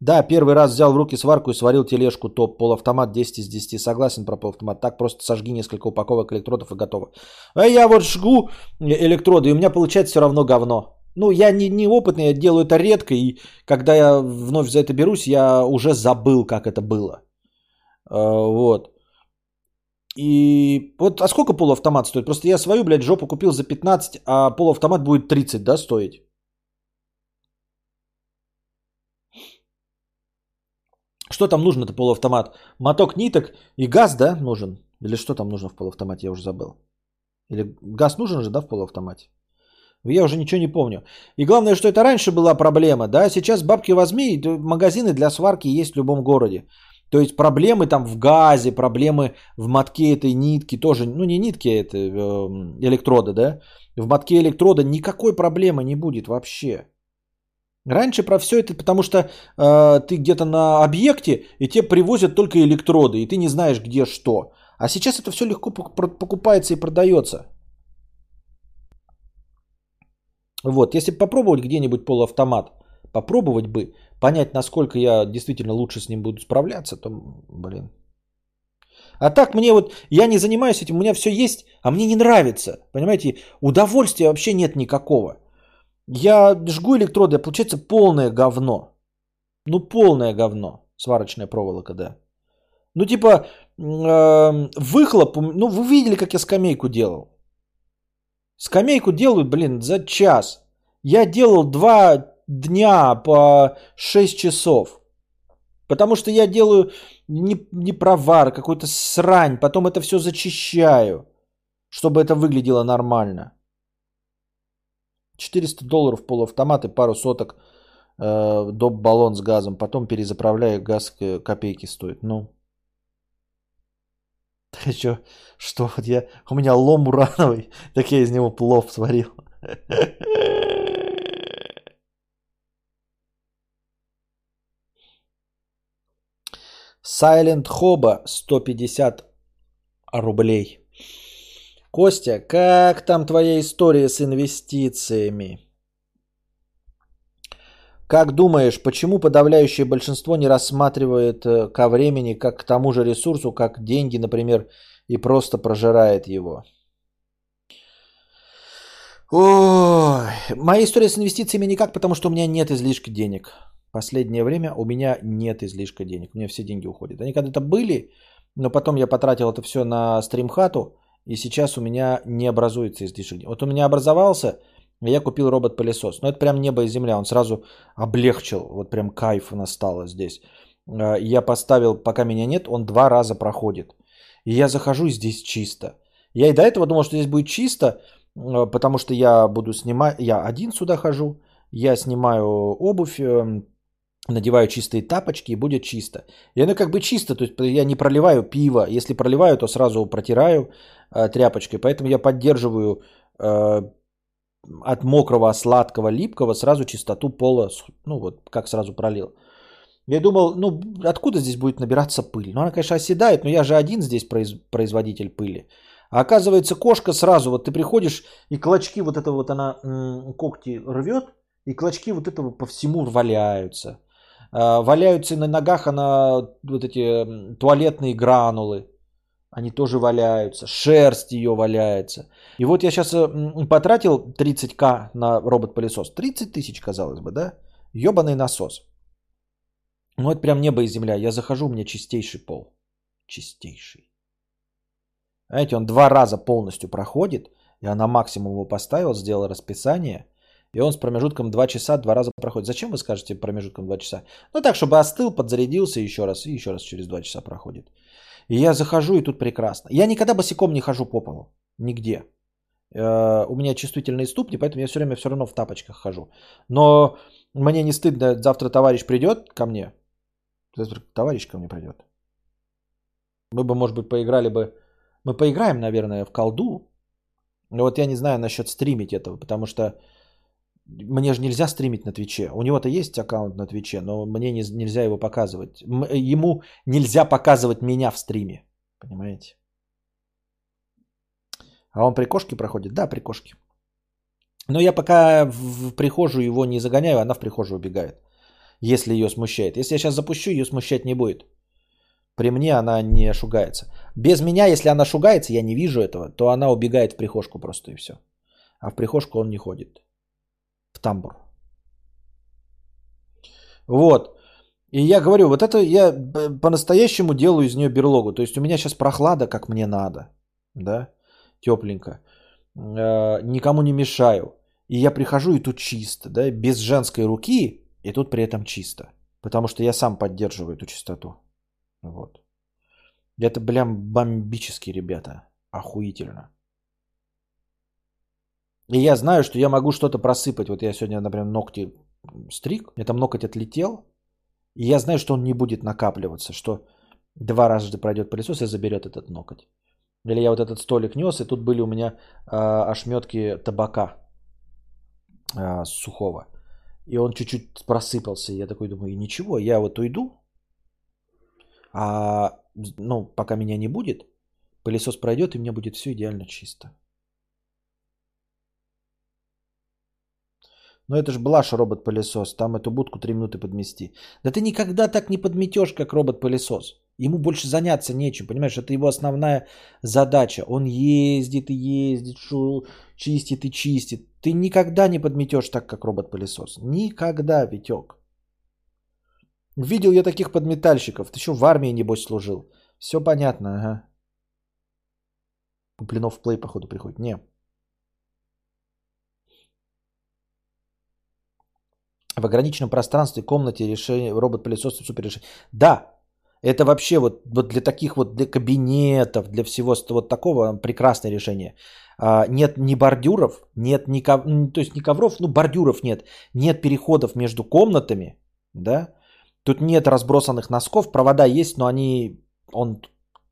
Да, первый раз взял в руки сварку и сварил тележку топ. Полуавтомат 10 из 10. Согласен про полуавтомат. Так просто сожги несколько упаковок электродов и готово. А я вот жгу электроды, и у меня получается все равно говно. Ну, я не, не опытный, я делаю это редко, и когда я вновь за это берусь, я уже забыл, как это было. А, вот. И вот, а сколько полуавтомат стоит? Просто я свою, блядь, жопу купил за 15, а полуавтомат будет 30, да, стоить? Что там нужно-то полуавтомат? Моток ниток и газ, да, нужен? Или что там нужно в полуавтомате, я уже забыл. Или газ нужен же, да, в полуавтомате? Я уже ничего не помню. И главное, что это раньше была проблема, да, сейчас бабки возьми, магазины для сварки есть в любом городе. То есть проблемы там в газе, проблемы в мотке этой нитки тоже, ну не нитки, а это э, электрода, да. В мотке электрода никакой проблемы не будет вообще. Раньше про все это, потому что э, ты где-то на объекте, и тебе привозят только электроды, и ты не знаешь, где что. А сейчас это все легко покупается и продается. Вот, если попробовать где-нибудь полуавтомат, попробовать бы, понять, насколько я действительно лучше с ним буду справляться, то, блин. А так мне вот, я не занимаюсь этим, у меня все есть, а мне не нравится. Понимаете, удовольствия вообще нет никакого. Я жгу электроды, а получается полное говно. Ну, полное говно. Сварочная проволока, да. Ну, типа, э, выхлоп, ну, вы видели, как я скамейку делал. Скамейку делают, блин, за час. Я делал два дня по 6 часов. Потому что я делаю не, не провар, какой-то срань. Потом это все зачищаю, чтобы это выглядело нормально. 400 долларов полуавтомат и пару соток э, доп. баллон с газом. Потом перезаправляю, газ копейки стоит. Ну, *laughs* ты? Что? Вот я... У меня лом урановый, *laughs* так я из него плов сварил. *laughs* Silent Хоба 150 рублей. Костя, как там твоя история с инвестициями? Как думаешь, почему подавляющее большинство не рассматривает э, ко времени как к тому же ресурсу, как деньги, например, и просто прожирает его? Ой, моя история с инвестициями никак, потому что у меня нет излишка денег. Последнее время у меня нет излишка денег. У меня все деньги уходят. Они когда-то были, но потом я потратил это все на стримхату, и сейчас у меня не образуется излишек денег. Вот у меня образовался, я купил робот-пылесос. Но это прям небо и земля. Он сразу облегчил. Вот прям кайф настало здесь. А, я поставил, пока меня нет, он два раза проходит. И я захожу, и здесь чисто. Я и до этого думал, что здесь будет чисто, а, потому что я буду снимать... Я один сюда хожу, я снимаю обувь, эм, надеваю чистые тапочки, и будет чисто. И оно как бы чисто, то есть я не проливаю пиво. Если проливаю, то сразу протираю э, тряпочкой. Поэтому я поддерживаю э, от мокрого, сладкого, липкого сразу чистоту пола, ну вот как сразу пролил. Я думал, ну откуда здесь будет набираться пыль? Ну она, конечно, оседает, но я же один здесь произ, производитель пыли. А оказывается, кошка сразу, вот ты приходишь, и клочки вот этого вот она м- когти рвет, и клочки вот этого по всему валяются. А, валяются на ногах она вот эти туалетные гранулы они тоже валяются, шерсть ее валяется. И вот я сейчас э, потратил 30к на робот-пылесос. 30 тысяч, казалось бы, да? Ебаный насос. Ну это прям небо и земля. Я захожу, у меня чистейший пол. Чистейший. Знаете, он два раза полностью проходит. Я на максимум его поставил, сделал расписание. И он с промежутком 2 часа два раза проходит. Зачем вы скажете промежутком 2 часа? Ну так, чтобы остыл, подзарядился еще раз. И еще раз через 2 часа проходит. И я захожу, и тут прекрасно. Я никогда босиком не хожу по полу. Нигде. Э, у меня чувствительные ступни, поэтому я все время все равно в тапочках хожу. Но мне не стыдно, завтра товарищ придет ко мне, Завтра товарищ ко мне придет. Мы бы, может быть, поиграли бы... Мы поиграем, наверное, в колду. Но вот я не знаю насчет стримить этого, потому что мне же нельзя стримить на Твиче. У него-то есть аккаунт на Твиче, но мне не, нельзя его показывать. Ему нельзя показывать меня в стриме. Понимаете? А он при кошке проходит? Да, при кошке. Но я пока в прихожую его не загоняю, она в прихожую убегает. Если ее смущает. Если я сейчас запущу, ее смущать не будет. При мне она не шугается. Без меня, если она шугается, я не вижу этого, то она убегает в прихожку просто и все. А в прихожку он не ходит. В тамбур. Вот. И я говорю, вот это я по-настоящему делаю из нее берлогу. То есть у меня сейчас прохлада, как мне надо. Да, тепленько. Э, никому не мешаю. И я прихожу, и тут чисто, да, без женской руки, и тут при этом чисто. Потому что я сам поддерживаю эту чистоту. Вот. Это, блям, бомбически, ребята. Охуительно. И я знаю, что я могу что-то просыпать. Вот я сегодня, например, ногти стриг. Это там ноготь отлетел. И я знаю, что он не будет накапливаться. Что два раза пройдет пылесос и заберет этот ноготь. Или я вот этот столик нес, и тут были у меня э, ошметки табака э, сухого. И он чуть-чуть просыпался. И я такой думаю, ничего, я вот уйду. А ну, пока меня не будет, пылесос пройдет, и мне будет все идеально чисто. Но это же блаш робот-пылесос. Там эту будку 3 минуты подмести. Да ты никогда так не подметешь, как робот-пылесос. Ему больше заняться нечем, понимаешь? Это его основная задача. Он ездит и ездит, шу, чистит и чистит. Ты никогда не подметешь так, как робот-пылесос. Никогда, Витек. Видел я таких подметальщиков. Ты еще в армии, небось, служил. Все понятно, ага. Куплинов плей, походу, приходит. Не. В ограниченном пространстве, комнате решение, робот-пылесос супер решение. Да, это вообще вот, вот для таких вот, для кабинетов, для всего вот такого прекрасное решение. А, нет ни бордюров, нет ни, ков... то есть ни ковров, ну бордюров нет, нет переходов между комнатами, да, тут нет разбросанных носков, провода есть, но они, он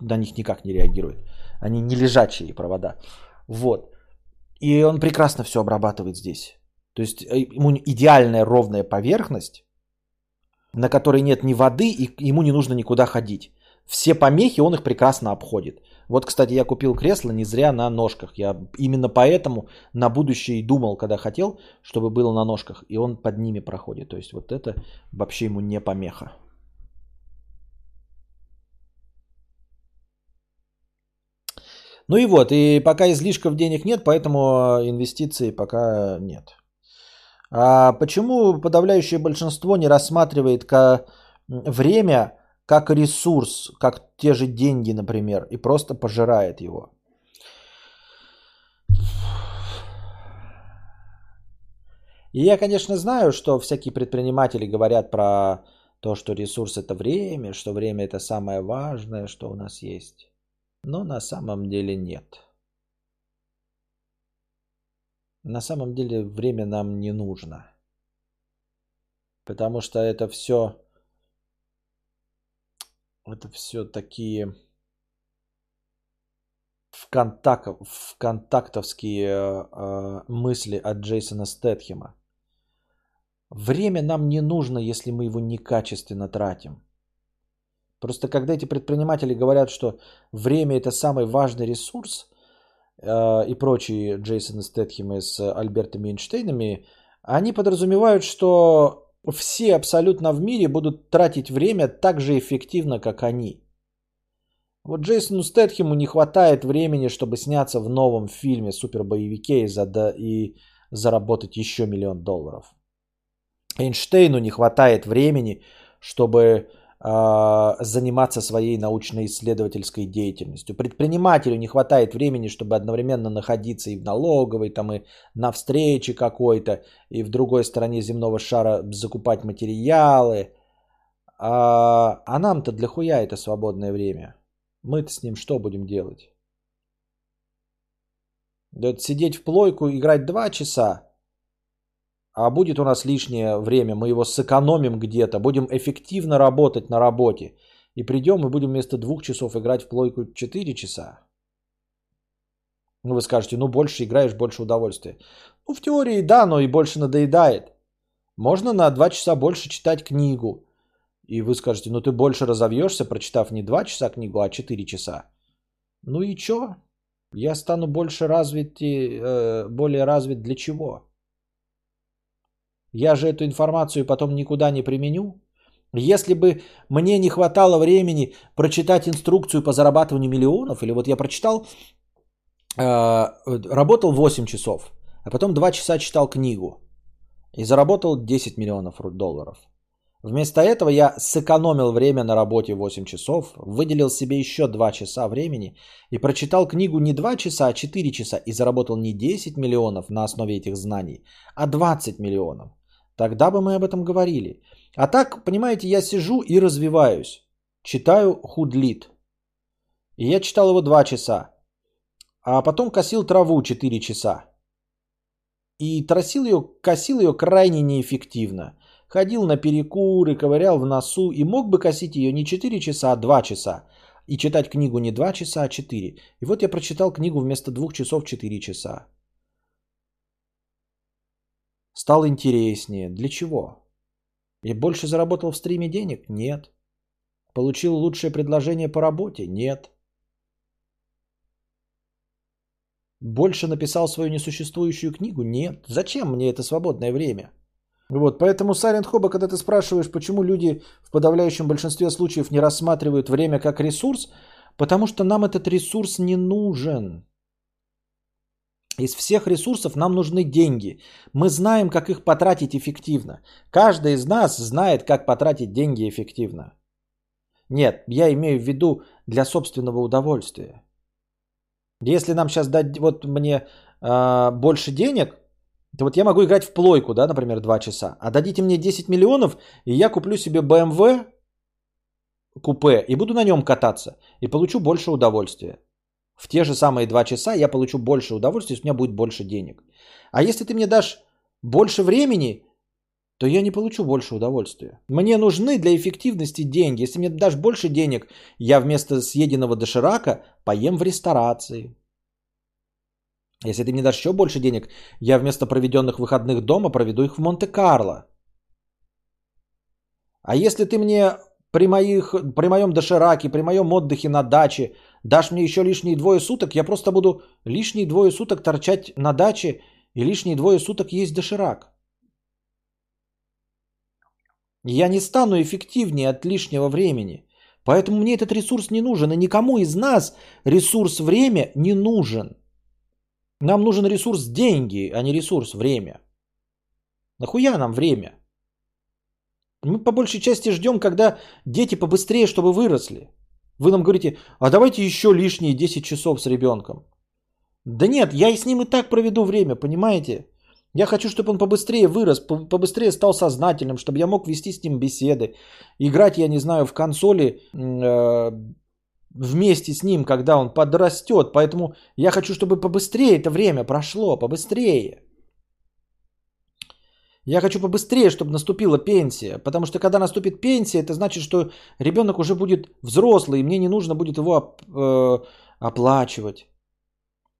на них никак не реагирует. Они не лежачие провода. Вот. И он прекрасно все обрабатывает здесь. То есть э, ему идеальная ровная поверхность, на которой нет ни воды, и ему не нужно никуда ходить. Все помехи он их прекрасно обходит. Вот, кстати, я купил кресло не зря на ножках. Я именно поэтому на будущее и думал, когда хотел, чтобы было на ножках. И он под ними проходит. То есть вот это вообще ему не помеха. Ну и вот, и пока излишков денег нет, поэтому инвестиций пока нет. А почему подавляющее большинство не рассматривает время как ресурс, как те же деньги, например, и просто пожирает его? И я, конечно, знаю, что всякие предприниматели говорят про то, что ресурс это время, что время это самое важное, что у нас есть. Но на самом деле нет. На самом деле время нам не нужно. Потому что это все... Это все такие вконтак, вконтактовские э, мысли от Джейсона Стэтхема. Время нам не нужно, если мы его некачественно тратим. Просто когда эти предприниматели говорят, что время это самый важный ресурс, и прочие Джейсоны Стэтхемы с Альбертами Эйнштейнами, они подразумевают, что все абсолютно в мире будут тратить время так же эффективно, как они. Вот Джейсону Стэтхему не хватает времени, чтобы сняться в новом фильме супербоевике и, зада- и заработать еще миллион долларов. Эйнштейну не хватает времени, чтобы заниматься своей научно-исследовательской деятельностью. Предпринимателю не хватает времени, чтобы одновременно находиться и в налоговой, там, и на встрече какой-то, и в другой стороне земного шара закупать материалы. А, а нам-то для хуя это свободное время? Мы-то с ним что будем делать? Да сидеть в плойку, играть два часа, а будет у нас лишнее время, мы его сэкономим где-то, будем эффективно работать на работе. И придем и будем вместо двух часов играть в плойку 4 часа. Ну, вы скажете, ну, больше играешь, больше удовольствия. Ну, в теории, да, но и больше надоедает. Можно на 2 часа больше читать книгу. И вы скажете, ну, ты больше разовьешься, прочитав не 2 часа книгу, а 4 часа. Ну и чё? Я стану больше развит, э, более развит для чего? Я же эту информацию потом никуда не применю. Если бы мне не хватало времени прочитать инструкцию по зарабатыванию миллионов, или вот я прочитал, э, работал 8 часов, а потом 2 часа читал книгу и заработал 10 миллионов долларов. Вместо этого я сэкономил время на работе 8 часов, выделил себе еще 2 часа времени и прочитал книгу не 2 часа, а 4 часа и заработал не 10 миллионов на основе этих знаний, а 20 миллионов. Тогда бы мы об этом говорили. А так, понимаете, я сижу и развиваюсь. Читаю худлит. И я читал его 2 часа. А потом косил траву 4 часа. И тросил ее, косил ее крайне неэффективно. Ходил на перекуры, ковырял в носу и мог бы косить ее не 4 часа, а 2 часа. И читать книгу не 2 часа, а 4. И вот я прочитал книгу вместо 2 часов 4 часа. Стал интереснее. Для чего? И больше заработал в стриме денег? Нет. Получил лучшее предложение по работе? Нет. Больше написал свою несуществующую книгу? Нет. Зачем мне это свободное время? Вот, поэтому Silent Хоба, когда ты спрашиваешь, почему люди в подавляющем большинстве случаев не рассматривают время как ресурс, потому что нам этот ресурс не нужен. Из всех ресурсов нам нужны деньги. Мы знаем, как их потратить эффективно. Каждый из нас знает, как потратить деньги эффективно. Нет, я имею в виду для собственного удовольствия. Если нам сейчас дать вот мне э, больше денег, то вот я могу играть в плойку, да, например, 2 часа. А дадите мне 10 миллионов, и я куплю себе BMW купе и буду на нем кататься. И получу больше удовольствия. В те же самые 2 часа я получу больше удовольствия, у меня будет больше денег. А если ты мне дашь больше времени, то я не получу больше удовольствия. Мне нужны для эффективности деньги. Если мне дашь больше денег, я вместо съеденного доширака поем в ресторации. Если ты мне дашь еще больше денег, я вместо проведенных выходных дома проведу их в Монте-Карло. А если ты мне при, моих, при моем дошираке, при моем отдыхе на даче дашь мне еще лишние двое суток, я просто буду лишние двое суток торчать на даче и лишние двое суток есть доширак. Я не стану эффективнее от лишнего времени. Поэтому мне этот ресурс не нужен. И никому из нас ресурс время не нужен. Нам нужен ресурс деньги, а не ресурс время. Нахуя нам время? Мы по большей части ждем, когда дети побыстрее, чтобы выросли. Вы нам говорите, а давайте еще лишние 10 часов с ребенком. Да нет, я и с ним и так проведу время, понимаете? Я хочу, чтобы он побыстрее вырос, побыстрее стал сознательным, чтобы я мог вести с ним беседы, играть, я не знаю, в консоли э, вместе с ним, когда он подрастет. Поэтому я хочу, чтобы побыстрее это время прошло, побыстрее. Я хочу побыстрее, чтобы наступила пенсия. Потому что когда наступит пенсия, это значит, что ребенок уже будет взрослый, и мне не нужно будет его э, оплачивать.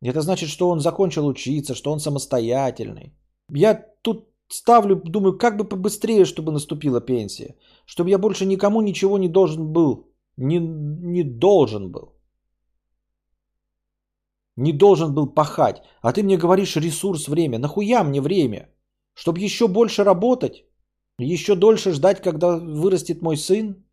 Это значит, что он закончил учиться, что он самостоятельный. Я тут ставлю, думаю, как бы побыстрее, чтобы наступила пенсия. Чтобы я больше никому ничего не должен был. Не, не должен был. Не должен был пахать. А ты мне говоришь ресурс время. Нахуя мне время? Чтобы еще больше работать? Еще дольше ждать, когда вырастет мой сын?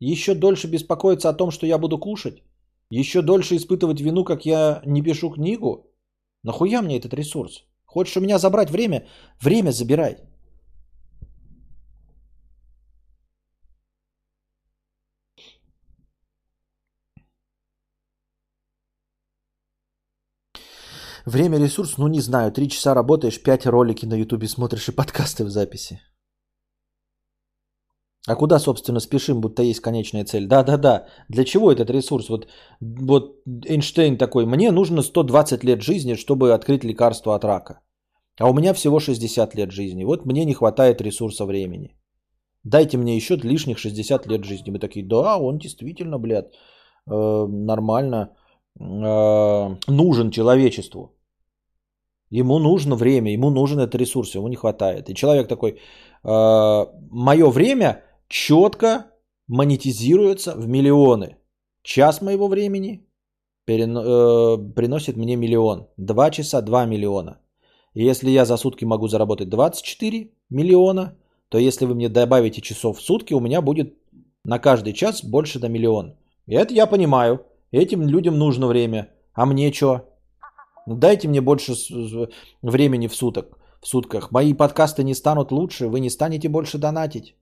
Еще дольше беспокоиться о том, что я буду кушать? Еще дольше испытывать вину, как я не пишу книгу? Нахуя мне этот ресурс? Хочешь у меня забрать время? Время забирай. Время ресурс, ну не знаю, три часа работаешь, пять ролики на ютубе смотришь и подкасты в записи. А куда, собственно, спешим, будто есть конечная цель? Да-да-да. Для чего этот ресурс? Вот, вот Эйнштейн такой, мне нужно 120 лет жизни, чтобы открыть лекарство от рака. А у меня всего 60 лет жизни. Вот мне не хватает ресурса времени. Дайте мне еще лишних 60 лет жизни. Мы такие, да, он действительно, блядь, э, нормально нужен человечеству. Ему нужно время, ему нужен этот ресурс, ему не хватает. И человек такой, э, мое время четко монетизируется в миллионы. Час моего времени э, приносит мне миллион. Два часа 2 миллиона. И если я за сутки могу заработать 24 миллиона, то если вы мне добавите часов в сутки, у меня будет на каждый час больше до миллион. И это я понимаю. Этим людям нужно время. А мне что? Ну, дайте мне больше времени в суток. В сутках. Мои подкасты не станут лучше, вы не станете больше донатить.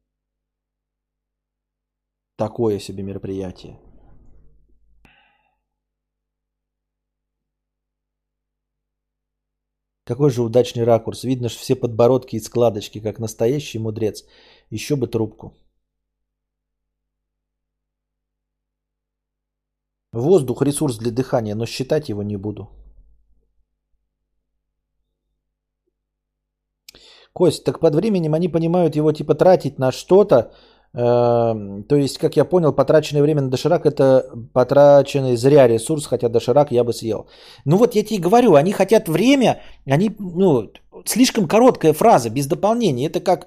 Такое себе мероприятие. Какой же удачный ракурс. Видно ж все подбородки и складочки, как настоящий мудрец. Еще бы трубку. Воздух – ресурс для дыхания, но считать его не буду. Кость, так под временем они понимают его типа тратить на что-то, Эм, то есть, как я понял, потраченное время на доширак это потраченный зря ресурс, хотя доширак я бы съел. Ну вот я тебе говорю, они хотят время, они, ну, слишком короткая фраза, без дополнения. Это как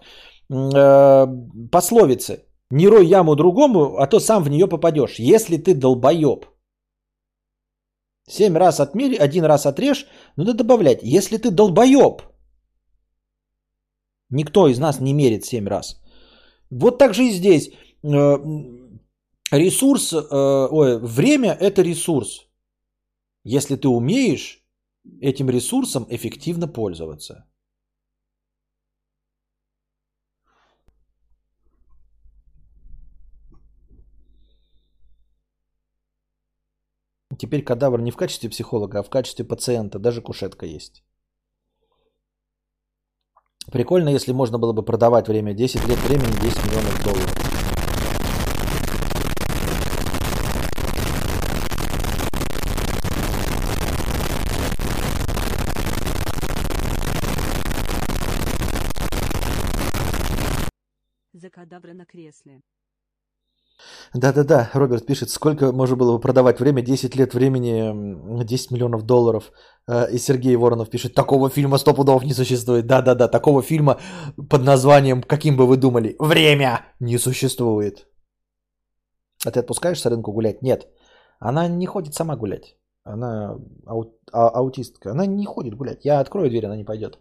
э, пословицы. Не рой яму другому, а то сам в нее попадешь. Если ты долбоеб. Семь раз отмери, один раз отрежь, надо добавлять. Если ты долбоеб. Никто из нас не мерит семь раз. Вот так же и здесь. Э, ресурс, э, ой, время это ресурс. Если ты умеешь этим ресурсом эффективно пользоваться. Теперь кадавр не в качестве психолога, а в качестве пациента. Даже кушетка есть. Прикольно, если можно было бы продавать время. 10 лет времени, 10 миллионов долларов. За кадавра на кресле. Да-да-да, Роберт пишет, сколько можно было бы продавать время, 10 лет времени, 10 миллионов долларов. Э, и Сергей Воронов пишет, такого фильма 100 пудов не существует. Да-да-да, такого фильма под названием, каким бы вы думали, «Время» не существует. А ты отпускаешь Саренку гулять? Нет. Она не ходит сама гулять. Она ау- а- аутистка. Она не ходит гулять. Я открою дверь, она не пойдет.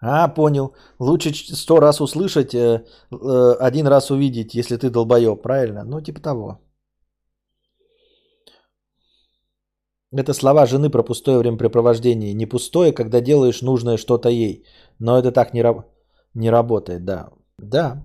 А, понял. Лучше сто раз услышать, э, э, один раз увидеть, если ты долбоеб, правильно? Ну, типа того. Это слова жены про пустое времяпрепровождение. Не пустое, когда делаешь нужное что-то ей. Но это так не, раб- не работает, да. Да,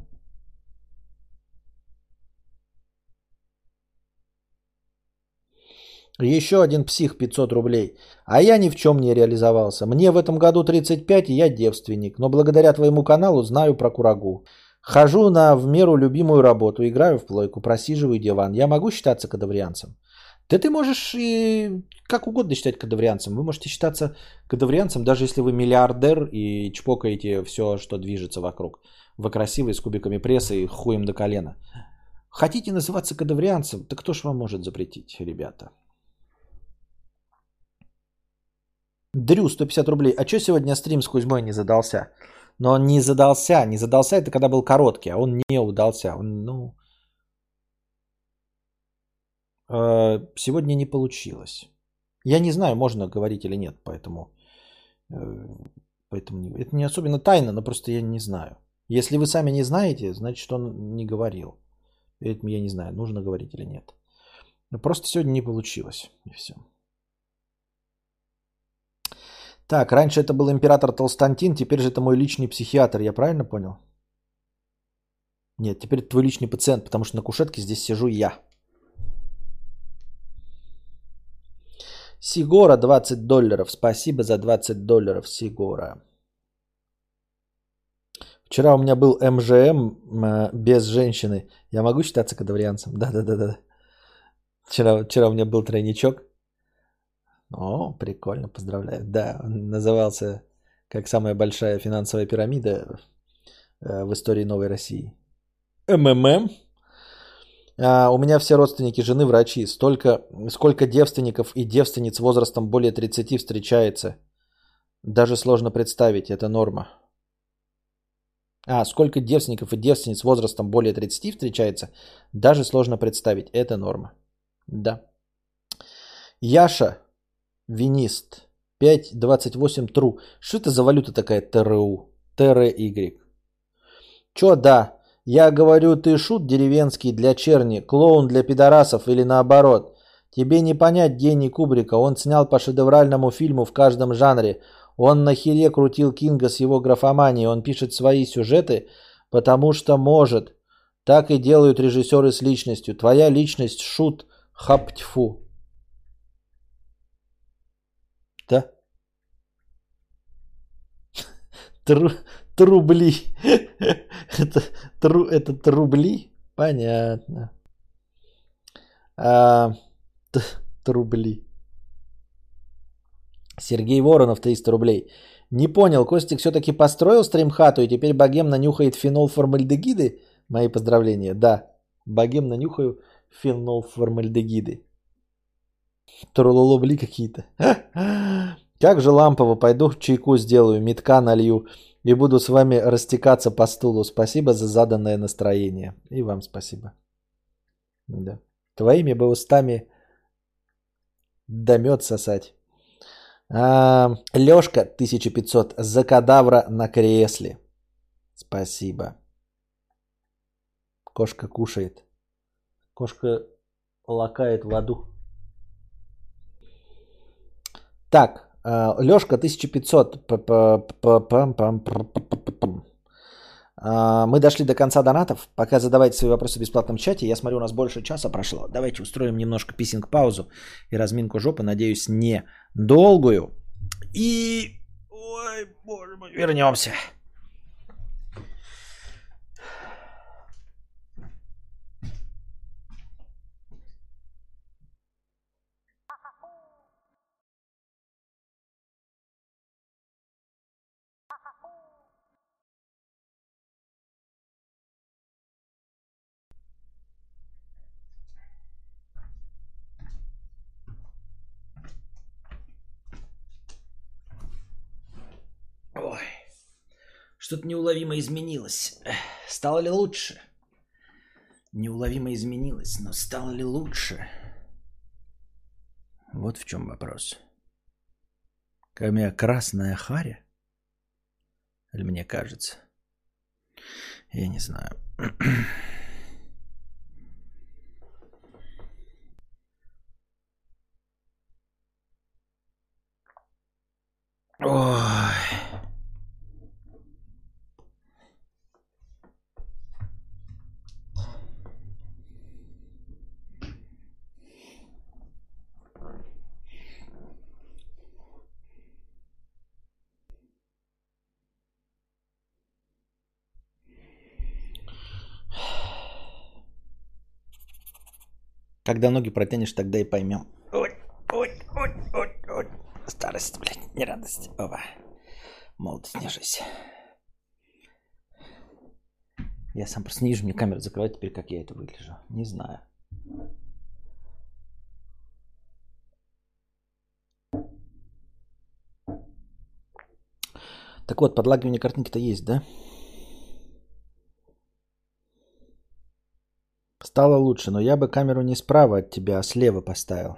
Еще один псих 500 рублей. А я ни в чем не реализовался. Мне в этом году 35, и я девственник. Но благодаря твоему каналу знаю про курагу. Хожу на в меру любимую работу, играю в плойку, просиживаю диван. Я могу считаться кадаврианцем? Да ты можешь и как угодно считать кадаврианцем. Вы можете считаться кадаврианцем, даже если вы миллиардер и чпокаете все, что движется вокруг. Вы красивый, с кубиками пресса и хуем до колена. Хотите называться кадаврианцем? Так кто ж вам может запретить, ребята? Дрю, 150 рублей. А что сегодня стрим с Кузьмой не задался? Но он не задался. Не задался это когда был короткий, а он не удался. Он, ну, э, сегодня не получилось. Я не знаю, можно говорить или нет, поэтому, э, поэтому это не особенно тайна, но просто я не знаю. Если вы сами не знаете, значит он не говорил. Поэтому я не знаю, нужно говорить или нет. Просто сегодня не получилось. И все. Так, раньше это был император Толстантин, теперь же это мой личный психиатр, я правильно понял? Нет, теперь это твой личный пациент, потому что на кушетке здесь сижу я. Сигора 20 долларов. Спасибо за 20 долларов, Сигора. Вчера у меня был МЖМ э, без женщины. Я могу считаться кадаврианцем? Да-да-да-да. Вчера, вчера у меня был тройничок. О, прикольно, поздравляю. Да, он назывался как самая большая финансовая пирамида э, в истории Новой России. МММ. А, у меня все родственники жены врачи. Столько, сколько девственников и девственниц возрастом более 30 встречается. Даже сложно представить, это норма. А, сколько девственников и девственниц возрастом более 30 встречается, даже сложно представить, это норма. Да. Яша, винист, 5.28 тру. Что это за валюта такая ТРУ? ТРY. Чё да? Я говорю, ты шут деревенский для черни, клоун для пидорасов или наоборот. Тебе не понять гений Кубрика. Он снял по шедевральному фильму в каждом жанре. Он на хере крутил Кинга с его графоманией. Он пишет свои сюжеты, потому что может. Так и делают режиссеры с личностью. Твоя личность шут хаптьфу. Да? Тру, трубли. *laughs* это, тру, это трубли? Понятно. А, т, трубли. Сергей Воронов, 300 рублей. Не понял, Костик все-таки построил стримхату и теперь богем нанюхает фенол формальдегиды? Мои поздравления. Да, богем нанюхаю фенол формальдегиды. Трулулубли какие-то. *laughs* Как же лампово, пойду чайку сделаю, метка налью и буду с вами растекаться по стулу. Спасибо за заданное настроение. И вам спасибо. Да. Твоими бы устами да мед сосать. А, Лешка 1500 за кадавра на кресле. Спасибо. Кошка кушает. Кошка лакает в аду. Так, Лешка 1500. Мы дошли до конца донатов. Пока задавайте свои вопросы в бесплатном чате. Я смотрю, у нас больше часа прошло. Давайте устроим немножко писинг-паузу и разминку жопы. Надеюсь, не долгую. И... Ой, боже мой, вернемся. Ой, что-то неуловимо изменилось. Стало ли лучше? Неуловимо изменилось, но стало ли лучше? Вот в чем вопрос. Меня красная харя? Или мне кажется? Я не знаю. *clears throat* Ой. Когда ноги протянешь, тогда и поймем. Ой, ой, ой, ой, ой. Старость, блядь, не радость. Опа. Молодость, не жизнь. Я сам просто не вижу, мне камеру закрывать теперь, как я это выгляжу. Не знаю. Так вот, подлагивание картинки-то есть, да? Стало лучше, но я бы камеру не справа от тебя, а слева поставил.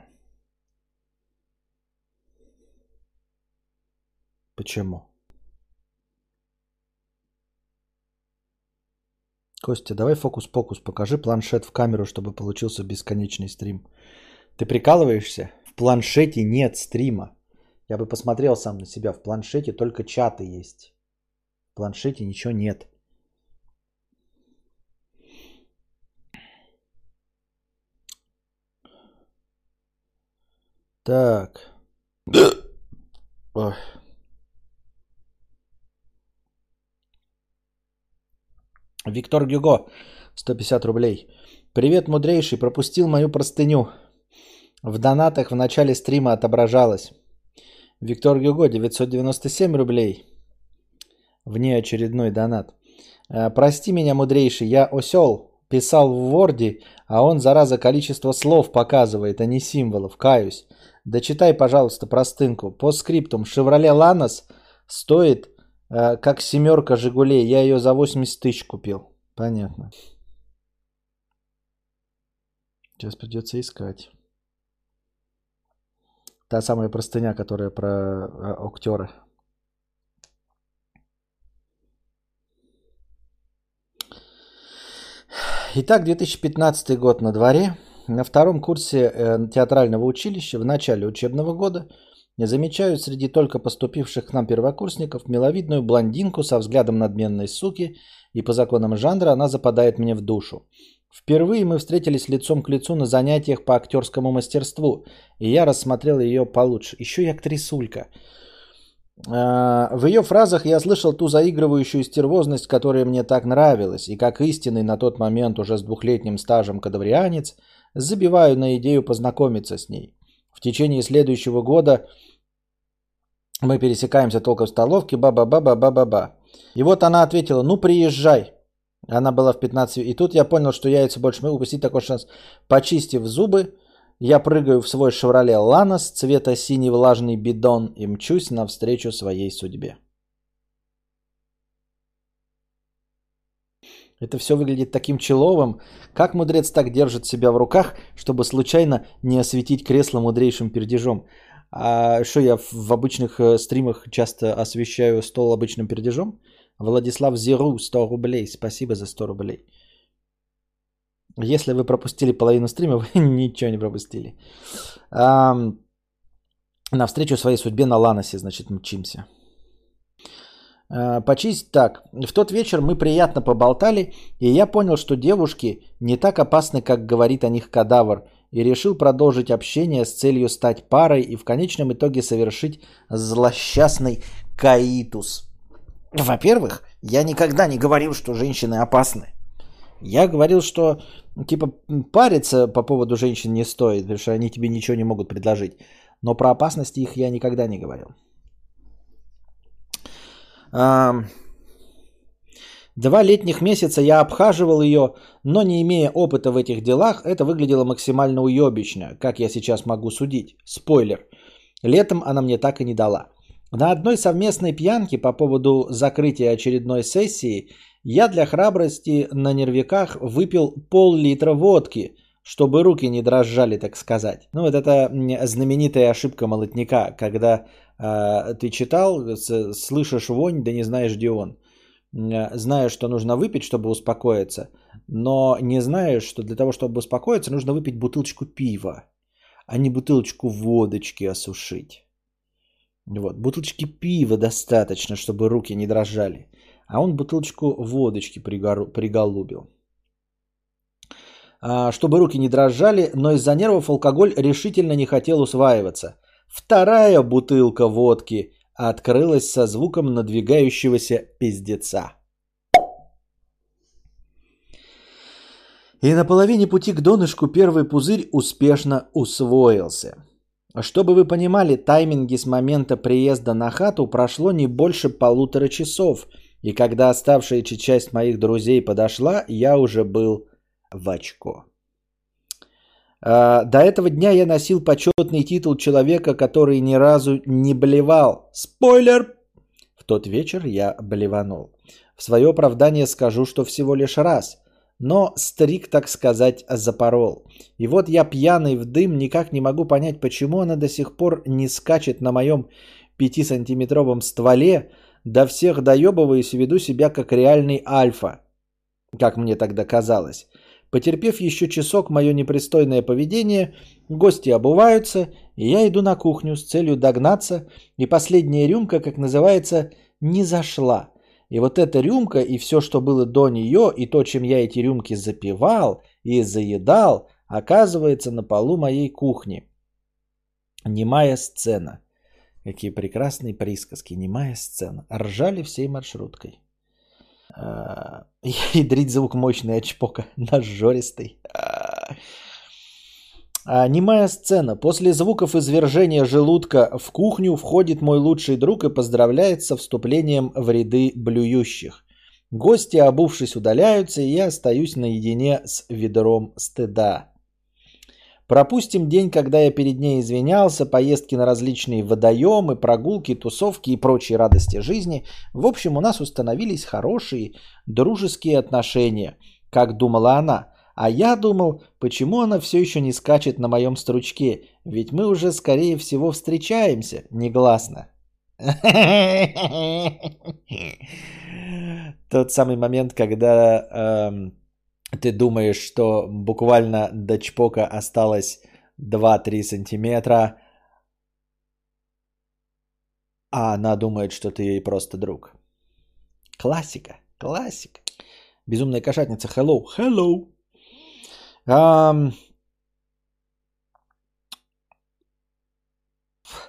Почему? Костя, давай фокус-покус, покажи планшет в камеру, чтобы получился бесконечный стрим. Ты прикалываешься? В планшете нет стрима. Я бы посмотрел сам на себя. В планшете только чаты есть. В планшете ничего нет. Так. Ой. Виктор Гюго, 150 рублей. Привет, мудрейший, пропустил мою простыню. В донатах в начале стрима отображалось. Виктор Гюго, 997 рублей. Вне очередной донат. Э, прости меня, мудрейший, я осел. Писал в Ворде, а он, зараза, количество слов показывает, а не символов. Каюсь. Дочитай, пожалуйста, простынку. По скриптум. Шевроле Ланос стоит э, как семерка Жигулей. Я ее за 80 тысяч купил. Понятно. Сейчас придется искать. Та самая простыня, которая про э, актера. Итак, 2015 год на дворе. На втором курсе э, театрального училища в начале учебного года я замечаю среди только поступивших к нам первокурсников миловидную блондинку со взглядом надменной суки, и по законам жанра она западает мне в душу. Впервые мы встретились лицом к лицу на занятиях по актерскому мастерству, и я рассмотрел ее получше. Еще и актрисулька. А, в ее фразах я слышал ту заигрывающую стервозность, которая мне так нравилась, и как истинный на тот момент уже с двухлетним стажем кадаврианец, забиваю на идею познакомиться с ней. В течение следующего года мы пересекаемся только в столовке, ба-ба-ба-ба-ба-ба-ба. И вот она ответила, ну приезжай. Она была в 15, и тут я понял, что яйца больше могу упустить такой шанс. Почистив зубы, я прыгаю в свой «Шевроле Ланос» цвета синий влажный бидон и мчусь навстречу своей судьбе. Это все выглядит таким человым. Как мудрец так держит себя в руках, чтобы случайно не осветить кресло мудрейшим пердежом? А что я в обычных э, стримах часто освещаю стол обычным пердежом? Владислав Зиру, 100 рублей. Спасибо за 100 рублей. Если вы пропустили половину стрима, *laughs* вы ничего не пропустили. А, навстречу своей судьбе на Ланосе, значит, мчимся. А, почисть так. В тот вечер мы приятно поболтали, и я понял, что девушки не так опасны, как говорит о них кадавр, и решил продолжить общение с целью стать парой и в конечном итоге совершить злосчастный каитус. Во-первых, я никогда не говорил, что женщины опасны. Я говорил, что типа париться по поводу женщин не стоит, потому что они тебе ничего не могут предложить. Но про опасности их я никогда не говорил. Два летних месяца я обхаживал ее, но не имея опыта в этих делах, это выглядело максимально уебищно, как я сейчас могу судить. Спойлер. Летом она мне так и не дала. На одной совместной пьянке по поводу закрытия очередной сессии я для храбрости на нервиках выпил пол-литра водки, чтобы руки не дрожали, так сказать. Ну, вот это знаменитая ошибка молотника, когда ты читал, слышишь вонь, да не знаешь, где он. Знаешь, что нужно выпить, чтобы успокоиться, но не знаешь, что для того, чтобы успокоиться, нужно выпить бутылочку пива, а не бутылочку водочки осушить. Вот, бутылочки пива достаточно, чтобы руки не дрожали а он бутылочку водочки приголубил. А, чтобы руки не дрожали, но из-за нервов алкоголь решительно не хотел усваиваться. Вторая бутылка водки открылась со звуком надвигающегося пиздеца. И на половине пути к донышку первый пузырь успешно усвоился. Чтобы вы понимали, тайминги с момента приезда на хату прошло не больше полутора часов – и когда оставшаяся часть моих друзей подошла, я уже был в очко. А, до этого дня я носил почетный титул человека, который ни разу не блевал. Спойлер! В тот вечер я блеванул. В свое оправдание скажу, что всего лишь раз. Но стрик, так сказать, запорол. И вот я пьяный в дым, никак не могу понять, почему она до сих пор не скачет на моем пятисантиметровом стволе, до всех доебываюсь и веду себя как реальный альфа, как мне тогда казалось. Потерпев еще часок мое непристойное поведение, гости обуваются, и я иду на кухню с целью догнаться, и последняя рюмка, как называется, не зашла. И вот эта рюмка и все, что было до нее, и то, чем я эти рюмки запивал и заедал, оказывается на полу моей кухни. Немая сцена. Какие прекрасные присказки, немая сцена. Ржали всей маршруткой. *laughs* Ядрить звук мощный от чпока. *laughs* Нажористый. А, сцена. После звуков извержения желудка в кухню входит мой лучший друг и поздравляет со вступлением в ряды блюющих. Гости, обувшись, удаляются, и я остаюсь наедине с ведром стыда. Пропустим день, когда я перед ней извинялся, поездки на различные водоемы, прогулки, тусовки и прочие радости жизни. В общем, у нас установились хорошие дружеские отношения, как думала она. А я думал, почему она все еще не скачет на моем стручке, ведь мы уже, скорее всего, встречаемся негласно. *laughs* Тот самый момент, когда эм, ты думаешь, что буквально до чпока осталось 2-3 сантиметра, а она думает, что ты ей просто друг. Классика, классика. Безумная кошатница. Hello, hello. Um,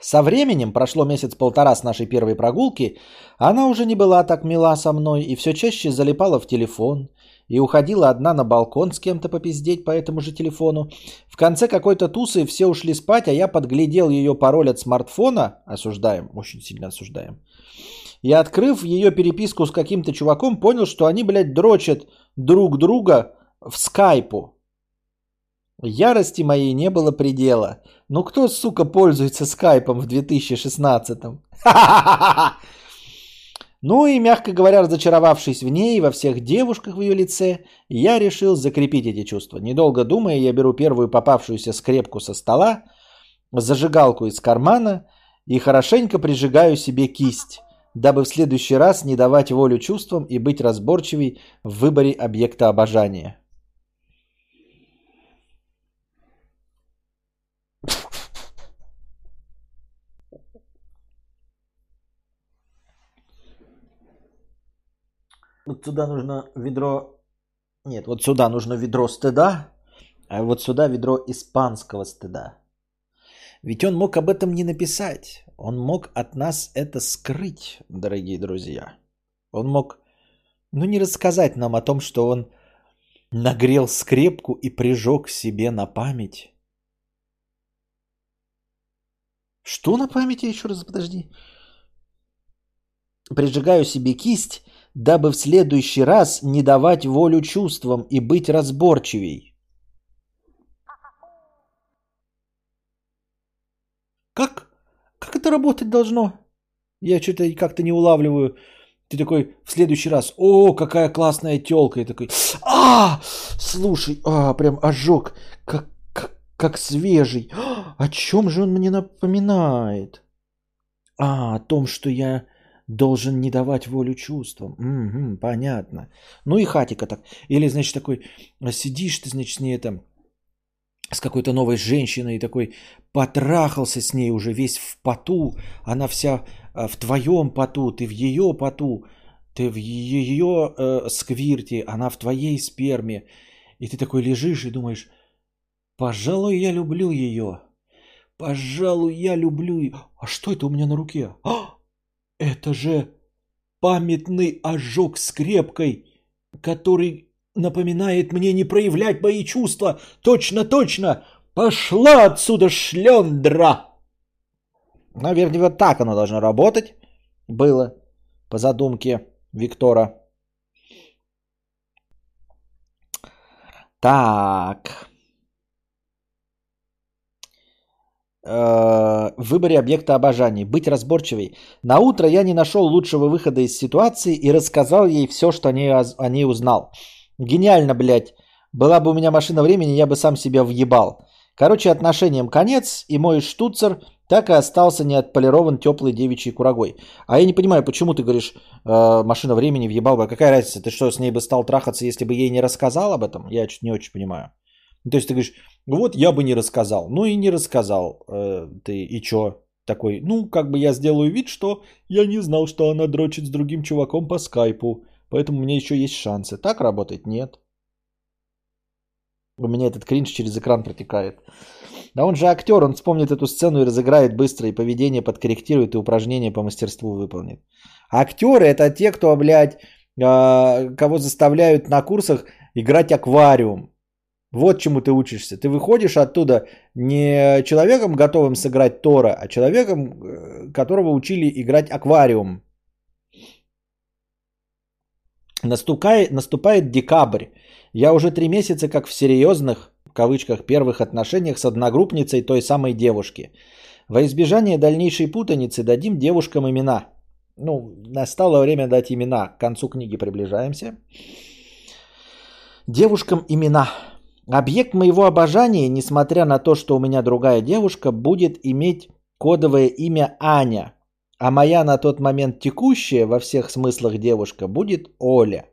Со временем, прошло месяц-полтора с нашей первой прогулки, она уже не была так мила со мной и все чаще залипала в телефон и уходила одна на балкон с кем-то попиздеть по этому же телефону. В конце какой-то тусы все ушли спать, а я подглядел ее пароль от смартфона, осуждаем, очень сильно осуждаем, и открыв ее переписку с каким-то чуваком, понял, что они, блядь, дрочат друг друга в скайпу. Ярости моей не было предела. Ну кто, сука, пользуется скайпом в 2016-м? *laughs* Ну и, мягко говоря, разочаровавшись в ней и во всех девушках в ее лице, я решил закрепить эти чувства. Недолго думая, я беру первую попавшуюся скрепку со стола, зажигалку из кармана и хорошенько прижигаю себе кисть, дабы в следующий раз не давать волю чувствам и быть разборчивей в выборе объекта обожания. Вот сюда нужно ведро... Нет, вот сюда нужно ведро стыда, а вот сюда ведро испанского стыда. Ведь он мог об этом не написать. Он мог от нас это скрыть, дорогие друзья. Он мог, ну, не рассказать нам о том, что он нагрел скрепку и прижег себе на память. Что на памяти? Еще раз подожди. Прижигаю себе кисть дабы в следующий раз не давать волю чувствам и быть разборчивей. Как? Как это работать должно? Я что-то как-то не улавливаю. Ты такой в следующий раз, о, какая классная телка. И такой, а, слушай, а, прям ожог, как, как, как свежий. О чем же он мне напоминает? А, о том, что я должен не давать волю чувствам. Угу, понятно. Ну и хатика так. Или, значит, такой, сидишь ты, значит, с ней там, с какой-то новой женщиной, такой потрахался с ней уже весь в поту, она вся а, в твоем поту, ты в ее поту, ты в ее э, сквирте, она в твоей сперме. И ты такой лежишь и думаешь, пожалуй, я люблю ее. Пожалуй, я люблю ее. А что это у меня на руке? А! Это же памятный ожог скрепкой, который напоминает мне не проявлять мои чувства. Точно, точно! Пошла отсюда, шлендра! Наверное, вот так оно должно работать. Было по задумке Виктора. Так. Э, в выборе объекта обожания. Быть разборчивей. На утро я не нашел лучшего выхода из ситуации и рассказал ей все, что о ней, о ней узнал. Гениально, блядь. Была бы у меня машина времени, я бы сам себя въебал. Короче, отношениям конец, и мой штуцер так и остался не отполирован теплой девичьей курагой. А я не понимаю, почему ты говоришь, э, машина времени въебал бы. Какая разница, ты что, с ней бы стал трахаться, если бы ей не рассказал об этом? Я чуть не очень понимаю. То есть ты говоришь, вот я бы не рассказал. Ну и не рассказал э, ты. И чё? Такой, ну, как бы я сделаю вид, что я не знал, что она дрочит с другим чуваком по скайпу. Поэтому у меня еще есть шансы. Так работает? Нет. У меня этот кринж через экран протекает. Да он же актер, он вспомнит эту сцену и разыграет быстро, и поведение подкорректирует, и упражнения по мастерству выполнит. Актеры это те, кто, блядь, а, кого заставляют на курсах играть аквариум. Вот чему ты учишься. Ты выходишь оттуда не человеком, готовым сыграть Тора, а человеком, э, которого учили играть аквариум. Наступает, наступает декабрь. Я уже три месяца как в серьезных, в кавычках, первых отношениях с одногруппницей той самой девушки. Во избежание дальнейшей путаницы дадим девушкам имена. Ну, настало время дать имена. К концу книги приближаемся. Девушкам имена. Объект моего обожания, несмотря на то, что у меня другая девушка, будет иметь кодовое имя Аня. А моя на тот момент текущая во всех смыслах девушка будет Оля.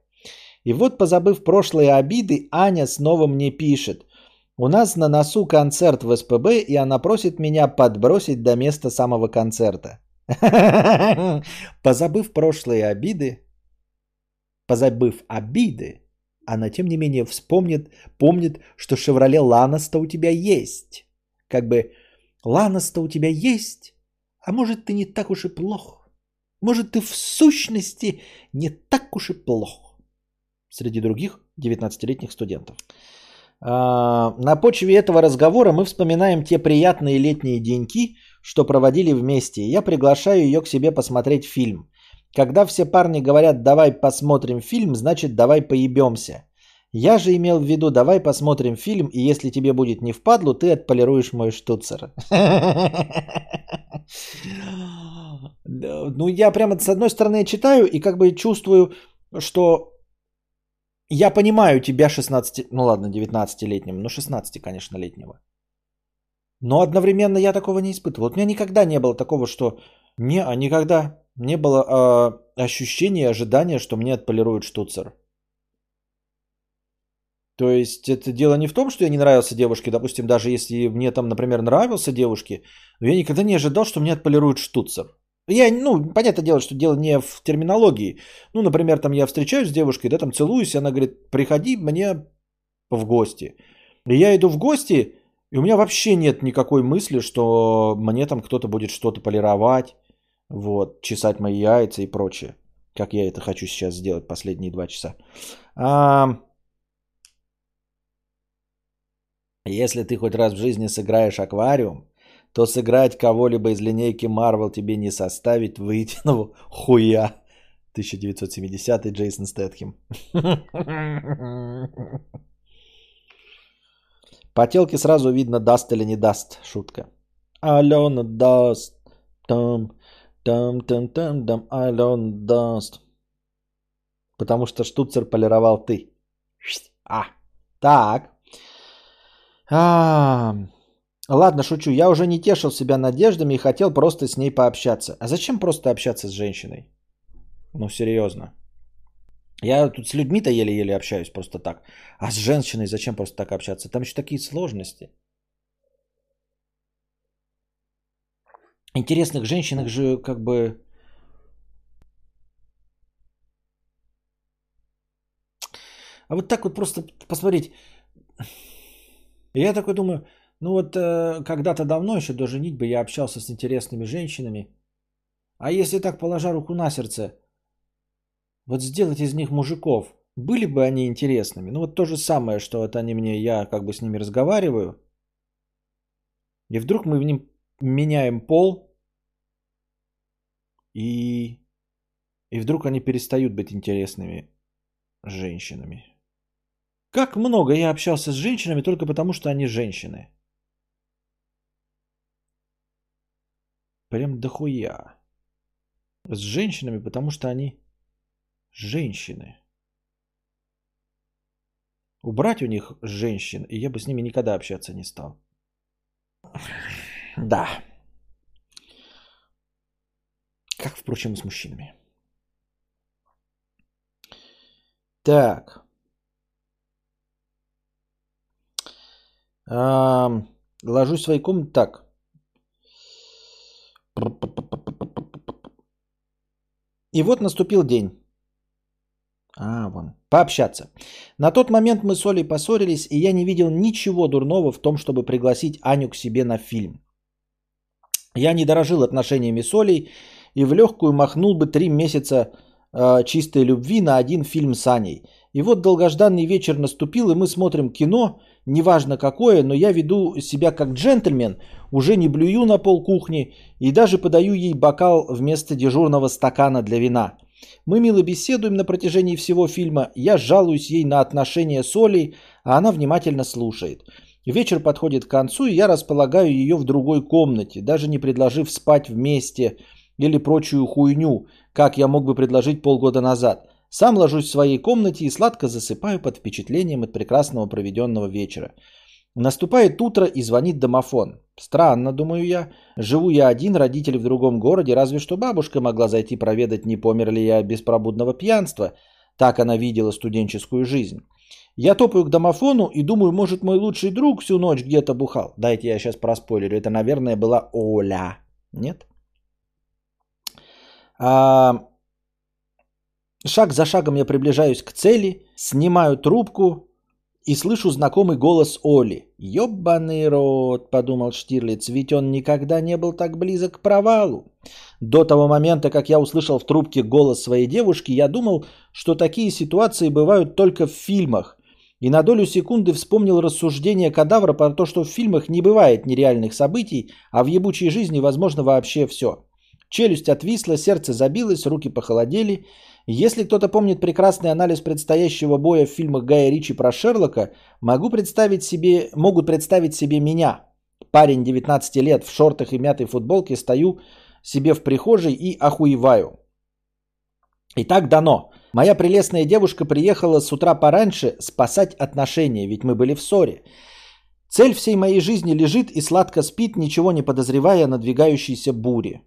И вот, позабыв прошлые обиды, Аня снова мне пишет. У нас на носу концерт в СПБ, и она просит меня подбросить до места самого концерта. *laughs* Позабыв прошлые обиды, позабыв обиды, она тем не менее вспомнит, помнит, что Шевроле Ланоста у тебя есть. Как бы Ланоста у тебя есть, а может ты не так уж и плох. Может ты в сущности не так уж и плох. Среди других 19-летних студентов. А, на почве этого разговора мы вспоминаем те приятные летние деньки, что проводили вместе. Я приглашаю ее к себе посмотреть фильм. Когда все парни говорят «давай посмотрим фильм», значит «давай поебемся». Я же имел в виду «давай посмотрим фильм, и если тебе будет не впадлу, ты отполируешь мой штуцер». Ну, я прямо с одной стороны читаю и как бы чувствую, что я понимаю тебя 16, ну ладно, 19-летним, ну 16, конечно, летнего. Но одновременно я такого не испытывал. Вот у меня никогда не было такого, что не, а никогда не было э, ощущения, ожидания, что мне отполируют штуцер. То есть это дело не в том, что я не нравился девушке, допустим, даже если мне там, например, нравился девушке, но я никогда не ожидал, что мне отполируют штуцер. Я, ну, понятное дело, что дело не в терминологии. Ну, например, там я встречаюсь с девушкой, да, там целуюсь, и она говорит, приходи мне в гости. И я иду в гости, и у меня вообще нет никакой мысли, что мне там кто-то будет что-то полировать, вот, чесать мои яйца и прочее. Как я это хочу сейчас сделать последние два часа. А... Если ты хоть раз в жизни сыграешь аквариум, то сыграть кого-либо из линейки Marvel тебе не составит выеденного хуя. 1970 Джейсон Стэтхем. По телке сразу видно, даст или не даст. Шутка. Алена даст. Там, там, там, там, там, Алена даст. Потому что штуцер полировал ты. А, так. А, Ладно, шучу. Я уже не тешил себя надеждами и хотел просто с ней пообщаться. А зачем просто общаться с женщиной? Ну, серьезно. Я тут с людьми-то еле-еле общаюсь просто так. А с женщиной зачем просто так общаться? Там еще такие сложности. Интересных женщинах же как бы... А вот так вот просто посмотреть. Я такой думаю, ну вот э, когда-то давно, еще до женитьбы, я общался с интересными женщинами. А если так, положа руку на сердце, вот сделать из них мужиков, были бы они интересными? Ну вот то же самое, что вот они мне, я как бы с ними разговариваю. И вдруг мы в ним меняем пол, и, и вдруг они перестают быть интересными женщинами. Как много я общался с женщинами только потому, что они женщины. Прям дохуя. С женщинами, потому что они женщины. Убрать у них женщин, и я бы с ними никогда общаться не стал. Да. Как, впрочем, и с мужчинами. Так. Ложусь в своей комнате. Так. И вот наступил день. А, вон. Пообщаться. На тот момент мы с Олей поссорились, и я не видел ничего дурного в том, чтобы пригласить Аню к себе на фильм. Я не дорожил отношениями с Олей и в легкую махнул бы три месяца э, чистой любви на один фильм с Аней. И вот долгожданный вечер наступил, и мы смотрим кино, неважно какое, но я веду себя как джентльмен, уже не блюю на пол кухни и даже подаю ей бокал вместо дежурного стакана для вина. Мы мило беседуем на протяжении всего фильма, я жалуюсь ей на отношения с Олей, а она внимательно слушает. Вечер подходит к концу, и я располагаю ее в другой комнате, даже не предложив спать вместе или прочую хуйню, как я мог бы предложить полгода назад. Сам ложусь в своей комнате и сладко засыпаю под впечатлением от прекрасного проведенного вечера. Наступает утро и звонит домофон. Странно, думаю я. Живу я один, родители в другом городе, разве что бабушка могла зайти проведать, не помер ли я от беспробудного пьянства. Так она видела студенческую жизнь. Я топаю к домофону и думаю, может мой лучший друг всю ночь где-то бухал. Дайте я сейчас проспойлерю. Это, наверное, была Оля. Нет? А... Шаг за шагом я приближаюсь к цели, снимаю трубку и слышу знакомый голос Оли. «Ёбаный рот», — подумал Штирлиц, «ведь он никогда не был так близок к провалу». До того момента, как я услышал в трубке голос своей девушки, я думал, что такие ситуации бывают только в фильмах, и на долю секунды вспомнил рассуждение кадавра про то, что в фильмах не бывает нереальных событий, а в ебучей жизни возможно вообще все. Челюсть отвисла, сердце забилось, руки похолодели. Если кто-то помнит прекрасный анализ предстоящего боя в фильмах Гая Ричи про Шерлока, могу представить себе, могут представить себе меня. Парень 19 лет в шортах и мятой футболке стою себе в прихожей и охуеваю. Итак, дано. Моя прелестная девушка приехала с утра пораньше спасать отношения, ведь мы были в ссоре. Цель всей моей жизни лежит и сладко спит, ничего не подозревая о надвигающейся буре.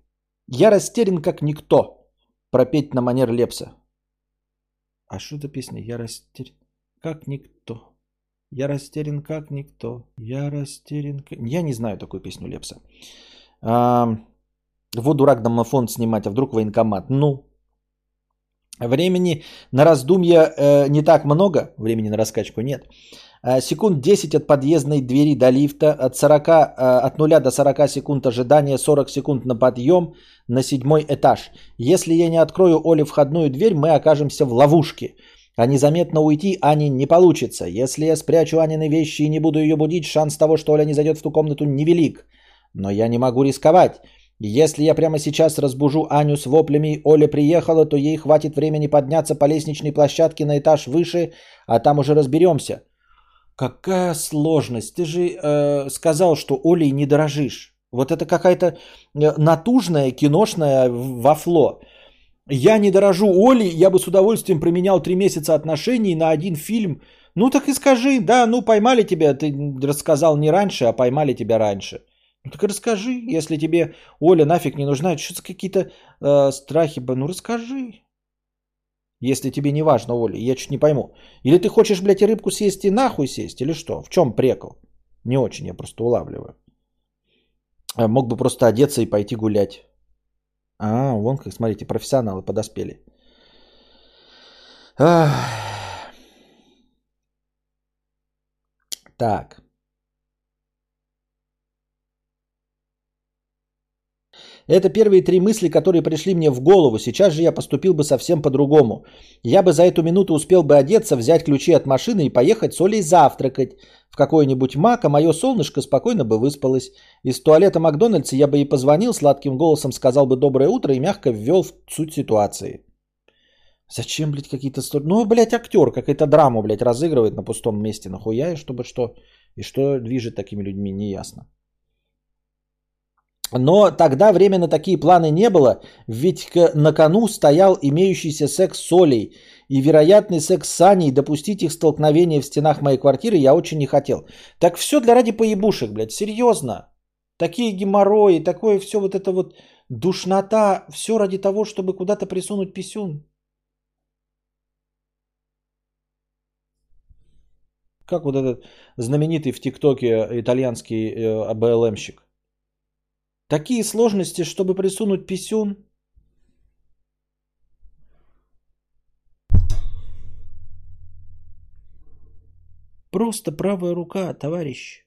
Я растерян как никто. Пропеть на манер Лепса. А что это песня? Я растерян как никто. Я растерян как никто. Я растерян как... Я не знаю такую песню Лепса. А, вот дурак домофон снимать, а вдруг военкомат. Ну, Времени на раздумья э, не так много, времени на раскачку нет. Э, секунд 10 от подъездной двери до лифта, от, 40, э, от 0 до 40 секунд ожидания, 40 секунд на подъем на седьмой этаж. Если я не открою Оле входную дверь, мы окажемся в ловушке. А незаметно уйти Ане не получится. Если я спрячу Анины вещи и не буду ее будить, шанс того, что Оля не зайдет в ту комнату, невелик. Но я не могу рисковать. Если я прямо сейчас разбужу Аню с воплями «Оля приехала», то ей хватит времени подняться по лестничной площадке на этаж выше, а там уже разберемся. Какая сложность. Ты же э, сказал, что Олей не дорожишь. Вот это какая-то э, натужная киношная вафло. Я не дорожу Олей, я бы с удовольствием променял три месяца отношений на один фильм. Ну так и скажи, да, ну поймали тебя, ты рассказал не раньше, а поймали тебя раньше. Ну так расскажи, если тебе Оля нафиг не нужна, что за какие-то э, страхи, ну расскажи. Если тебе не важно, Оля, я чуть не пойму. Или ты хочешь, блядь, рыбку съесть и нахуй сесть, или что? В чем прекол? Не очень, я просто улавливаю. А мог бы просто одеться и пойти гулять. А, вон как, смотрите, профессионалы подоспели. Ах. Так. Это первые три мысли, которые пришли мне в голову. Сейчас же я поступил бы совсем по-другому. Я бы за эту минуту успел бы одеться, взять ключи от машины и поехать с Олей завтракать в какой-нибудь мак, а мое солнышко спокойно бы выспалось. Из туалета Макдональдса я бы ей позвонил, сладким голосом сказал бы «доброе утро» и мягко ввел в суть ситуации. Зачем, блядь, какие-то... Ну, блядь, актер какая-то драму, блядь, разыгрывает на пустом месте. Нахуя и чтобы что? И что движет такими людьми, не ясно. Но тогда время на такие планы не было, ведь на кону стоял имеющийся секс с Олей и вероятный секс с Аней, допустить их столкновение в стенах моей квартиры я очень не хотел. Так все для ради поебушек, блядь, серьезно. Такие геморрои, такое все вот это вот душнота, все ради того, чтобы куда-то присунуть писюн. Как вот этот знаменитый в ТикТоке итальянский э, БЛМщик. Такие сложности, чтобы присунуть писюн. Просто правая рука, товарищ.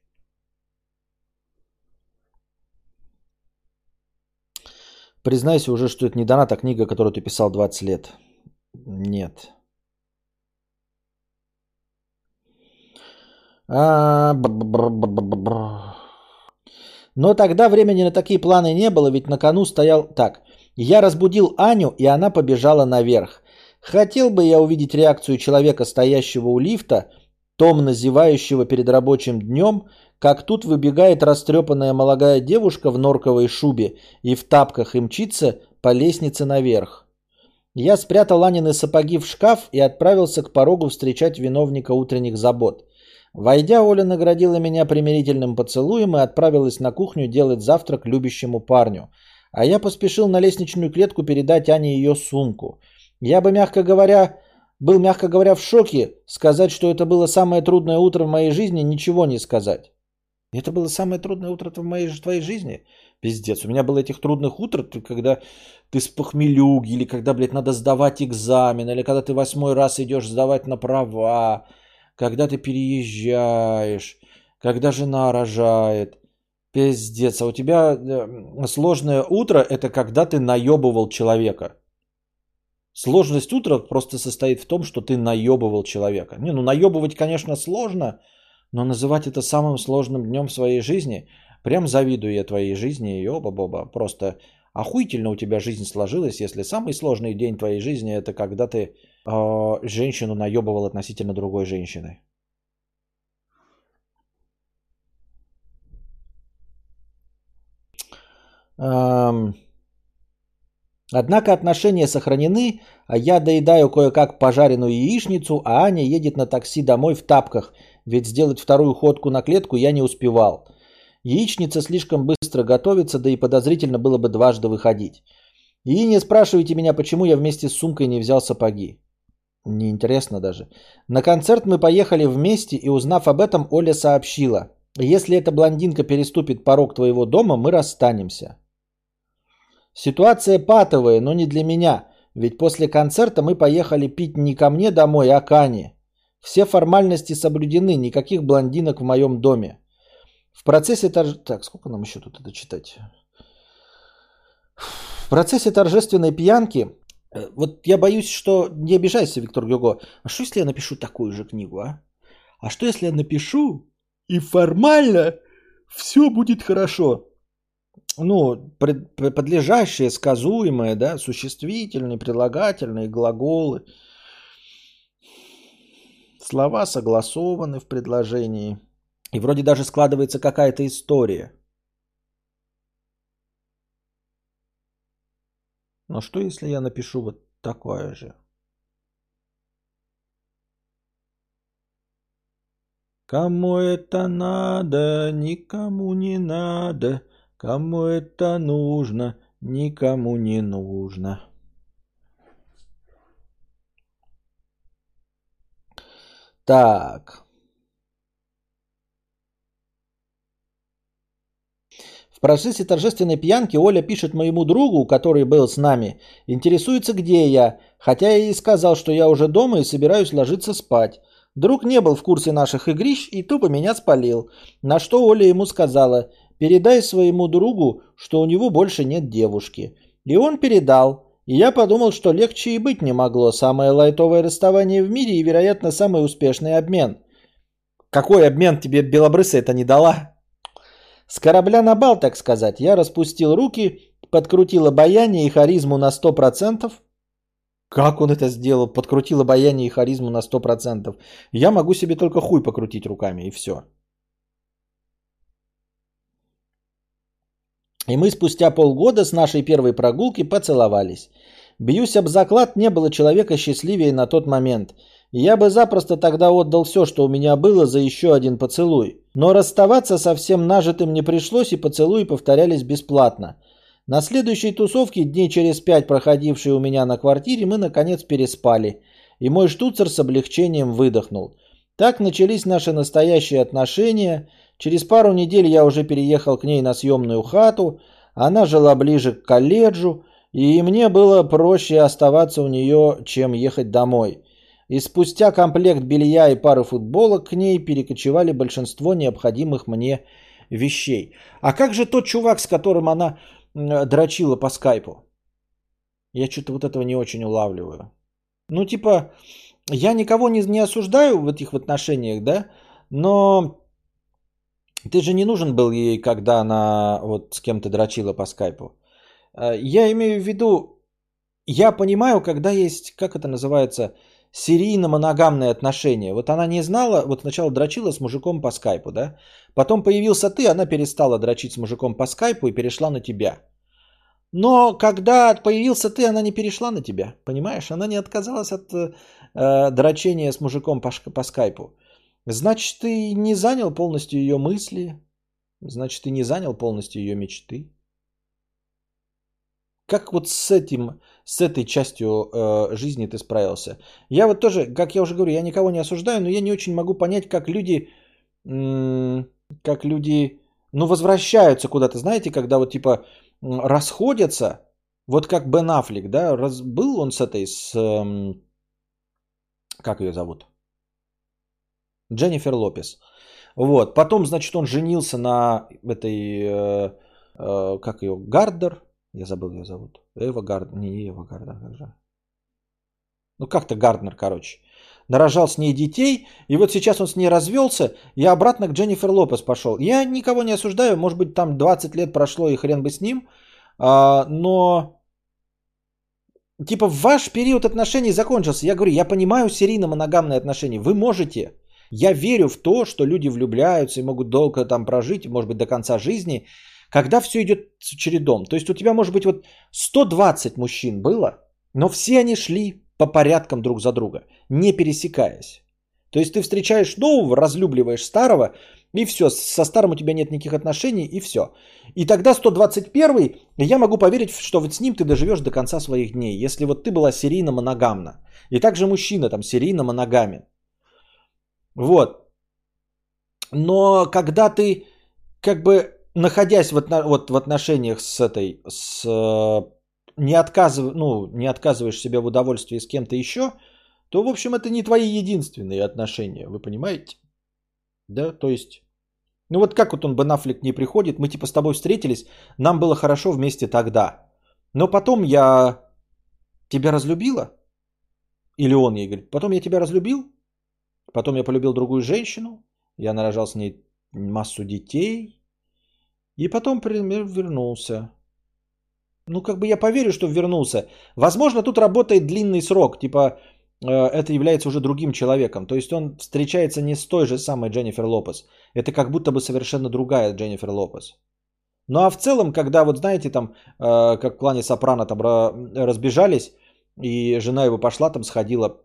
Признайся уже, что это не донат, а книга, которую ты писал 20 лет. Нет. А, Но тогда времени на такие планы не было, ведь на кону стоял так. Я разбудил Аню, и она побежала наверх. Хотел бы я увидеть реакцию человека, стоящего у лифта, томно зевающего перед рабочим днем, как тут выбегает растрепанная молодая девушка в норковой шубе и в тапках и мчится по лестнице наверх. Я спрятал Анины сапоги в шкаф и отправился к порогу встречать виновника утренних забот. Войдя, Оля наградила меня примирительным поцелуем и отправилась на кухню делать завтрак любящему парню. А я поспешил на лестничную клетку передать Ане ее сумку. Я бы, мягко говоря, был, мягко говоря, в шоке. Сказать, что это было самое трудное утро в моей жизни, ничего не сказать. Это было самое трудное утро в моей в твоей жизни? Пиздец. У меня было этих трудных утр, когда ты с похмелюги, или когда, блядь, надо сдавать экзамен, или когда ты восьмой раз идешь сдавать на права, когда ты переезжаешь, когда жена рожает. Пиздец. А у тебя э, сложное утро – это когда ты наебывал человека. Сложность утра просто состоит в том, что ты наебывал человека. Не, ну наебывать, конечно, сложно, но называть это самым сложным днем в своей жизни, прям завидую я твоей жизни, и оба-боба. Просто охуительно у тебя жизнь сложилась, если самый сложный день твоей жизни это когда ты женщину наебывал относительно другой женщины. Однако отношения сохранены, а я доедаю кое-как пожаренную яичницу, а Аня едет на такси домой в тапках, ведь сделать вторую ходку на клетку я не успевал. Яичница слишком быстро готовится, да и подозрительно было бы дважды выходить. И не спрашивайте меня, почему я вместе с сумкой не взял сапоги. Неинтересно даже. На концерт мы поехали вместе, и узнав об этом, Оля сообщила. Если эта блондинка переступит порог твоего дома, мы расстанемся. Ситуация патовая, но не для меня, ведь после концерта мы поехали пить не ко мне домой, а к Ане. Все формальности соблюдены, никаких блондинок в моем доме. В процессе торж... Так, сколько нам еще тут это читать? В процессе торжественной пьянки, вот я боюсь, что не обижайся, Виктор Гюго, а что если я напишу такую же книгу, а? А что если я напишу и формально все будет хорошо? ну, пред, подлежащие, сказуемые, да, существительные, прилагательные, глаголы. Слова согласованы в предложении. И вроде даже складывается какая-то история. Но что если я напишу вот такое же? Кому это надо, никому не надо. Кому это нужно, никому не нужно. Так. В процессе торжественной пьянки Оля пишет моему другу, который был с нами, интересуется, где я, хотя я и сказал, что я уже дома и собираюсь ложиться спать. Друг не был в курсе наших игрищ и тупо меня спалил, на что Оля ему сказала, Передай своему другу, что у него больше нет девушки. И он передал. И я подумал, что легче и быть не могло. Самое лайтовое расставание в мире и, вероятно, самый успешный обмен. Какой обмен тебе белобрысая это не дала? С корабля на бал, так сказать, я распустил руки, подкрутил обаяние и харизму на 100%. Как он это сделал? Подкрутил обаяние и харизму на 100%. Я могу себе только хуй покрутить руками и все. И мы спустя полгода с нашей первой прогулки поцеловались. Бьюсь об заклад, не было человека счастливее на тот момент. Я бы запросто тогда отдал все, что у меня было, за еще один поцелуй. Но расставаться со всем нажитым не пришлось, и поцелуи повторялись бесплатно. На следующей тусовке, дней через пять проходившей у меня на квартире, мы наконец переспали. И мой штуцер с облегчением выдохнул. Так начались наши настоящие отношения – Через пару недель я уже переехал к ней на съемную хату, она жила ближе к колледжу, и мне было проще оставаться у нее, чем ехать домой. И спустя комплект белья и пары футболок к ней перекочевали большинство необходимых мне вещей. А как же тот чувак, с которым она дрочила по скайпу? Я что-то вот этого не очень улавливаю. Ну, типа, я никого не, не осуждаю в этих отношениях, да, но ты же не нужен был ей, когда она вот с кем-то дрочила по скайпу. Э, я имею в виду, я понимаю, когда есть, как это называется, серийно-моногамные отношения. Вот она не знала, вот сначала дрочила с мужиком по скайпу, да? Потом появился ты, она перестала дрочить с мужиком по скайпу и перешла на тебя. Но когда появился ты, она не перешла на тебя, понимаешь? Она не отказалась от э, дрочения с мужиком по, по скайпу. Значит, ты не занял полностью ее мысли, значит, ты не занял полностью ее мечты. Как вот с этим, с этой частью э, жизни ты справился? Я вот тоже, как я уже говорю, я никого не осуждаю, но я не очень могу понять, как люди, м- как люди, ну, возвращаются куда-то, знаете, когда вот типа расходятся, вот как Бен Аффлек, да, раз, был он с этой, с, э, как ее зовут? Дженнифер Лопес. Вот, потом, значит, он женился на этой, э, э, как ее, Гардер, я забыл ее зовут, Эва Гардер, не Эва Гардер, как же. Ну, как-то Гарднер, короче. Нарожал с ней детей, и вот сейчас он с ней развелся, я обратно к Дженнифер Лопес пошел. Я никого не осуждаю, может быть, там 20 лет прошло, и хрен бы с ним, а, но типа ваш период отношений закончился. Я говорю, я понимаю серийно-моногамные отношения. Вы можете. Я верю в то, что люди влюбляются и могут долго там прожить, может быть, до конца жизни, когда все идет чередом. То есть у тебя может быть вот 120 мужчин было, но все они шли по порядкам друг за друга, не пересекаясь. То есть ты встречаешь нового, разлюбливаешь старого, и все, со старым у тебя нет никаких отношений, и все. И тогда 121 я могу поверить, что вот с ним ты доживешь до конца своих дней, если вот ты была серийно моногамна. И также мужчина там серийно моногамен. Вот. Но когда ты как бы находясь в, вот, в отношениях с этой, с, не, отказыв, ну, не отказываешь себе в удовольствии с кем-то еще, то, в общем, это не твои единственные отношения, вы понимаете? Да, то есть, ну вот как вот он, Бен Аффлек, не приходит, мы типа с тобой встретились, нам было хорошо вместе тогда, но потом я тебя разлюбила, или он ей говорит, потом я тебя разлюбил, потом я полюбил другую женщину, я нарожал с ней массу детей, и потом, например, вернулся. Ну, как бы я поверю, что вернулся. Возможно, тут работает длинный срок. Типа, э, это является уже другим человеком. То есть он встречается не с той же самой Дженнифер Лопес. Это как будто бы совершенно другая Дженнифер Лопес. Ну а в целом, когда вот знаете, там, э, как в клане Сопрано там разбежались, и жена его пошла, там сходила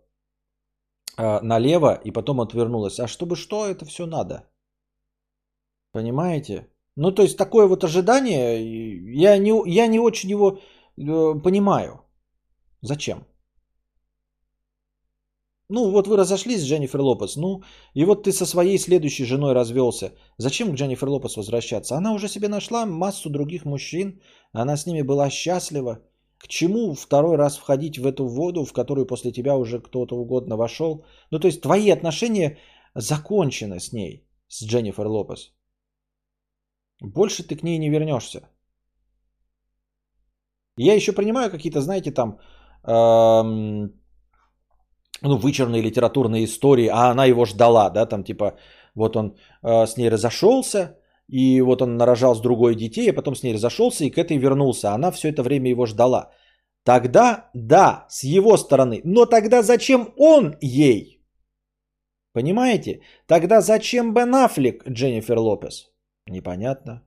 э, налево, и потом отвернулась. А чтобы что это все надо? Понимаете? Ну, то есть такое вот ожидание, я не, я не очень его э, понимаю. Зачем? Ну, вот вы разошлись с Дженнифер Лопес, ну, и вот ты со своей следующей женой развелся. Зачем к Дженнифер Лопес возвращаться? Она уже себе нашла массу других мужчин, она с ними была счастлива. К чему второй раз входить в эту воду, в которую после тебя уже кто-то угодно вошел? Ну, то есть твои отношения закончены с ней, с Дженнифер Лопес. Больше ты к ней не вернешься. Я еще принимаю какие-то, знаете, там, эм, ну, вычурные литературные истории, а она его ждала, да, там типа, вот он э, с ней разошелся, и вот он нарожал с другой детей, а потом с ней разошелся и к этой вернулся. Она все это время его ждала. Тогда, да, с его стороны. Но тогда зачем он ей? Понимаете? Тогда зачем Бен Аффлек Дженнифер Лопес? Непонятно.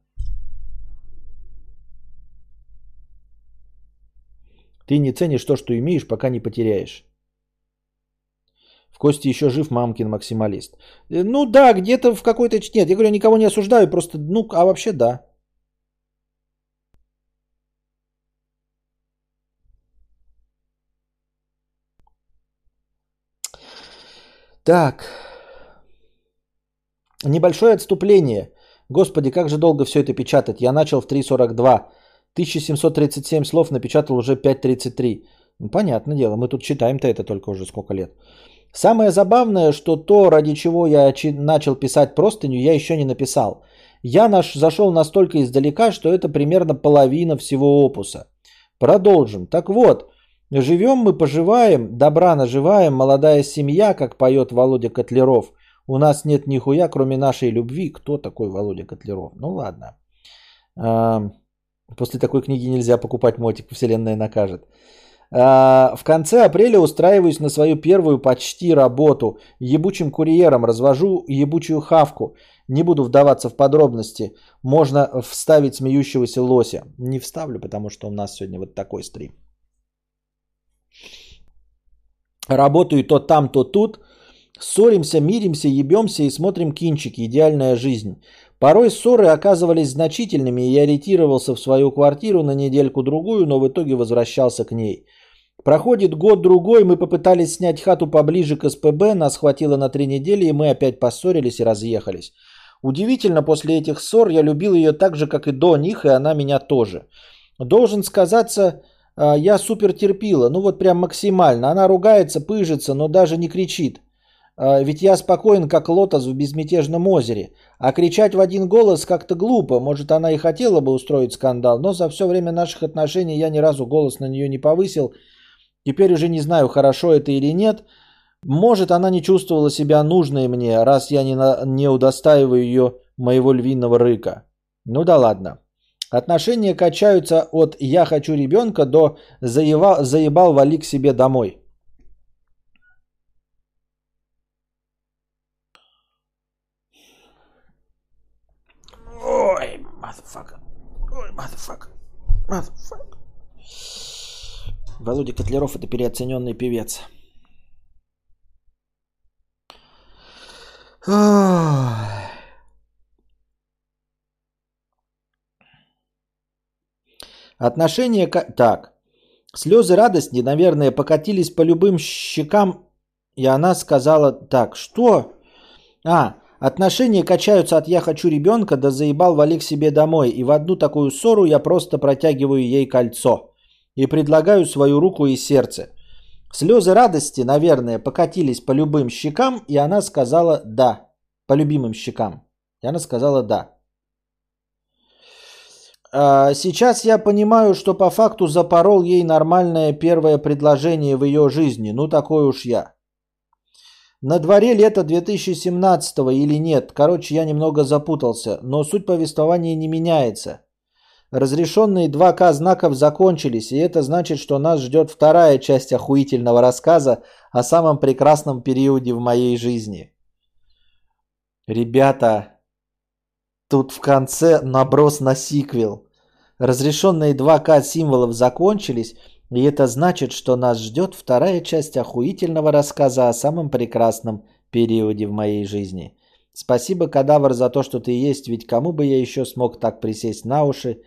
Ты не ценишь то, что имеешь, пока не потеряешь. В Кости еще жив мамкин максималист. Э, ну да, где-то в какой-то... Нет, я говорю, никого не осуждаю, просто... Ну, а вообще да. Так. Небольшое отступление. Господи, как же долго все это печатать. Я начал в 3.42. 1737 слов напечатал уже 5.33. Ну, понятное дело, мы тут читаем-то это только уже сколько лет. Самое забавное, что то, ради чего я начал писать простыню, я еще не написал. Я наш зашел настолько издалека, что это примерно половина всего опуса. Продолжим. Так вот, Живем мы, поживаем, добра наживаем, молодая семья, как поет Володя Котлеров. У нас нет нихуя, кроме нашей любви. Кто такой Володя Котлеров? Ну ладно. После такой книги нельзя покупать мотик, вселенная накажет. А, в конце апреля устраиваюсь на свою первую почти работу. Ебучим курьером развожу ебучую хавку. Не буду вдаваться в подробности. Можно вставить смеющегося лося. Не вставлю, потому что у нас сегодня вот такой стрим. Работаю то там, то тут. Ссоримся, миримся, ебемся и смотрим кинчики. Идеальная жизнь. Порой ссоры оказывались значительными, и я ориентировался в свою квартиру на недельку-другую, но в итоге возвращался к ней. Проходит год-другой, мы попытались снять хату поближе к СПБ, нас хватило на три недели, и мы опять поссорились и разъехались. Удивительно, после этих ссор я любил ее так же, как и до них, и она меня тоже. Должен сказаться, а, я супер терпила, ну вот прям максимально. Она ругается, пыжится, но даже не кричит. А, ведь я спокоен, как лотос в безмятежном озере. А кричать в один голос как-то глупо. Может, она и хотела бы устроить скандал, но за все время наших отношений я ни разу голос на нее не повысил. Теперь уже не знаю, хорошо это или нет. Может, она не чувствовала себя нужной мне, раз я не, на, не удостаиваю ее моего львиного рыка. Ну да ладно. Отношения качаются от «я хочу ребенка» до «заебал, заебал вали к себе домой». Ой, motherfucker. Ой, motherfucker. Motherfucker. Володя Котлеров это переоцененный певец. Отношения... Так. Слезы радости, наверное, покатились по любым щекам, и она сказала так, что? А, Отношения качаются от «я хочу ребенка» до «заебал вали к себе домой». И в одну такую ссору я просто протягиваю ей кольцо. И предлагаю свою руку и сердце. Слезы радости, наверное, покатились по любым щекам, и она сказала «да». По любимым щекам. И она сказала «да». А, сейчас я понимаю, что по факту запорол ей нормальное первое предложение в ее жизни. Ну такой уж я. На дворе лето 2017 или нет, короче, я немного запутался, но суть повествования не меняется. Разрешенные 2К знаков закончились, и это значит, что нас ждет вторая часть охуительного рассказа о самом прекрасном периоде в моей жизни. Ребята, тут в конце наброс на сиквел. Разрешенные 2К символов закончились, и это значит, что нас ждет вторая часть охуительного рассказа о самом прекрасном периоде в моей жизни. Спасибо, кадавр, за то, что ты есть, ведь кому бы я еще смог так присесть на уши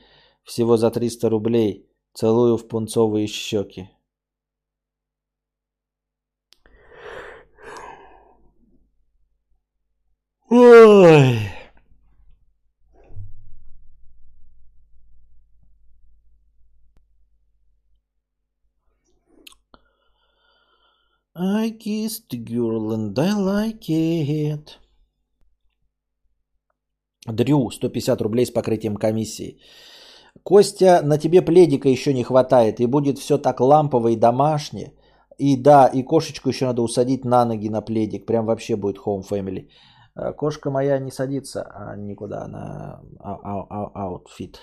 всего за 300 рублей. Целую в пунцовые щеки. Ой. I kissed a girl and I like it. Дрю, 150 рублей с покрытием комиссии. Костя, на тебе пледика еще не хватает, и будет все так лампово и домашнее. И да, и кошечку еще надо усадить на ноги на пледик. Прям вообще будет home family. Э, кошка моя не садится а никуда на аутфит.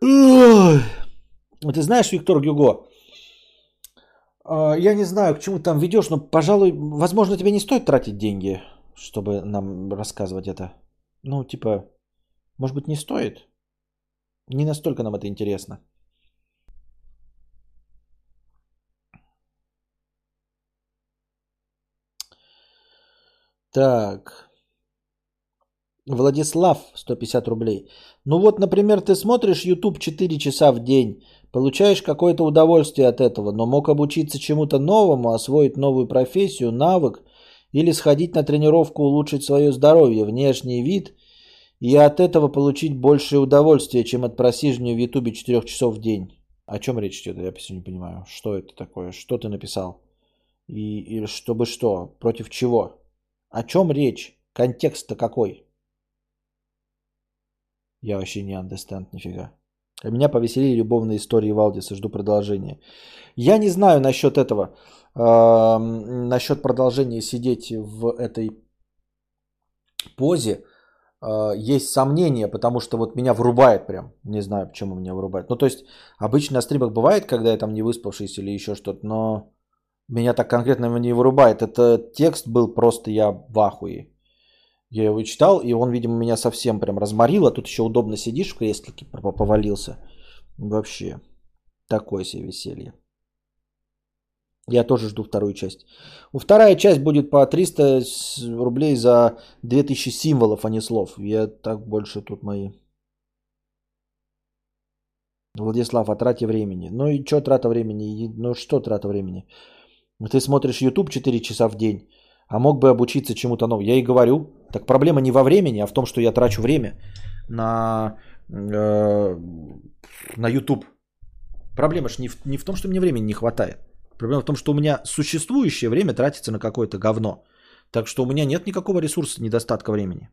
Ты знаешь, Виктор Гюго, я не знаю, к чему ты там ведешь, но, пожалуй, возможно, тебе не стоит тратить деньги, чтобы нам рассказывать это. Ну, типа, может быть, не стоит? Не настолько нам это интересно. Так. Владислав, 150 рублей. Ну вот, например, ты смотришь YouTube 4 часа в день, получаешь какое-то удовольствие от этого, но мог обучиться чему-то новому, освоить новую профессию, навык или сходить на тренировку, улучшить свое здоровье, внешний вид и от этого получить большее удовольствие, чем от просиживания в YouTube 4 часов в день. О чем речь идет? Я все не понимаю. Что это такое? Что ты написал? И, и чтобы что? Против чего? О чем речь? Контекст-то какой? Я вообще не understand нифига. А меня повеселили любовные истории Валдиса. Жду продолжения. Я не знаю насчет этого. Э, насчет продолжения сидеть в этой позе. Э, есть сомнения, потому что вот меня врубает прям. Не знаю, почему меня врубает. Ну, то есть, обычно на стримах бывает, когда я там не выспавшийся или еще что-то, но меня так конкретно не вырубает. Это текст был просто я в ахуе. Я его читал, и он, видимо, меня совсем прям разморил. А тут еще удобно сидишь в кресле, повалился. Вообще, такое себе веселье. Я тоже жду вторую часть. У вторая часть будет по 300 рублей за 2000 символов, а не слов. Я так больше тут мои. Владислав, о трате времени. Ну и что трата времени? Ну что трата времени? Ты смотришь YouTube 4 часа в день, а мог бы обучиться чему-то новому. Я и говорю, так проблема не во времени, а в том, что я трачу время на, э, на YouTube. Проблема же не в, не в том, что мне времени не хватает. Проблема в том, что у меня существующее время тратится на какое-то говно. Так что у меня нет никакого ресурса, недостатка времени.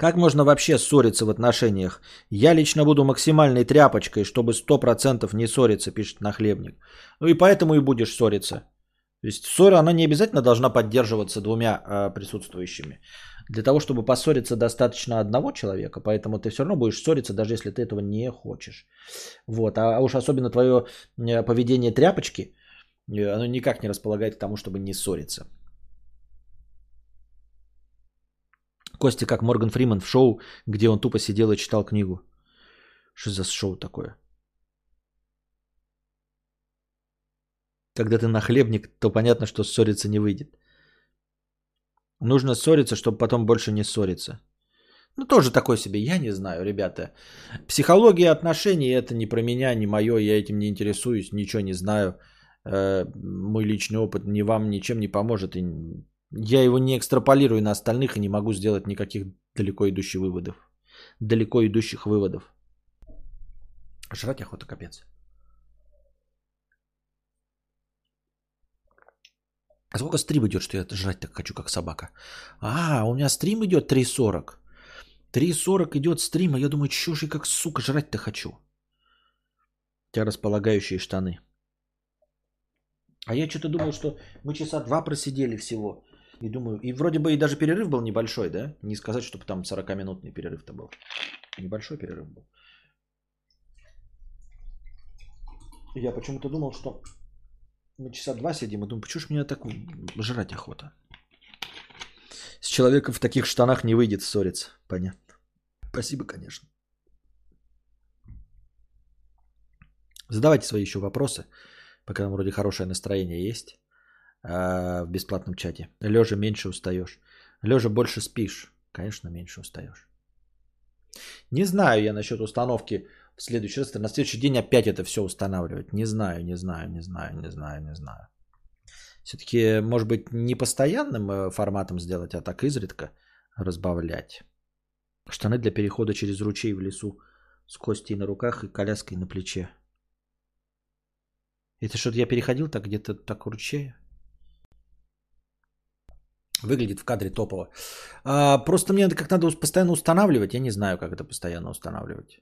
Как можно вообще ссориться в отношениях? Я лично буду максимальной тряпочкой, чтобы 100% не ссориться, пишет нахлебник. Ну и поэтому и будешь ссориться. То есть ссора, она не обязательно должна поддерживаться двумя э, присутствующими. Для того, чтобы поссориться, достаточно одного человека, поэтому ты все равно будешь ссориться, даже если ты этого не хочешь. Вот. А уж особенно твое э, поведение тряпочки, э, оно никак не располагает к тому, чтобы не ссориться. Костя как Морган Фриман в шоу, где он тупо сидел и читал книгу. Что за шоу такое? Когда ты нахлебник, то понятно, что ссориться не выйдет. Нужно ссориться, чтобы потом больше не ссориться. Ну, тоже такой себе, я не знаю, ребята. Психология отношений это не про меня, не мое, я этим не интересуюсь, ничего не знаю. Э, мой личный опыт ни вам ничем не поможет. И я его не экстраполирую на остальных и не могу сделать никаких далеко идущих выводов. Далеко идущих выводов. Жрать охота капец. А сколько стрим идет, что я жрать так хочу, как собака? А, у меня стрим идет 3.40. 3.40 идет стрим, а я думаю, чё же как сука жрать-то хочу. У тебя располагающие штаны. А я что-то думал, что мы часа два просидели всего. И думаю, и вроде бы и даже перерыв был небольшой, да? Не сказать, чтобы там 40-минутный перерыв-то был. Небольшой перерыв был. Я почему-то думал, что мы часа два сидим и думаю, почему же мне так жрать охота? С человеком в таких штанах не выйдет ссориться. Понятно. Спасибо, конечно. Задавайте свои еще вопросы, пока там вроде хорошее настроение есть а, в бесплатном чате. Лежа меньше устаешь. Лежа больше спишь. Конечно, меньше устаешь. Не знаю я насчет установки в следующий раз. На следующий день опять это все устанавливать. Не знаю, не знаю, не знаю, не знаю, не знаю. Все-таки, может быть, не постоянным э, форматом сделать, а так изредка разбавлять. Штаны для перехода через ручей в лесу с костей на руках и коляской на плече. Это что-то я переходил так где-то так ручей? Выглядит в кадре топово. А, просто мне это как надо постоянно устанавливать. Я не знаю, как это постоянно устанавливать.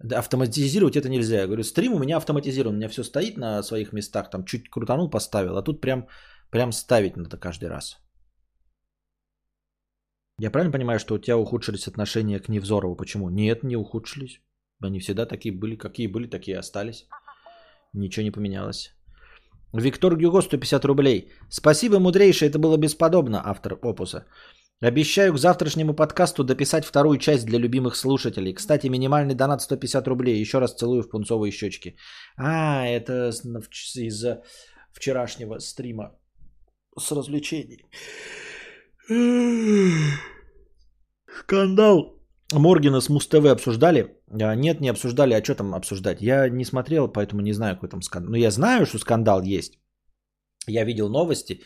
Автоматизировать это нельзя. Я говорю, стрим у меня автоматизирован. У меня все стоит на своих местах. Там чуть крутанул, поставил. А тут прям, прям ставить надо каждый раз. Я правильно понимаю, что у тебя ухудшились отношения к Невзорову? Почему? Нет, не ухудшились. Они всегда такие были, какие были, такие остались. Ничего не поменялось. Виктор Гюго, 150 рублей. Спасибо, мудрейший, это было бесподобно, автор опуса. Обещаю к завтрашнему подкасту дописать вторую часть для любимых слушателей. Кстати, минимальный донат 150 рублей. Еще раз целую в пунцовые щечки. А, это из-за вчерашнего стрима с развлечений. Скандал. Моргина с Муз-ТВ обсуждали? А, нет, не обсуждали. А что там обсуждать? Я не смотрел, поэтому не знаю, какой там скандал. Ну, я знаю, что скандал есть. Я видел новости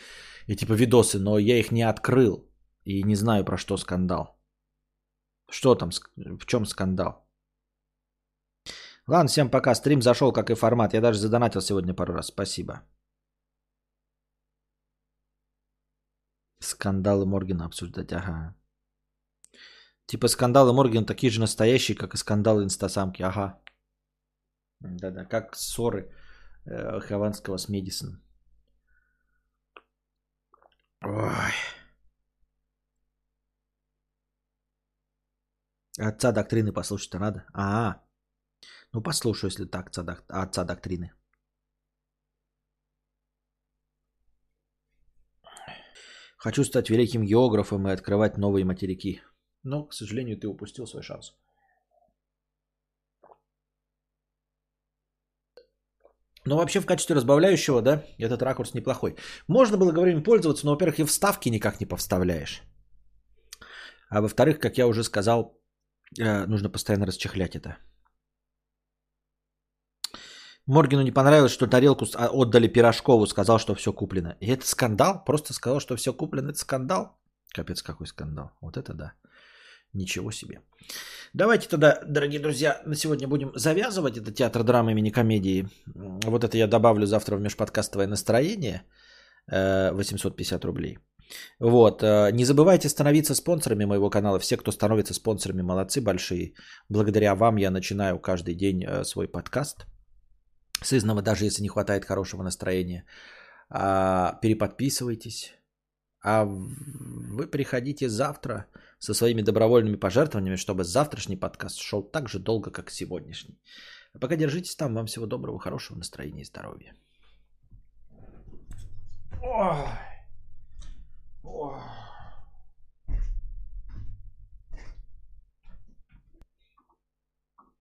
и типа видосы, но я их не открыл. И не знаю, про что скандал. Что там, в чем скандал? Ладно, всем пока. Стрим зашел, как и формат. Я даже задонатил сегодня пару раз. Спасибо. Скандалы Моргина обсуждать, ага. Типа скандалы Морган такие же настоящие, как и скандалы инстасамки. Ага. Да-да, как ссоры э, Хованского с Медисон. Ой. Отца доктрины послушать-то надо. А, ну послушаю, если так, отца, док... отца доктрины. Хочу стать великим географом и открывать новые материки. Но, к сожалению, ты упустил свой шанс. Но вообще в качестве разбавляющего, да, этот ракурс неплохой. Можно было, говорим, пользоваться, но, во-первых, и вставки никак не повставляешь. А во-вторых, как я уже сказал, нужно постоянно расчехлять это. Моргину не понравилось, что тарелку а, отдали Пирожкову, сказал, что все куплено. И это скандал? Просто сказал, что все куплено, это скандал? Капец, какой скандал. Вот это да. Ничего себе. Давайте тогда, дорогие друзья, на сегодня будем завязывать. Это театр драмы, мини-комедии. Вот это я добавлю завтра в межподкастовое настроение. 850 э, рублей. Вот. Э, не забывайте становиться спонсорами моего канала. Все, кто становится спонсорами, молодцы большие. Благодаря вам я начинаю каждый день э, свой подкаст. Сызнова, даже если не хватает хорошего настроения. А, переподписывайтесь. А вы приходите завтра со своими добровольными пожертвованиями, чтобы завтрашний подкаст шел так же долго, как сегодняшний. А пока держитесь там. Вам всего доброго, хорошего настроения и здоровья. Ой. Wow.